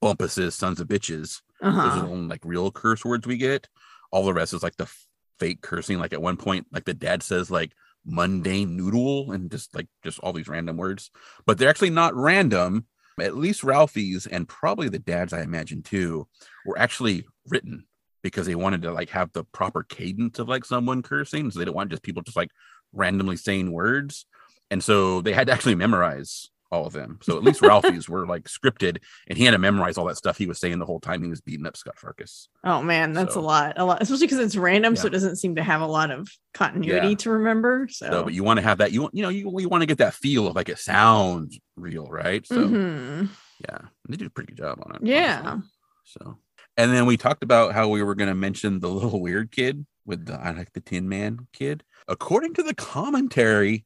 S1: "Bumpus sons of bitches." Those are
S2: uh-huh.
S1: the only like real curse words we get. All the rest is like the fake cursing. Like at one point, like the dad says like mundane noodle and just like just all these random words, but they're actually not random. At least Ralphie's and probably the dad's, I imagine too, were actually written because they wanted to like have the proper cadence of like someone cursing. So they didn't want just people just like randomly saying words. And so they had to actually memorize all of them. So at least Ralphie's were like scripted and he had to memorize all that stuff he was saying the whole time he was beating up Scut Farkus.
S2: Oh man, that's
S1: So-
S2: a lot, a lot, especially because it's random, so it doesn't seem to have a lot of continuity
S1: Yeah.
S2: to remember. So,
S1: So, but you want to have that, you want, you know, you, you want to get that feel of like it sounds real, right? So,
S2: Mhm.
S1: yeah, they did a pretty good job on it.
S2: yeah,
S1: honestly. So, and then we talked about how we were going to mention the little weird kid with the I like the Tin Man kid. According to the commentary,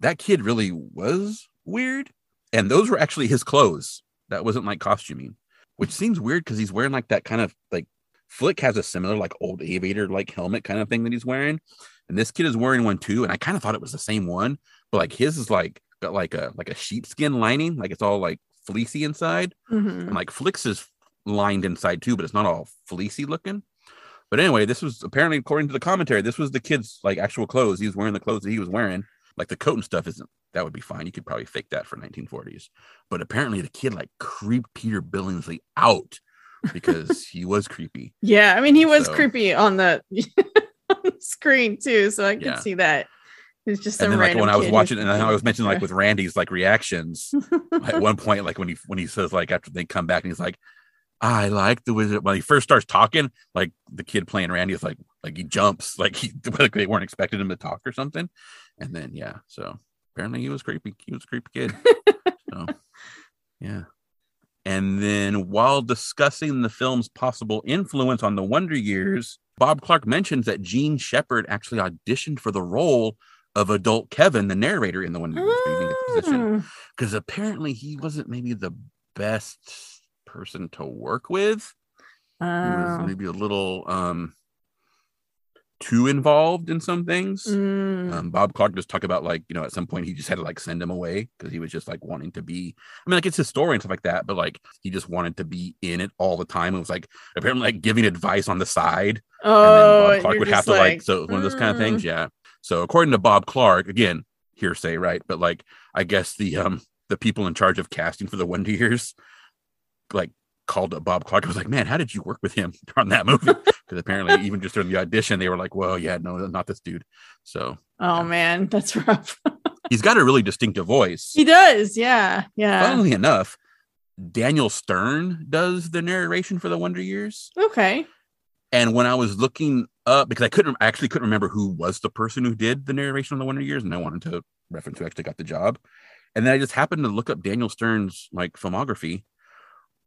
S1: that kid really was weird, and those were actually his clothes. That wasn't like costuming, which seems weird because he's wearing like that kind of like Flick has a similar like old aviator like helmet kind of thing that he's wearing, and this kid is wearing one too. And I kind of thought it was the same one, but like his is like got like a like a sheepskin lining, like it's all like fleecy inside.
S2: Mhm.
S1: And like Flicks is lined inside too, but it's not all fleecy looking. But anyway, this was apparently according to the commentary, this was the kid's like actual clothes. He was wearing the clothes that he was wearing. Like the coat and stuff isn't that would be fine. You could probably fake that for 1940s. But apparently the kid like creeped Peter Billingsley out because he was creepy.
S2: yeah. I mean, he was
S1: So-
S2: creepy on the, on the screen too, so I could
S1: Yeah.
S2: see that. It's just some
S1: and then like when I was watching and I was mentioning like with Randy's like reactions at one point, like when he when he says like after they come back and he's like, I like the wizard when he first starts talking, like the kid playing Randy is like like he jumps, like he like they weren't expecting him to talk or something. And then yeah, so apparently he was creepy. He was a creepy kid. so yeah. And then while discussing the film's possible influence on the Wonder Years, Bob Clark mentions that Jean Shepherd actually auditioned for the role of adult Kevin, the narrator in the Wonder Years, but he didn't get the position
S2: Mm.
S1: because apparently he wasn't maybe the best person to work with.
S2: Oh.
S1: maybe a little um too involved in some things.
S2: Mm.
S1: Um, Bob Clark just talked about like you know at some point he just had to like send him away because he was just like wanting to be. I mean like it's his story and stuff like that, but like he just wanted to be in it all the time. It was like apparently like giving advice on the side and
S2: oh,
S1: then Bob Clark would have to like, so it was one of those kind of
S2: mm.
S1: things. Yeah. So according to Bob Clark, again, hearsay, right? But like I guess the um the people in charge of casting for the Wonder Years like called up Bob Clark. I was like, man, how did you work with him on that movie? Because apparently even just during the audition, they were like, well, yeah, no, not this dude. So
S2: Oh
S1: Yeah.
S2: man, that's rough.
S1: he's got a really distinctive voice.
S2: he does, yeah, yeah.
S1: Funnily enough, Daniel Stern does the narration for the Wonder Years.
S2: Okay.
S1: And when I was looking up, because I couldn't, I actually couldn't remember who was the person who did the narration on the Wonder Years, and I wanted to reference who actually got the job. And then I just happened to look up Daniel Stern's like filmography.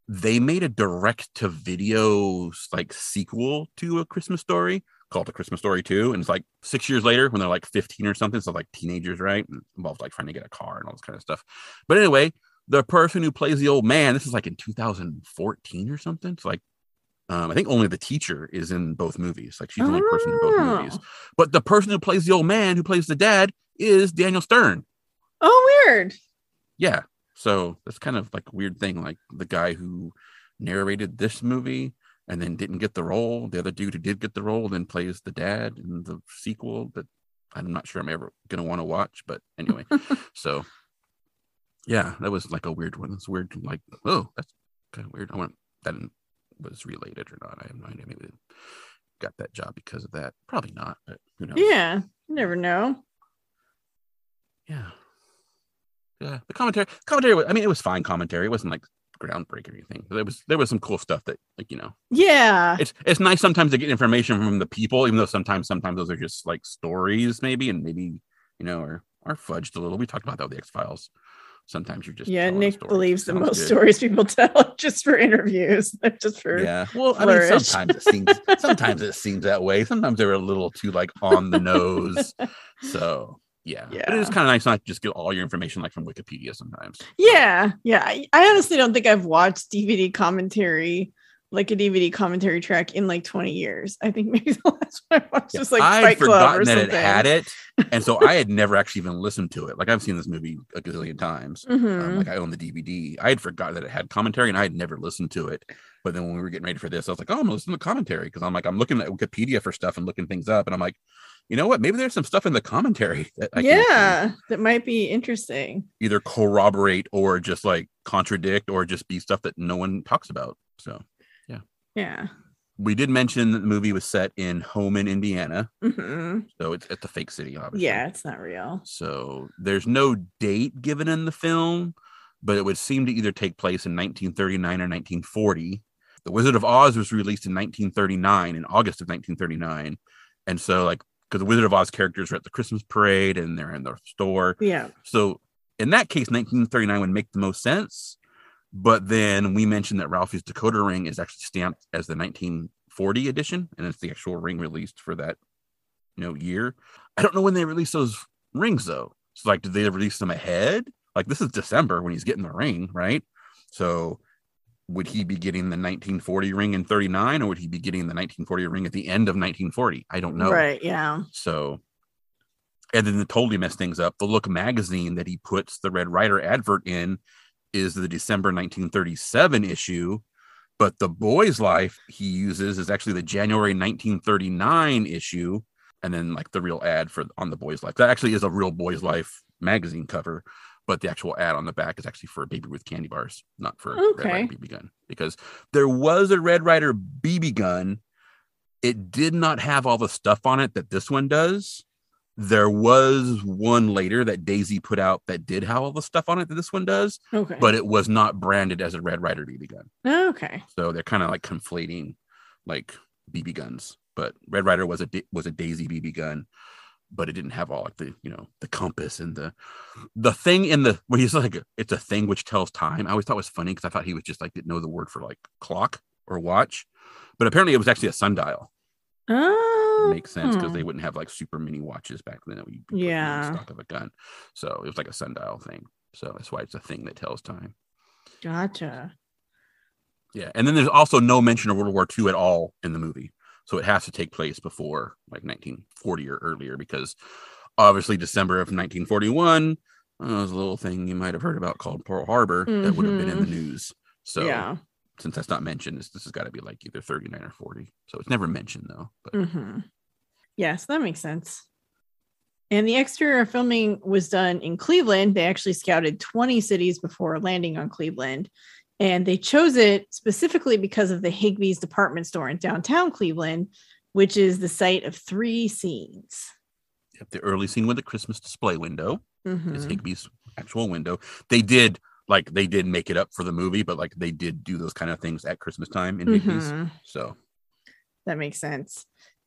S1: They made a direct to video like sequel to a Christmas story called A Christmas Story 2. And it's like six years later when they're like 15 or something. So like teenagers, right? And involved like trying to get a car and all this kind of stuff. But anyway, the person who plays the old man, this is like in 2014 or something. It's like um, I think only the teacher is in both movies. Like she's the only person in both
S2: Oh.
S1: movies. But the person who plays the old man, who plays the dad, is Daniel Stern.
S2: Oh, weird.
S1: Yeah. So that's kind of like a weird thing. Like the guy who narrated this movie and then didn't get the role. The other dude who did get the role then plays the dad in the sequel that I'm not sure I'm ever gonna want to watch. But anyway, so yeah, that was like a weird one. It's weird, like, oh, that's kind of weird. I went that was related or not. I have no idea. Maybe got that job because of that. Probably not, but who knows?
S2: Yeah, you never know.
S1: Yeah. Yeah. The commentary, commentary, was, I mean, it was fine commentary. It wasn't like groundbreaking or anything. There was there was some cool stuff that, like, you know,
S2: Yeah,
S1: it's it's nice sometimes to get information from the people, even though sometimes sometimes those are just like stories, maybe, and maybe, you know, or are fudged a little. We talked about that with the X Files. sometimes you're just
S2: yeah,
S1: Nic
S2: believes the most
S1: good.
S2: stories people tell just for interviews, just for
S1: Yeah. Well, I mean, sometimes it seems sometimes it seems that way. Sometimes they're a little too like on the nose. So yeah. But it is kind of nice not to just get all your information like from Wikipedia sometimes.
S2: Yeah, yeah. I, honestly don't think I've watched DVD commentary, like a DVD commentary track, in like 20 years. I think maybe the last one I watched
S1: Yeah,
S2: was like
S1: I had
S2: Fight Club
S1: forgotten
S2: or
S1: that
S2: something.
S1: it had it. And so I had never actually even listened to it. Like I've seen this movie a gazillion times. Um,
S2: Mhm.
S1: like I own the DVD. I had forgotten that it had commentary and I had never listened to it. But then when we were getting ready for this, I was like, oh, I'm gonna to commentary because I'm like, I'm looking at Wikipedia for stuff and looking things up. And I'm like, you know what? Maybe there's some stuff in the commentary that I can
S2: yeah, that might be interesting.
S1: either corroborate or just like contradict or just be stuff that no one talks about. So
S2: Yeah. Yeah.
S1: We did mention that the movie was set in Hohman, Indiana.
S2: hmm
S1: So it's it's a fake city, obviously.
S2: Yeah, it's not real.
S1: So there's no date given in the film, but it would seem to either take place in 1939 or 1940. The Wizard of Oz was released in 1939, in August of 1939. And so, like, because the Wizard of Oz characters are at the Christmas parade and they're in the store.
S2: Yeah.
S1: So in that case, 1939 would make the most sense. But then we mentioned that Ralphie's decoder ring is actually stamped as the 1940 edition, and it's the actual ring released for that you know year. I don't know when they released those rings though. So like, did they release them ahead? Like this is December when he's getting the ring, right? So would he be getting the 1940 ring in 39 or would he be getting the 1940 ring at the end of 1940? I don't know.
S2: Right. Yeah.
S1: So, and then to totally mess things up, the Look magazine that he puts the Red Ryder advert in is the December 1937 issue, but the Boy's Life he uses is actually the January 1939 issue, and then like the real ad for on the Boy's Life. That actually is a real Boy's Life magazine cover, but the actual ad on the back is actually for a Baby Ruth candy bars, not for a Red
S2: Okay.
S1: Rider BB gun, because there was a Red Ryder BB gun. It did not have all the stuff on it that this one does. There was one later that Daisy put out that did have all the stuff on it that this one does,
S2: Okay.
S1: but it was not branded as a Red Ryder BB gun.
S2: okay.
S1: So they're kind of like conflating like BB guns. But Red Ryder was a was a Daisy BB gun, but it didn't have all like the you know the compass and the the thing in the where he's like it's a thing which tells time. I always thought it was funny because I thought he was just like didn't know the word for like clock or watch, but apparently it was actually a sundial.
S2: Oh,
S1: Makes sense because
S2: hmm.
S1: they wouldn't have like super mini watches back then that we put in
S2: Yeah.
S1: stock of a gun. So it was like a sundial thing. So that's why it's a thing that tells time.
S2: Gotcha.
S1: Yeah, and then there's also no mention of World War II at all in the movie, so it has to take place before like 1940 or earlier because obviously December of 1941 uh, was a little thing you might have heard about called Pearl Harbor that would have been in the news. So
S2: yeah.
S1: since that's not mentioned, this, this has got to be like either 39 or 40. So it's never mentioned though. But
S2: hmm Yes, that makes sense. And the exterior filming was done in Cleveland. They actually scouted 20 cities before landing on Cleveland. And they chose it specifically because of the Higbee's department store in downtown Cleveland, which is the site of three scenes.
S1: Yep, the early scene with the Christmas display window is
S2: Mhm.
S1: Higbee's actual window. They did like they did make it up for the movie, but like they did do those kind of things at Christmas time in Higbee's.
S2: Mhm.
S1: So
S2: That makes sense.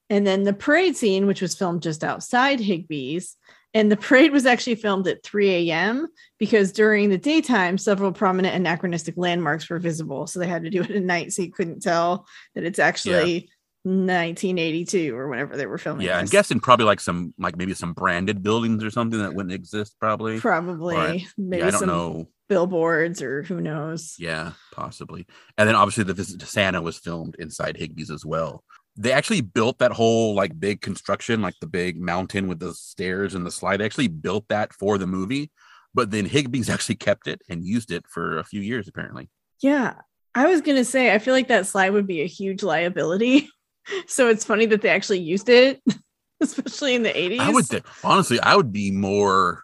S2: And then the parade scene, which was filmed just outside Higbee's. And the parade was actually filmed at 3 a.m. because during the daytime, several prominent anachronistic landmarks were visible. So they had to do it at night so you couldn't tell that it's actually 1982 or whenever they were filming.
S1: yeah, I'm guessing probably like some like maybe some branded buildings or something that wouldn't exist probably.
S2: probably
S1: Right.
S2: maybe
S1: yeah, I don't
S2: some
S1: know.
S2: billboards or who knows.
S1: Yeah, possibly. And then obviously the visit to Santa was filmed inside Higbee's as well. They actually built that whole like big construction, like the big mountain with the stairs and the slide. They actually built that for the movie, but then Higbee's actually kept it and used it for a few years apparently.
S2: Yeah. I was going to say, I feel like that slide would be a huge liability. so it's funny that they actually used it, especially in the 80s.
S1: I would think honestly, I would be more.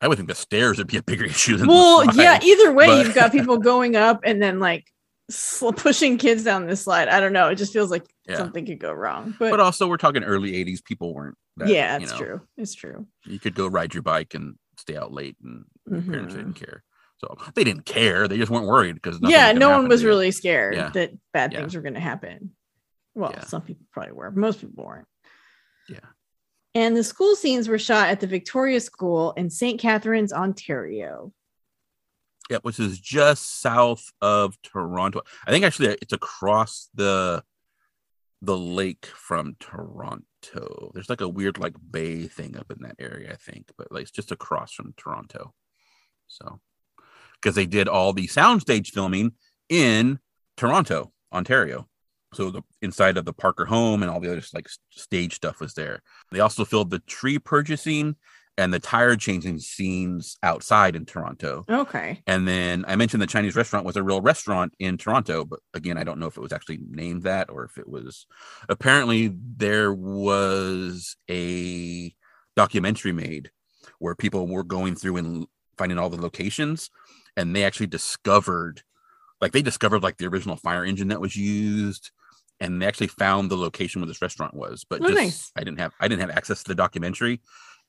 S1: I would think the stairs would be a bigger issue than.
S2: well,
S1: the slide.
S2: yeah, either way,
S1: but-
S2: you've got people going up and then like sl- pushing kids down this slide. I don't know. It just feels like
S1: Yeah.
S2: something could go wrong. But,
S1: But also, we're talking early '80s. People weren't. That,
S2: yeah,
S1: you
S2: it's
S1: know,
S2: true. It's true.
S1: You could go ride your bike and stay out late, and your mm-hmm.
S2: parents
S1: didn't care. So they didn't care. They just weren't worried because
S2: Yeah, no one was really scared
S1: Yeah.
S2: that bad
S1: Yeah.
S2: things were going to happen. Well, some people probably were. Most people weren't.
S1: Yeah.
S2: And the school scenes were shot at the Victoria School in St. Catharines, Ontario.
S1: Yeah, which is just south of Toronto. I think actually it's across the the lake from Toronto. There's like a weird like bay thing up in that area, I think, but like it's just across from Toronto. So, because they did all the soundstage filming in Toronto, Ontario. So the inside of the Parker home and all the other like stage stuff was there. They also filmed the tree purchasing and the tire changing scenes outside in Toronto.
S2: Okay.
S1: And then I mentioned the Chinese restaurant was a real restaurant in Toronto, but again, I don't know if it was actually named that or if it was. Apparently, there was a documentary made where people were going through and finding all the locations, and they actually discovered, like, they discovered like the original fire engine that was used. And they actually found the location where this restaurant was, but
S2: Oh,
S1: just
S2: nice.
S1: I didn't have I didn't have access to the documentary,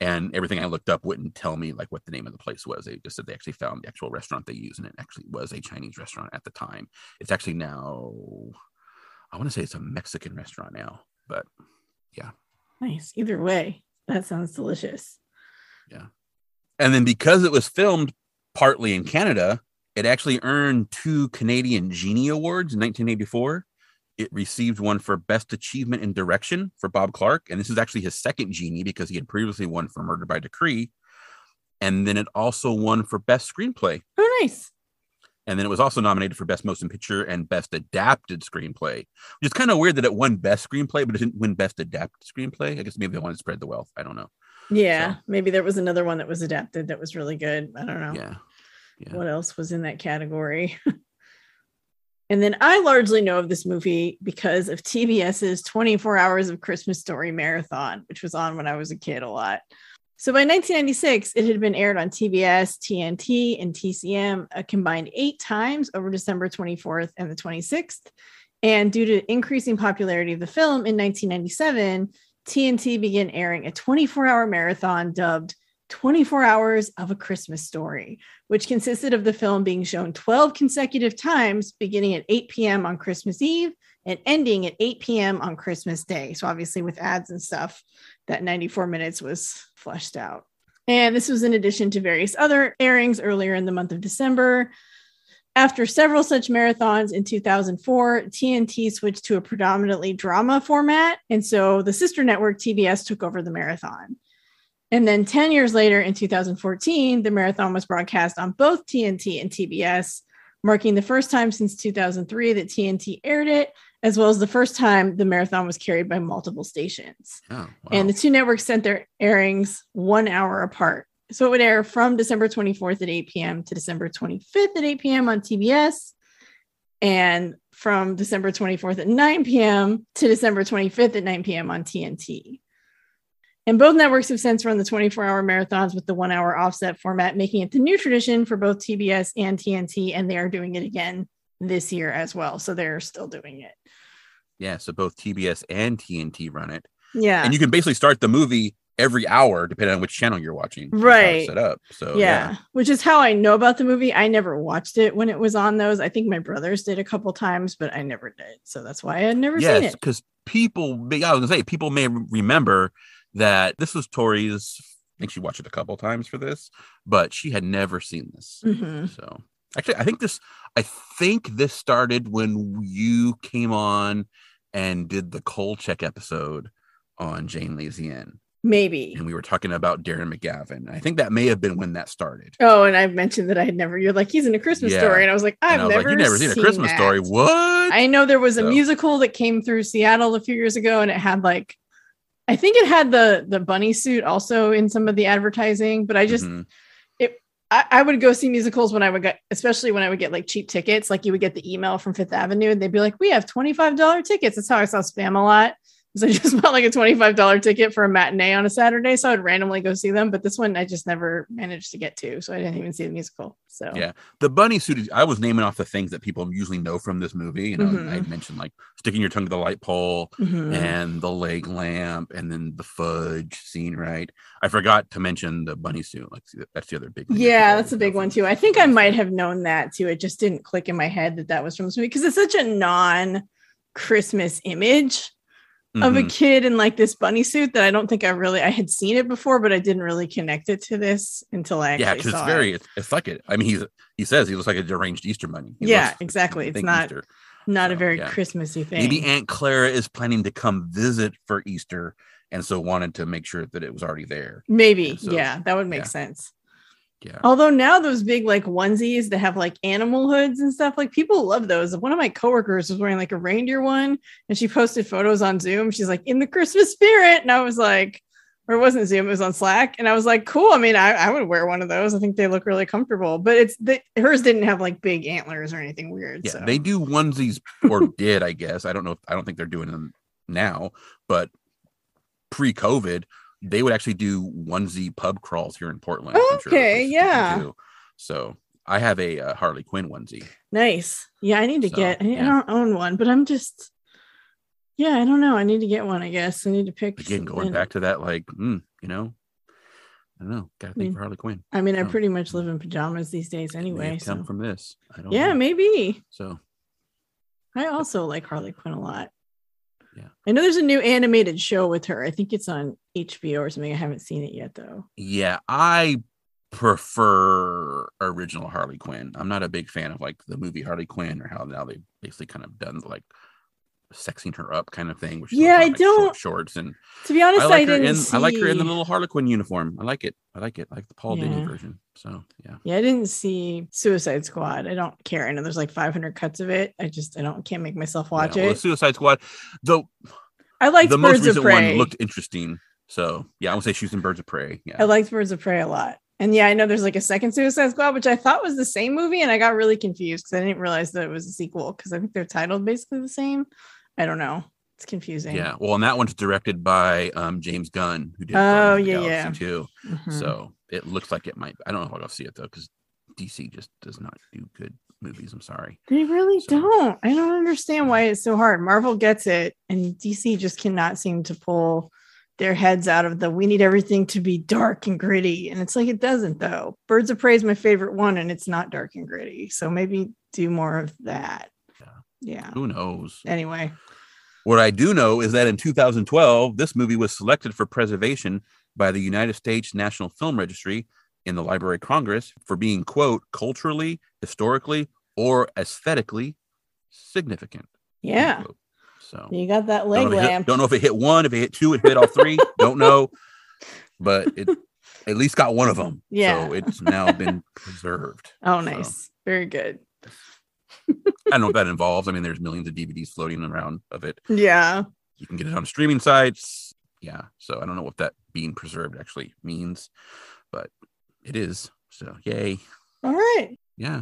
S1: and everything I looked up wouldn't tell me like what the name of the place was. They just said they actually found the actual restaurant they use, and it actually was a Chinese restaurant at the time. It's actually now, I want to say it's a Mexican restaurant now, but yeah.
S2: Nice. Either way, that sounds delicious. Yeah.
S1: And then because it was filmed partly in Canada, it actually earned two Canadian Genie Awards in 1984. It received one for Best Achievement in Direction for Bob Clark, and this is actually his second Genie because he had previously won for Murder by Decree. And then it also won for Best Screenplay.
S2: Oh, nice.
S1: And then it was also nominated for Best Motion Picture and Best Adapted Screenplay, which is kind of weird that it won Best Screenplay, but it didn't win Best Adapted Screenplay. I guess maybe they wanted to spread the wealth. I don't know.
S2: Yeah.
S1: So-
S2: Maybe there was another one that was adapted that was really good. I don't know.
S1: Yeah. Yeah.
S2: What else was in that category? and then I largely know of this movie because of TBS's 24 Hours of Christmas Story marathon, which was on when I was a kid a lot. So by 1996, it had been aired on TBS, TNT, and TCM a uh, combined eight times over December 24th and the 26th. And due to increasing popularity of the film in 1997, TNT began airing a 24 hour marathon dubbed 24 Hours of a Christmas Story, which consisted of the film being shown 12 consecutive times, beginning at 8 p.m. on Christmas Eve and ending at 8 p.m. on Christmas Day. So, obviously, with ads and stuff, that 94 minutes was flushed out. And this was in addition to various other airings earlier in the month of December. After several such marathons in 2004, TNT switched to a predominantly drama format. And so the sister network TBS took over the marathon. And then 10 years later, in 2014, the marathon was broadcast on both TNT and TBS, marking the first time since 2003 that TNT aired it, as well as the first time the marathon was carried by multiple stations.
S1: Oh, wow.
S2: And the two networks sent their airings one hour apart. So it would air from December 24th at 8 p.m. to December 25th at 8 p.m. on TBS, and from December 24th at 9 p.m. to December 25th at 9 p.m. on TNT. And both networks have since run the 24 hour marathons with the one hour offset format, making it the new tradition for both TBS and TNT. And they are doing it again this year as well. So they're still doing it.
S1: yeah. So both TBS and TNT run it.
S2: Yeah.
S1: And you can basically start the movie every hour, depending on which channel you're watching. That's how it's
S2: Right.
S1: Set up. So,
S2: yeah. which is how I know about the movie. I never watched it when it was on those. I think my brothers did a couple times, but I never did. So that's why I had never seen it.
S1: Because people, I was going to say, people may remember that this was Tori's. I think she watched it a couple times for this, but she had never seen this.
S2: Mhm.
S1: So actually, I think this, I think this started when you came on and did the Kolchak episode on J and Lazy N,
S2: Maybe.
S1: and we were talking about Darren McGavin. I think that may have been when that started.
S2: Oh, and I mentioned that I had never. You're like, he's in a Christmas
S1: Yeah.
S2: story, and I was like, I've
S1: was
S2: never,
S1: like, you never seen, a Christmas
S2: that."
S1: story. What?
S2: I know there was a
S1: So-
S2: musical that came through Seattle a few years ago, and it had like, I think it had the the bunny suit also in some of the advertising. But I just,
S1: Mhm.
S2: I, I would go see musicals when I would get, especially when I would get like cheap tickets. Like you would get the email from Fifth Avenue, and they'd be like, "We have twenty five dollar tickets." That's how I saw Spamalot. So I just bought like a twenty five dollar ticket for a matinee on a Saturday, so I'd randomly go see them. But this one I just never managed to get to, so I didn't even see the musical. So
S1: Yeah. the bunny suit is- i was naming off the things that people usually know from this movie you know
S2: Mhm.
S1: i mentioned like sticking your tongue to the light pole
S2: Mhm.
S1: and the leg lamp and then the fudge scene right i forgot to mention the bunny suit like that's the other big thing
S2: Yeah, that's a big one too. I think I might have known that too. It just didn't click in my head that that was from this movie because it's such a non Christmas image. Of a
S1: Mhm.
S2: kid in like this bunny suit that I don't think I really I had seen it before, but I didn't really connect it to this until I actually
S1: yeah, because it's very
S2: it.
S1: it's, it's like it. I mean, he's he says he looks like a deranged Easter bunny. He
S2: Yeah, exactly. It's not
S1: Easter.
S2: Not a very
S1: yeah.
S2: Christmassy thing.
S1: Maybe Aunt Clara is planning to come visit for Easter, and so wanted to make sure that it was already there.
S2: Maybe,
S1: so-
S2: yeah, that would make
S1: yeah.
S2: sense.
S1: Yeah.
S2: Although now those big like onesies that have like animal hoods and stuff, like people love those. One of my coworkers was wearing like a reindeer one, and she posted photos on Zoom. She's like in the Christmas spirit, and I was like, or it wasn't Zoom, it was on Slack, and I was like, cool. I mean, I, I would wear one of those. I think they look really comfortable, but it's the hers didn't have like big antlers or anything weird.
S1: Yeah,
S2: so.
S1: they do onesies or did, I guess. I don't know. If, I don't think they're doing them now, but pre-COVID, they would actually do onesie pub crawls here in Portland. I'm sure
S2: Okay, yeah.
S1: So I have a uh, Harley Quinn onesie.
S2: Nice. Yeah, I need to
S1: So,
S2: get. I, I
S1: yeah.
S2: don't own one, but I'm just. Yeah, I don't know. I need to get one. I guess I need to pick.
S1: Again, going back to that, like, mm, you know, I don't know. Got to think
S2: mean,
S1: for Harley Quinn.
S2: I mean, I
S1: Oh.
S2: pretty much live in pajamas these days anyway.
S1: have come from this. I don't
S2: Yeah,
S1: know.
S2: maybe.
S1: So
S2: I also like Harley Quinn a lot.
S1: Yeah.
S2: I know there's a new animated show with her. I think it's on HBO or something. I haven't seen it yet though.
S1: yeah, I prefer original Harley Quinn. I'm not a big fan of like the movie Harley Quinn or how now they've basically kind of done like sexing her up kind of thing. Which
S2: Yeah, I
S1: short
S2: don't-
S1: shorts and
S2: To be honest,
S1: I
S2: I,
S1: like her
S2: didn't
S1: in
S2: see.
S1: I like her in the little Harlequin uniform. I like it. I like it. I like the Paul Dini version. So yeah.
S2: Yeah, I didn't see Suicide Squad. I don't care. I know there's like 500 cuts of it. I just I don't can't make myself watch
S1: yeah. Well,
S2: it.
S1: Suicide Squad, the
S2: I liked
S1: the most
S2: Birds of
S1: recent
S2: Prey.
S1: one looked interesting. So yeah, I would say she was in Birds of Prey. Yeah.
S2: I liked Birds of Prey a lot. And yeah, I know there's like a second Suicide Squad, which I thought was the same movie, and I got really confused because I didn't realize that it was a sequel because I think they're titled basically the same. I don't know. It's confusing.
S1: yeah. Well, and that one's directed by um, James Gunn, who did
S2: Oh,
S1: Guardians of the
S2: yeah,
S1: Galaxy
S2: yeah.
S1: too.
S2: Mhm.
S1: So it looks like it might. I don't know if I'll see it though, because DC just does not do good movies. I'm sorry.
S2: They really
S1: So-
S2: don't. I don't understand why it's so hard. Marvel gets it, and DC just cannot seem to pull their heads out of the we need everything to be dark and gritty. And it's like it doesn't though. Birds of Prey is my favorite one, and it's not dark and gritty. So maybe do more of that.
S1: Yeah. Who knows?
S2: Anyway.
S1: What I do know is that in 2012, this movie was selected for preservation by the United States National Film Registry in the Library of Congress for being, quote, culturally, historically, or aesthetically significant.
S2: Yeah.
S1: So
S2: You got that
S1: don't
S2: leg
S1: if it hit,
S2: lamp.
S1: don't know if it hit one, if it hit two, it hit all three. don't know, but it at least got one of them.
S2: Yeah.
S1: So it's now been preserved.
S2: Oh,
S1: So,
S2: nice. Very good.
S1: I don't know what that involves. I mean, there's millions of DVDs floating around of it.
S2: Yeah.
S1: You can get it on streaming sites. Yeah. So I don't know what that being preserved actually means, but it is. So yay.
S2: All right.
S1: Yeah.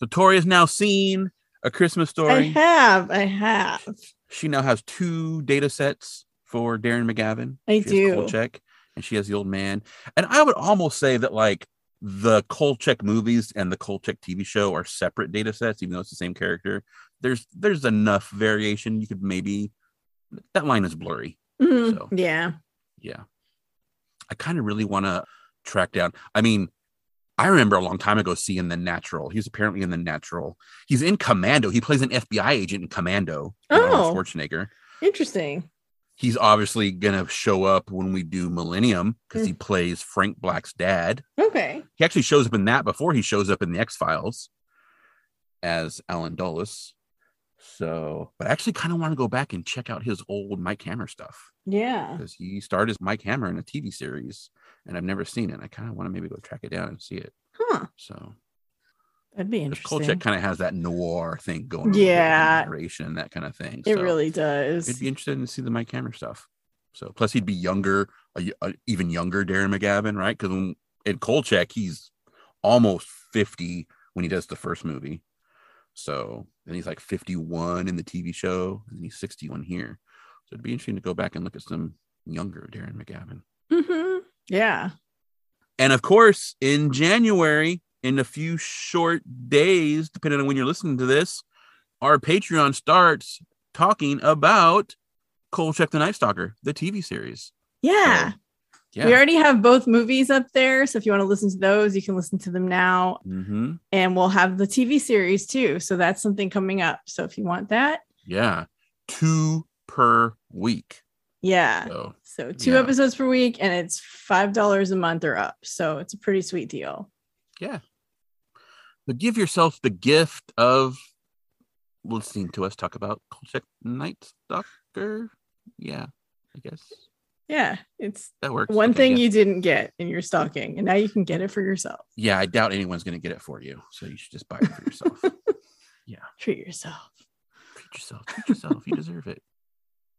S1: So Tori has now seen a Christmas story.
S2: I have. I have.
S1: she now has two data sets for Darren McGavin.
S2: I
S1: She
S2: do.
S1: Check, and she has the old man. And I would almost say that like the Kolchak movies and the Kolchak TV show are separate data sets, even though it's the same character. There's there's enough variation. You could maybe that line is blurry.
S2: Mhm.
S1: So.
S2: Yeah.
S1: Yeah. I kind of really want to track down. I mean, I remember a long time ago seeing the natural. He's apparently in the natural. He's in Commando. He plays an FBI agent in Commando.
S2: Oh.
S1: Schwarzenegger.
S2: Interesting.
S1: He's obviously gonna show up when we do Millennium because he mm. plays Frank Black's dad.
S2: Okay.
S1: He actually shows up in that before he shows up in the X Files as Alan Dulles. So, but I actually kind of want to go back and check out his old Mike Hammer stuff
S2: Yeah.
S1: because he starred as Mike Hammer in a TV series, and I've never seen it. I kind of want to maybe go track it down and see it.
S2: Huh.
S1: So,
S2: That'd be interesting.
S1: Kolchak kind of has that noir thing going. on
S2: Yeah.
S1: narration that kind of thing.
S2: It
S1: So
S2: really does.
S1: It'd be interesting to see the Mike Hammer stuff. So, plus he'd be younger, a, a even younger Darren McGavin, right? Because when in Kolchak, he's almost fifty when he does the first movie. So then he's like fifty-one in the TV show, and then he's sixty-one here. So it'd be interesting to go back and look at some younger Darren McGavin.
S2: Mhm. Yeah.
S1: And of course, in January, in a few short days, depending on when you're listening to this, our Patreon starts talking about Kolchak the Night Stalker, the TV series.
S2: Yeah.
S1: Yeah.
S2: We already have both movies up there. So if you want to listen to those, you can listen to them now.
S1: hmm
S2: And we'll have the TV series too. So that's something coming up. So if you want that,
S1: Yeah. Two per week.
S2: Yeah.
S1: So
S2: So two
S1: Yeah.
S2: episodes per week, and it's five dollars a month or up. So it's a pretty sweet deal.
S1: But give yourself the gift of listening to us talk about Kolchak Night Stalker. Yeah, I guess
S2: Yeah, it's
S1: that works.
S2: one thing you didn't get in your stocking, and now you can get it for yourself.
S1: Yeah, I doubt anyone's going to get it for you. So you should just buy it for yourself.
S2: Yeah, treat yourself.
S1: treat yourself. Treat yourself. you deserve it.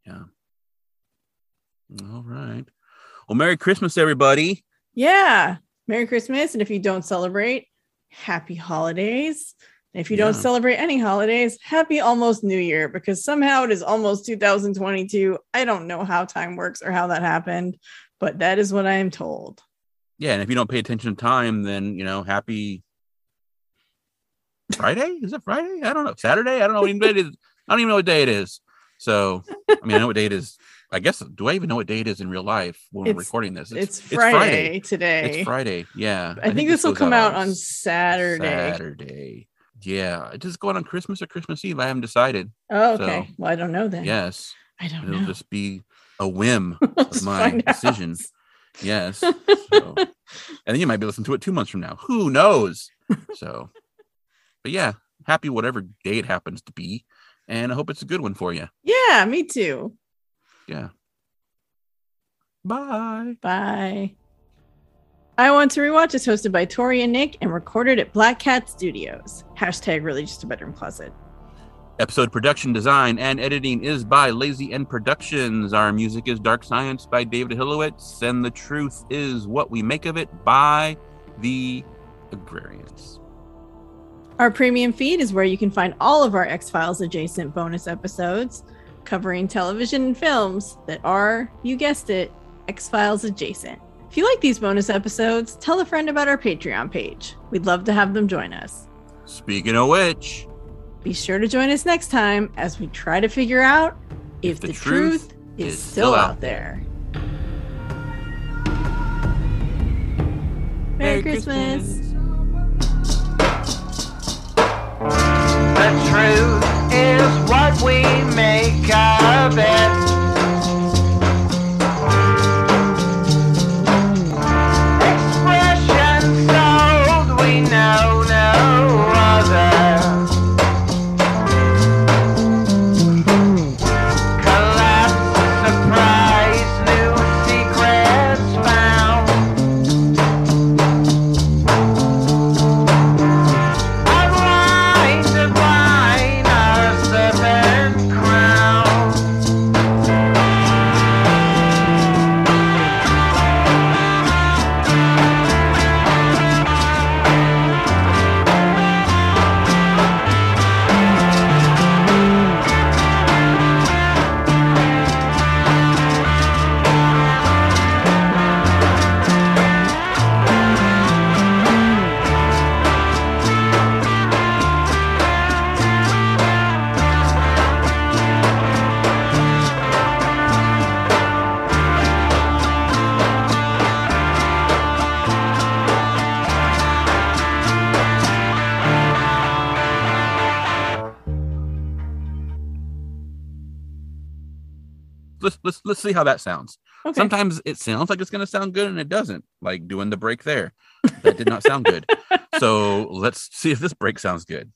S1: Yeah. All right. Well, Merry Christmas, everybody.
S2: Yeah. Merry Christmas. And if you don't celebrate, happy holidays. And if you don't celebrate any holidays, happy almost New Year because somehow it is almost 2022. I don't know how time works or how that happened, but that is what I am told.
S1: Yeah, and if you don't pay attention to time, then you know, happy Friday. Is it Friday? I don't know. Saturday. I don't know what day it is. I don't even know what day it is. So, I mean, I know what day it is. I guess. Do I even know what day it is in real life when we're recording this?
S2: It's, Friday, today.
S1: It's Friday. Yeah.
S2: I, think this will come out on
S1: on
S2: Saturday.
S1: Saturday. Yeah. Does it go out on Christmas or Christmas Eve? I haven't decided.
S2: Oh, okay.
S1: So,
S2: well, I don't know then.
S1: Yes.
S2: I don't
S1: It'll
S2: know.
S1: just be a whim of my
S2: find out.
S1: decision. Yes. So, and then you might be listening to it two months from now. Who knows? So, but yeah, happy whatever day it happens to be. And I hope it's a good one for you.
S2: Yeah, me too.
S1: Yeah. Bye.
S2: Bye. I Want to Rewatch is hosted by Tori and Nic and recorded at Black Cat Studios. Hashtag really just a bedroom closet.
S1: Episode production design and editing is by Lazy N Productions. Our music is Dark Science by David Hilowitz. And the truth is what we make of it by the Agrarians.
S2: Our premium feed is where you can find all of our X Files adjacent bonus episodes covering television and films that are, you guessed it, X Files adjacent. If you like these bonus episodes, tell a friend about our Patreon page. We'd love to have them join us.
S1: Speaking of which,
S2: Be sure to join us next time as we try to figure out if, the, truth, is, still out there. Merry, Christmas.
S3: The truth is what we make of it.
S1: Let's let's see how that sounds.
S2: Okay.
S1: Sometimes it sounds like it's going to sound good and it doesn't. Like doing the break there, that did not sound good. So let's see if this break sounds good.